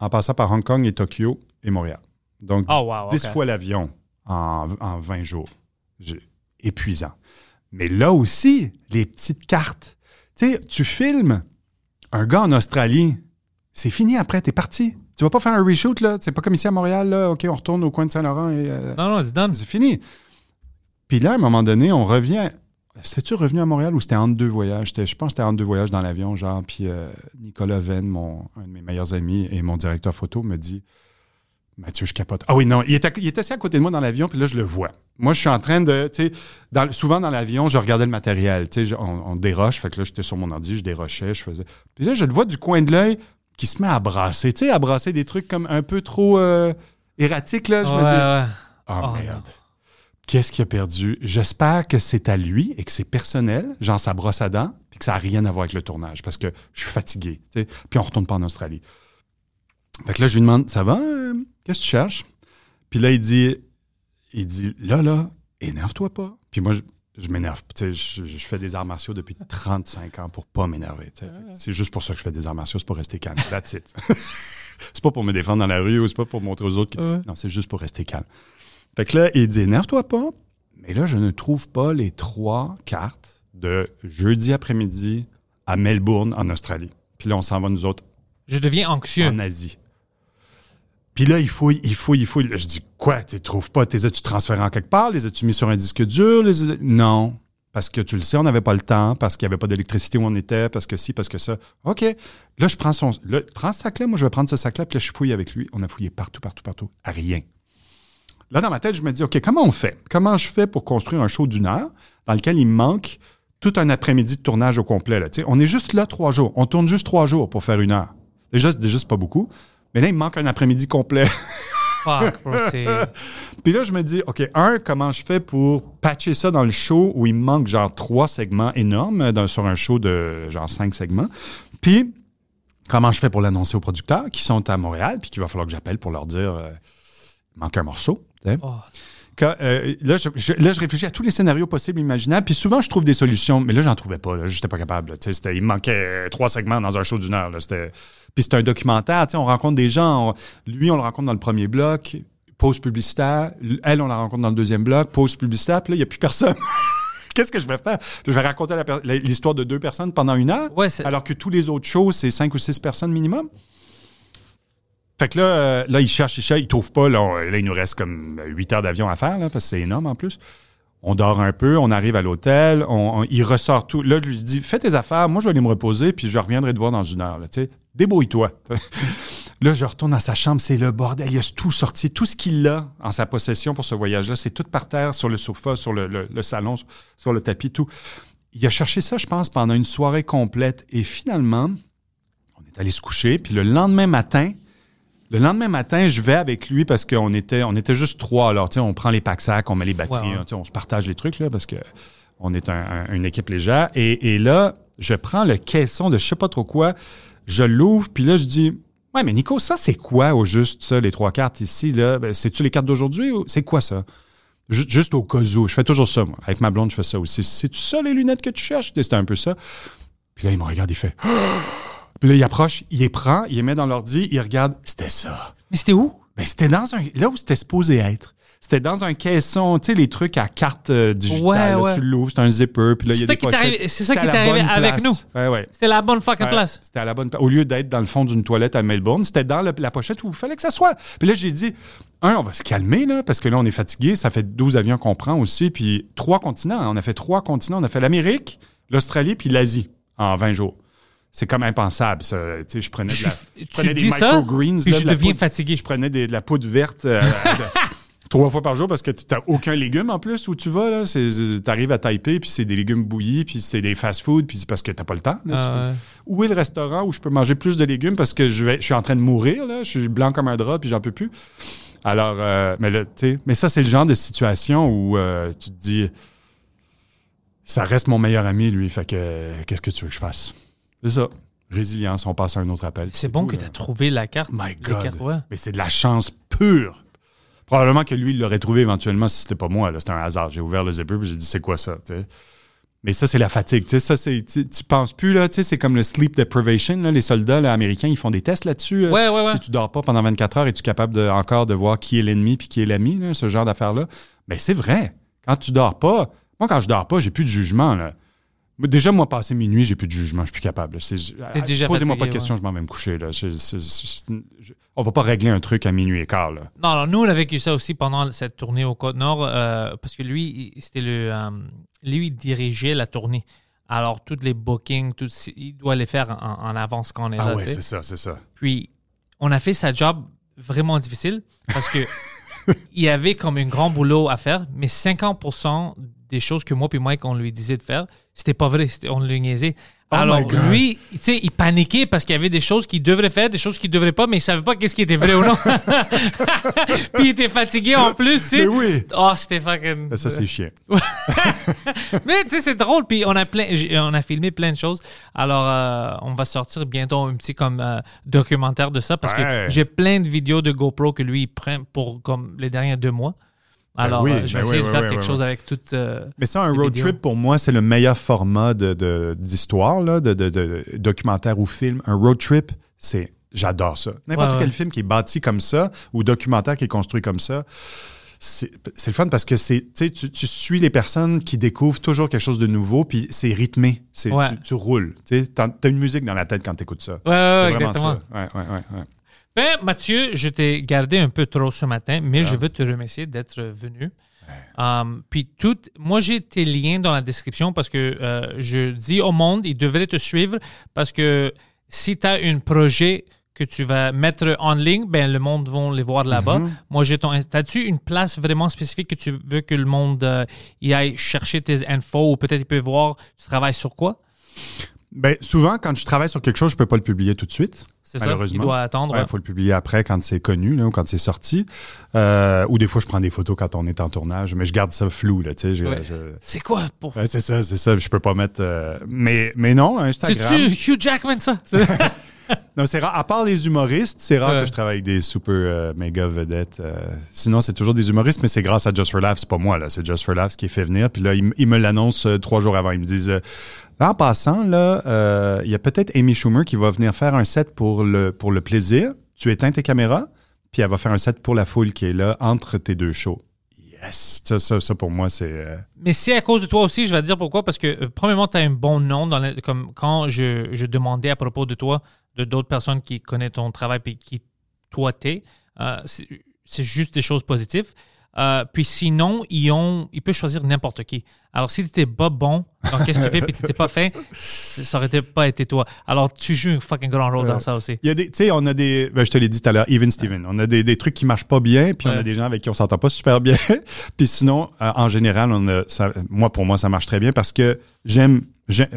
en passant par Hong Kong et Tokyo et Montréal. Donc, Oh, wow, 10 ok. fois l'avion en, en 20 jours. Épuisant. Mais là aussi, les petites cartes. Tu sais, tu filmes un gars en Australie, c'est fini après, t'es parti. Tu vas pas faire un reshoot, là. C'est pas comme ici à Montréal, là. OK, on retourne au coin de Saint-Laurent et. euh, Non, non, c'est done. c'est fini. Puis là, à un moment donné, on revient. C'était-tu revenu à Montréal ou c'était entre deux voyages? Je pense que c'était entre deux voyages dans l'avion, genre. Puis euh, Nicolas Venn, mon, un de mes meilleurs amis et mon directeur photo, me dit Mathieu, je capote. Ah oui, non, il était, il était assis à côté de moi dans l'avion, puis là, je le vois. Moi, je suis en train de. Tu sais, dans- souvent dans l'avion, je regardais le matériel. Tu sais, je- on, on déroche, fait que là, j'étais sur mon ordi, je dérochais, je faisais. Puis là, je le vois du coin de l'œil qui se met à brasser. Tu sais, à brasser des trucs comme un peu trop euh, erratiques, là. Je Ouais, me dis ouais. Oh, Oh, merde. non. Qu'est-ce qu'il a perdu? J'espère que c'est à lui et que c'est personnel, genre sa brosse à dents, puis que ça n'a rien à voir avec le tournage parce que je suis fatigué. Puis on retourne pas en Australie. Fait que là, je lui demande Ça va? euh, Qu'est-ce que tu cherches? Puis là, il dit il dit Là, là, énerve-toi pas. Puis moi, je, je m'énerve. Je, je fais des arts martiaux depuis 35 ans pour pas m'énerver. que C'est juste pour ça que je fais des arts martiaux, c'est pour rester calme. That's it. c'est pas pour me défendre dans la rue ou c'est pas pour montrer aux autres. que- Ouais. Non, c'est juste pour rester calme. Fait que là, il dit énerve-toi pas. Mais là, je ne trouve pas les trois cartes de jeudi après-midi à Melbourne, en Australie. Puis là, on s'en va, nous autres, Je deviens anxieux. en Asie. Puis là, il fouille, il fouille, il fouille. Je dis, quoi, tu les trouves pas? Les as-tu transférés en quelque part? Les as-tu mis sur un disque dur? Les Non. Parce que tu le sais, on n'avait pas le temps, parce qu'il n'y avait pas d'électricité où on était, parce que si, parce que ça. OK. Là, je prends son. Là, prends ce sac-là, moi, je vais prendre ce sac-là, puis là, je fouille avec lui. On a fouillé partout, partout, partout. À rien. Là, dans ma tête, je me dis, OK, comment on fait? Comment je fais pour construire un show d'une heure dans lequel il me manque tout un après-midi de tournage au complet? Là, on est juste là trois jours. On tourne juste trois jours pour faire une heure. Déjà, c'est déjà pas beaucoup. Mais là, il me manque un après-midi complet. Fuck, bro, c'est. Puis là, je me dis, OK, un, comment je fais pour patcher ça dans le show où il me manque genre trois segments énormes euh, dans- sur un show de genre cinq segments? Puis, comment je fais pour l'annoncer aux producteurs qui sont à Montréal, puis qu'il va falloir que j'appelle pour leur dire, euh, il manque un morceau? Oh. Quand, euh, là, je, je- là, je réfléchis à tous les scénarios possibles, imaginables. Puis souvent, je trouve des solutions, mais là, j'en trouvais pas. Là, j'étais pas capable. il me manquait euh, trois segments dans un show d'une heure. Là, puis c'est un documentaire. On rencontre des gens. on- lui, on le rencontre dans le premier bloc. Pause publicitaire. Elle, on la rencontre dans le deuxième bloc. Pause publicitaire. Puis là, il n'y a plus personne. Qu'est-ce que je vais faire? Je vais raconter l'histoire de deux personnes pendant une heure, Ouais, alors que tous les autres shows, c'est cinq ou six personnes minimum? Fait que là, euh, là, il cherche, il cherche, il trouve pas. Là, il nous reste comme 8 heures d'avion à faire, là, parce que c'est énorme en plus. On dort un peu, on arrive à l'hôtel, on, il ressort tout. Là, je lui dis, fais tes affaires, moi, je vais aller me reposer, puis je reviendrai te voir dans une heure. Là. Débrouille-toi. là, je retourne dans sa chambre, c'est le bordel. Il a tout sorti, tout ce qu'il a en sa possession pour ce voyage-là, c'est tout par terre, sur le sofa, sur le, salon, sur le tapis, tout. Il a cherché ça, je pense, pendant une soirée complète. Et finalement, on est allé se coucher, puis le lendemain matin, le lendemain matin, je vais avec lui parce qu'on était, on était juste trois. Alors, tu sais, on prend les packs sacs, on met les batteries, hein, on se partage les trucs, là, parce que on est un- un- une équipe légère. Et, et là, je prends le caisson de je sais pas trop quoi, je l'ouvre, puis là, je dis Ouais, mais Nico, ça, c'est quoi au juste, ça, les trois cartes ici, là? Ben, C'est-tu les cartes d'aujourd'hui ou c'est quoi ça? Ju- Juste au cas où. Je fais toujours ça, moi. Avec ma blonde, je fais ça aussi. C'est-tu ça, les lunettes que tu cherches? C'était un peu ça. Puis là, il me regarde, il fait Puis là, il approche, il les prend, il les met dans l'ordi, il regarde. C'était ça. Mais c'était où? Ben, c'était dans un. Là où c'était supposé être. C'était dans un caisson, tu sais, les trucs à carte euh, digitale. Ouais, là, ouais. Tu l'ouvres, c'est un zipper, puis là, il y a C'est ça des pochettes. c'est ça qui la arrivé avec place. nous. Ouais, ouais. C'était la bonne fucking Ouais, place. C'était à la bonne place. Au lieu d'être dans le fond d'une toilette à Melbourne, c'était dans le- la pochette où il fallait que ça soit. Puis là, j'ai dit, un, on va se calmer, là, parce que là, on est fatigué. Ça fait 12 avions qu'on prend aussi. Puis trois continents. hein. On a fait trois continents. On a fait l'Amérique, l'Australie, puis l'Asie en 20 jours. C'est comme impensable, ça. Tu sais, je prenais, de Je la, prenais des microgreens. là, je de deviens poudre- fatigué. Je prenais des- de la poudre verte euh, de- trois fois par jour parce que tu n'as aucun légume en plus où tu vas. là. Tu arrives à Taipei, puis c'est des légumes bouillis, puis c'est des fast-food, puis c'est parce que tu n'as pas le temps. là. Ah, ouais. où est le restaurant où je peux manger plus de légumes parce que je, vais, je suis en train de mourir, là. Je suis blanc comme un drap, puis j'en peux plus. Alors, euh, mais, là, mais ça, c'est le genre de situation où euh, tu te dis, ça reste mon meilleur ami, lui. Fait que, qu'est-ce que tu veux que je fasse? C'est ça. Résilience, on passe à un autre appel. C'est bon tout, que tu as trouvé la carte. My God. cartes, ouais. Mais c'est de la chance pure. Probablement que lui, il l'aurait trouvé éventuellement si c'était pas moi. C'était un hasard. J'ai ouvert le zipper et j'ai dit, c'est quoi ça? Mais ça, c'est la fatigue. tu. Ça, c'est, tu, penses plus, là, c'est comme le sleep deprivation. là. Les soldats là, américains, ils font des tests là-dessus. Ouais, ouais, ouais. Si tu dors pas pendant 24 heures, es-tu capable de, encore de voir qui est l'ennemi puis qui est l'ami, ce genre d'affaires-là? Mais c'est vrai. Quand tu dors pas, moi, quand je dors pas, j'ai plus de jugement. Là. Déjà, moi, passé minuit, j'ai plus de jugement. Je suis plus capable. Posez-moi pas de questions, je m'en vais me coucher. Là. Je- on va pas régler un truc à minuit et quart. Là. Non, non, nous, on a vécu ça aussi pendant cette tournée au Côte-Nord, euh, parce que lui, il- c'était le. euh, lui, il dirigeait la tournée. Alors, tous les bookings, tout, il doit les faire en, en avance quand on est Ah là. ouais, sais. c'est ça, c'est ça. Puis, on a fait sa job vraiment difficile parce que il y avait comme un grand boulot à faire, mais 50% des choses que moi et Mike, on lui disait de faire, c'était pas vrai. On le niaisait. Oh Alors, lui, tu sais, il paniquait parce qu'il y avait des choses qu'il devrait faire, des choses qu'il devrait pas, mais il savait pas qu'est-ce qui était vrai ou non. Puis il était fatigué en plus, tu sais. Oui. Oh, c'était fucking. Ça, c'est chiant. Mais tu sais, c'est drôle. Puis on a plein, on a filmé plein de choses. Alors, euh, on va sortir bientôt un petit comme euh, documentaire de ça parce Ouais. que j'ai plein de vidéos de GoPro que lui il prend pour comme les derniers deux mois. Alors, oui, euh, je vais ben essayer oui, de faire oui, quelque chose avec toute. euh, Mais ça, un road vidéos. trip, pour moi, c'est le meilleur format de- d'histoire, de, de- de documentaire ou film. Un road trip, c'est. J'adore ça. N'importe Ouais, quel ouais. film qui est bâti comme ça ou documentaire qui est construit comme ça, c'est le fun parce que c'est, tu, tu suis les personnes qui découvrent toujours quelque chose de nouveau, puis c'est rythmé. C'est, Ouais. tu, tu roules. Tu as une musique dans la tête quand tu écoutes ça. Ouais, ouais, c'est ouais, vraiment exactement. ça. Ben, Mathieu, je t'ai gardé un peu trop ce matin, mais Ah. je veux te remercier d'être venu. Um, puis tout, moi j'ai tes liens dans la description parce que euh, je dis au monde, ils devraient te suivre parce que si tu as un projet que tu vas mettre en ligne, ben le monde va les voir là-bas. Mhm. Moi j'ai ton, as-tu une place vraiment spécifique que tu veux que le monde euh, y aille chercher tes infos ou peut-être il peut voir tu travailles sur quoi? Ben, souvent, quand je travaille sur quelque chose, je peux pas le publier tout de suite. C'est ça. Il Malheureusement. doit attendre. Il faut le publier après quand c'est connu là, ou quand c'est sorti. Euh, ou des fois, je prends des photos quand on est en tournage, mais je garde ça flou. Là, tu sais, je- Ouais. je- C'est quoi pour. Ouais, c'est ça, c'est ça. Je peux pas mettre. euh, Mais, mais non, Instagram. C'est-tu Hugh Jackman ça? non, c'est rare. À part les humoristes, c'est rare que je travaille avec des super euh, méga vedettes. euh, sinon, c'est toujours des humoristes, mais c'est grâce à Just for Laughs. C'est pas moi, là. C'est Just for Laughs qui fait venir. Puis là, ils, ils me l'annoncent trois jours avant. Ils me disent en passant, là, euh, il y a peut-être Amy Schumer qui va venir faire un set pour le, pour le plaisir. Tu éteins tes caméras, puis elle va faire un set pour la foule qui est là entre tes deux shows. Yes! Ça, pour moi, c'est. euh, Mais c'est à cause de toi aussi, je vais te dire pourquoi. Parce que, euh, premièrement, tu as un bon nom. Comme quand je, je demandais à propos de toi, de d'autres personnes qui connaissent ton travail et qui toi t'es, c'est juste des choses positives. Euh, puis sinon, ils, ont, ils peuvent choisir n'importe qui. Alors, si tu n'étais pas bon qu'est-ce que tu fais et tu n'étais pas fin, c- ça aurait pas été toi. Alors, tu joues un fucking grand rôle dans ça aussi. Tu sais, on a des, ben, je te l'ai dit tout à l'heure, Even Steven. On a des, des trucs qui marchent pas bien, puis on a des gens avec qui on s'entend pas super bien. puis sinon, euh, en général, on a, ça, moi, pour moi, ça marche très bien parce que j'aime, j'ai-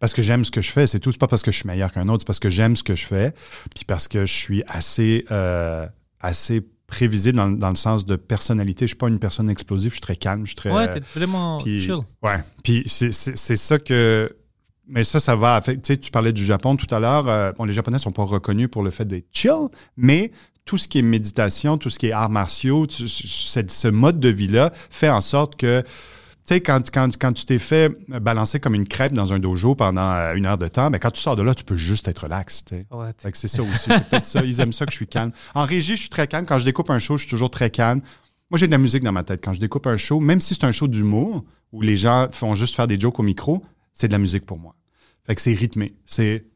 parce que j'aime ce que je fais. C'est tout. C'est pas parce que je suis meilleur qu'un autre, c'est parce que j'aime ce que je fais, puis parce que je suis assez, euh, assez prévisible dans, dans le sens de personnalité. Je suis pas une personne explosive. Je suis très calme. Je suis très. Ouais, euh, t'es vraiment puis, chill. Ouais. Puis c'est- ça que. Mais ça, ça va. Tu sais, tu parlais du Japon tout à l'heure. euh, bon, les Japonais sont pas reconnus pour le fait d'être chill, mais tout ce qui est méditation, tout ce qui est arts martiaux, tu- ce, ce mode de vie-là fait en sorte que. Tu sais, quand, quand, quand tu t'es fait balancer comme une crêpe dans un dojo pendant euh, une heure de temps, ben, quand tu sors de là, tu peux juste être relax. Ouais, t'es- Fait que c'est ça aussi. C'est peut-être ça. Ils aiment ça que je suis calme. En régie, je suis très calme. Quand je découpe un show, je suis toujours très calme. Moi, j'ai de la musique dans ma tête. Quand je découpe un show, même si c'est un show d'humour où les gens font juste faire des jokes au micro, c'est de la musique pour moi. Fait que c'est rythmé. C'est.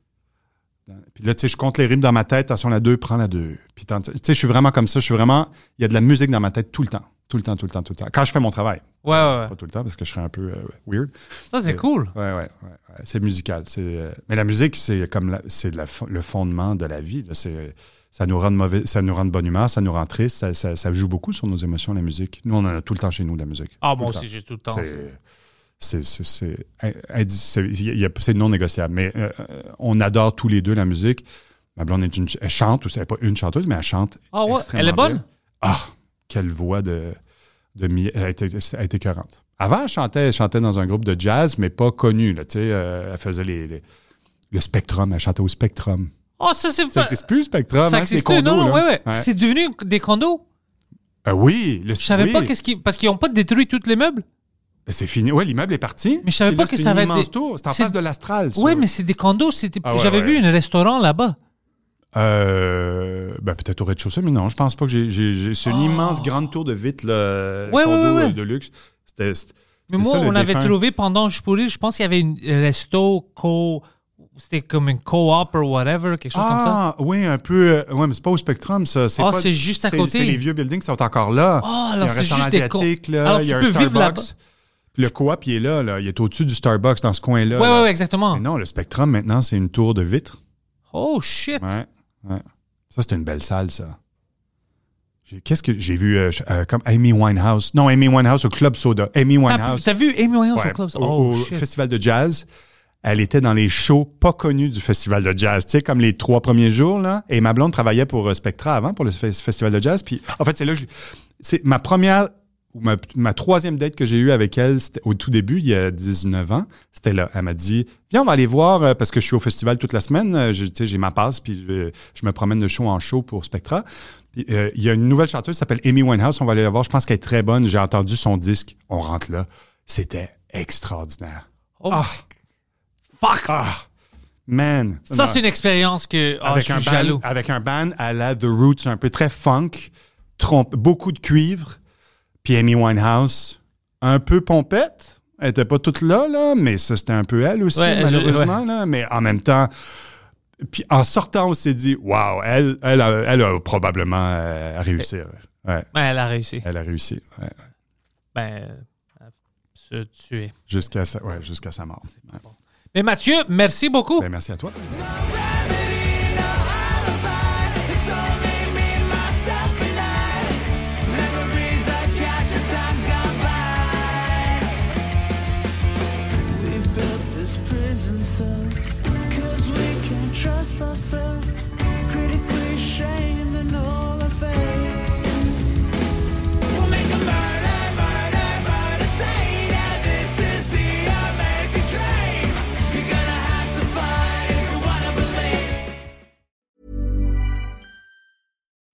Puis là, tu sais, je compte les rimes dans ma tête. Attention, la 2, prends la 2. Puis, tu sais, je suis vraiment comme ça. Je suis vraiment. Il y a de la musique dans ma tête tout le temps. Tout le temps, tout le temps, tout le temps. Quand je fais mon travail. Ouais, ouais, ouais. Pas tout le temps parce que je serais un peu euh, weird. Ça, c'est cool. Ouais, ouais. C'est musical. Euh, mais la musique, c'est comme c'est le fondement de la vie. C'est, ça nous rend de mauvais, ça nous rend de bonne humeur, ça nous rend triste, ça, ça- ça joue beaucoup sur nos émotions, la musique. Nous, on en a tout le temps chez nous, la musique. Ah, moi aussi, j'ai tout le temps. C'est, c'est, c'est, c'est, indi- c'est- il y a- c'est non négociable. Mais euh, on adore tous les deux la musique. Ma blonde est une, elle chante, ou c'est pas une chanteuse, mais elle chante. Ah ouais, elle est bonne? bien. Ah, quelle voix de, de mi- elle était, elle était écœurante. Avant, elle chantait, elle chantait dans un groupe de jazz, mais pas connu. Là, euh, elle faisait les, les- le Spectrum, elle chantait au Spectrum. Oh, ça, c'est Ça n'existe plus, le Spectrum. Ça hein, existe plus, non, condos, non, là. ouais, ouais. C'est devenu des condos. Euh, oui, le, Je savais oui. pas qu'est-ce qui. Parce qu'ils n'ont pas détruit tous les meubles. C'est fini. Oui, l'immeuble est parti. Mais je savais pas que ça va être des-. C'est en face de l'Astral. Ouais, mais c'est des condos. C'était... Ah ouais, J'avais ouais. vu un restaurant là-bas. Euh, ben, peut-être au rez-de-chaussée, mais non, je pense pas que j'ai. C'est une immense grande tour de vitre, là, Oh. Ouais, condo ouais, ouais, euh, de luxe. C'était. Mais moi, ça, on avait trouvé pendant Je pourrais, je pense qu'il y avait une un resto co. C'était comme une co-op ou whatever, quelque chose comme ça. Ah, oui, un peu. euh, ouais, mais c'est pas au Spectrum, ça. Ah, c'est juste à côté. C'est les vieux buildings qui sont encore là. Oh, il y a alors un c'est restaurant juste des asiatique, là. Alors il y a un. Starbucks. Le coop, il est là, là. Il est au-dessus du Starbucks dans ce coin-là. Ouais, là. ouais, ouais, exactement. Mais non, le Spectrum, maintenant, c'est une tour de vitre. Oh shit. Ouais, ouais. Ça, c'était une belle salle, ça. Qu'est-ce que j'ai vu euh, euh, comme Amy Winehouse? Non, Amy Winehouse au Club Soda. Amy Winehouse. t'as vu Amy Winehouse Ouais, au club? Oh au shit. festival de jazz. Elle était dans les shows pas connus du festival de jazz. Tu sais, comme les trois premiers jours, là. Et ma blonde travaillait pour euh, Spectra avant, pour le fe- festival de jazz. Puis, en fait, c'est là que je- c'est ma première ma, ma troisième date que j'ai eue avec elle, c'était au tout début, il y a 19 ans. C'était là. Elle m'a dit, viens, on va aller voir, euh, parce que je suis au festival toute la semaine. Euh, j'ai ma passe, puis je, je me promène de show en show pour Spectra. Puis, euh, il y a une nouvelle chanteuse qui s'appelle Amy Winehouse. On va aller la voir. Je pense qu'elle est très bonne. J'ai entendu son disque. On rentre là. C'était extraordinaire. Oh, Ah. fuck. Ah, man. Ça, c'est une expérience que. Ah, je avec, suis un band, jaloux. avec un band à la The Roots, un peu très funk, trompe, beaucoup de cuivre, puis Amy Winehouse, un peu pompette. Elle était pas toute là, là, mais ça, c'était un peu elle aussi, Ouais, je- malheureusement. Là, mais en même temps, puis en sortant, on s'est dit, waouh, elle, elle, a, elle a probablement euh, réussi. ouais. Ouais, elle a réussi. elle a réussi. ouais. Ben, se tuer. Jusqu'à sa, ouais, jusqu'à sa mort. Ouais. Mais Mathieu, merci beaucoup. Ben, merci à toi.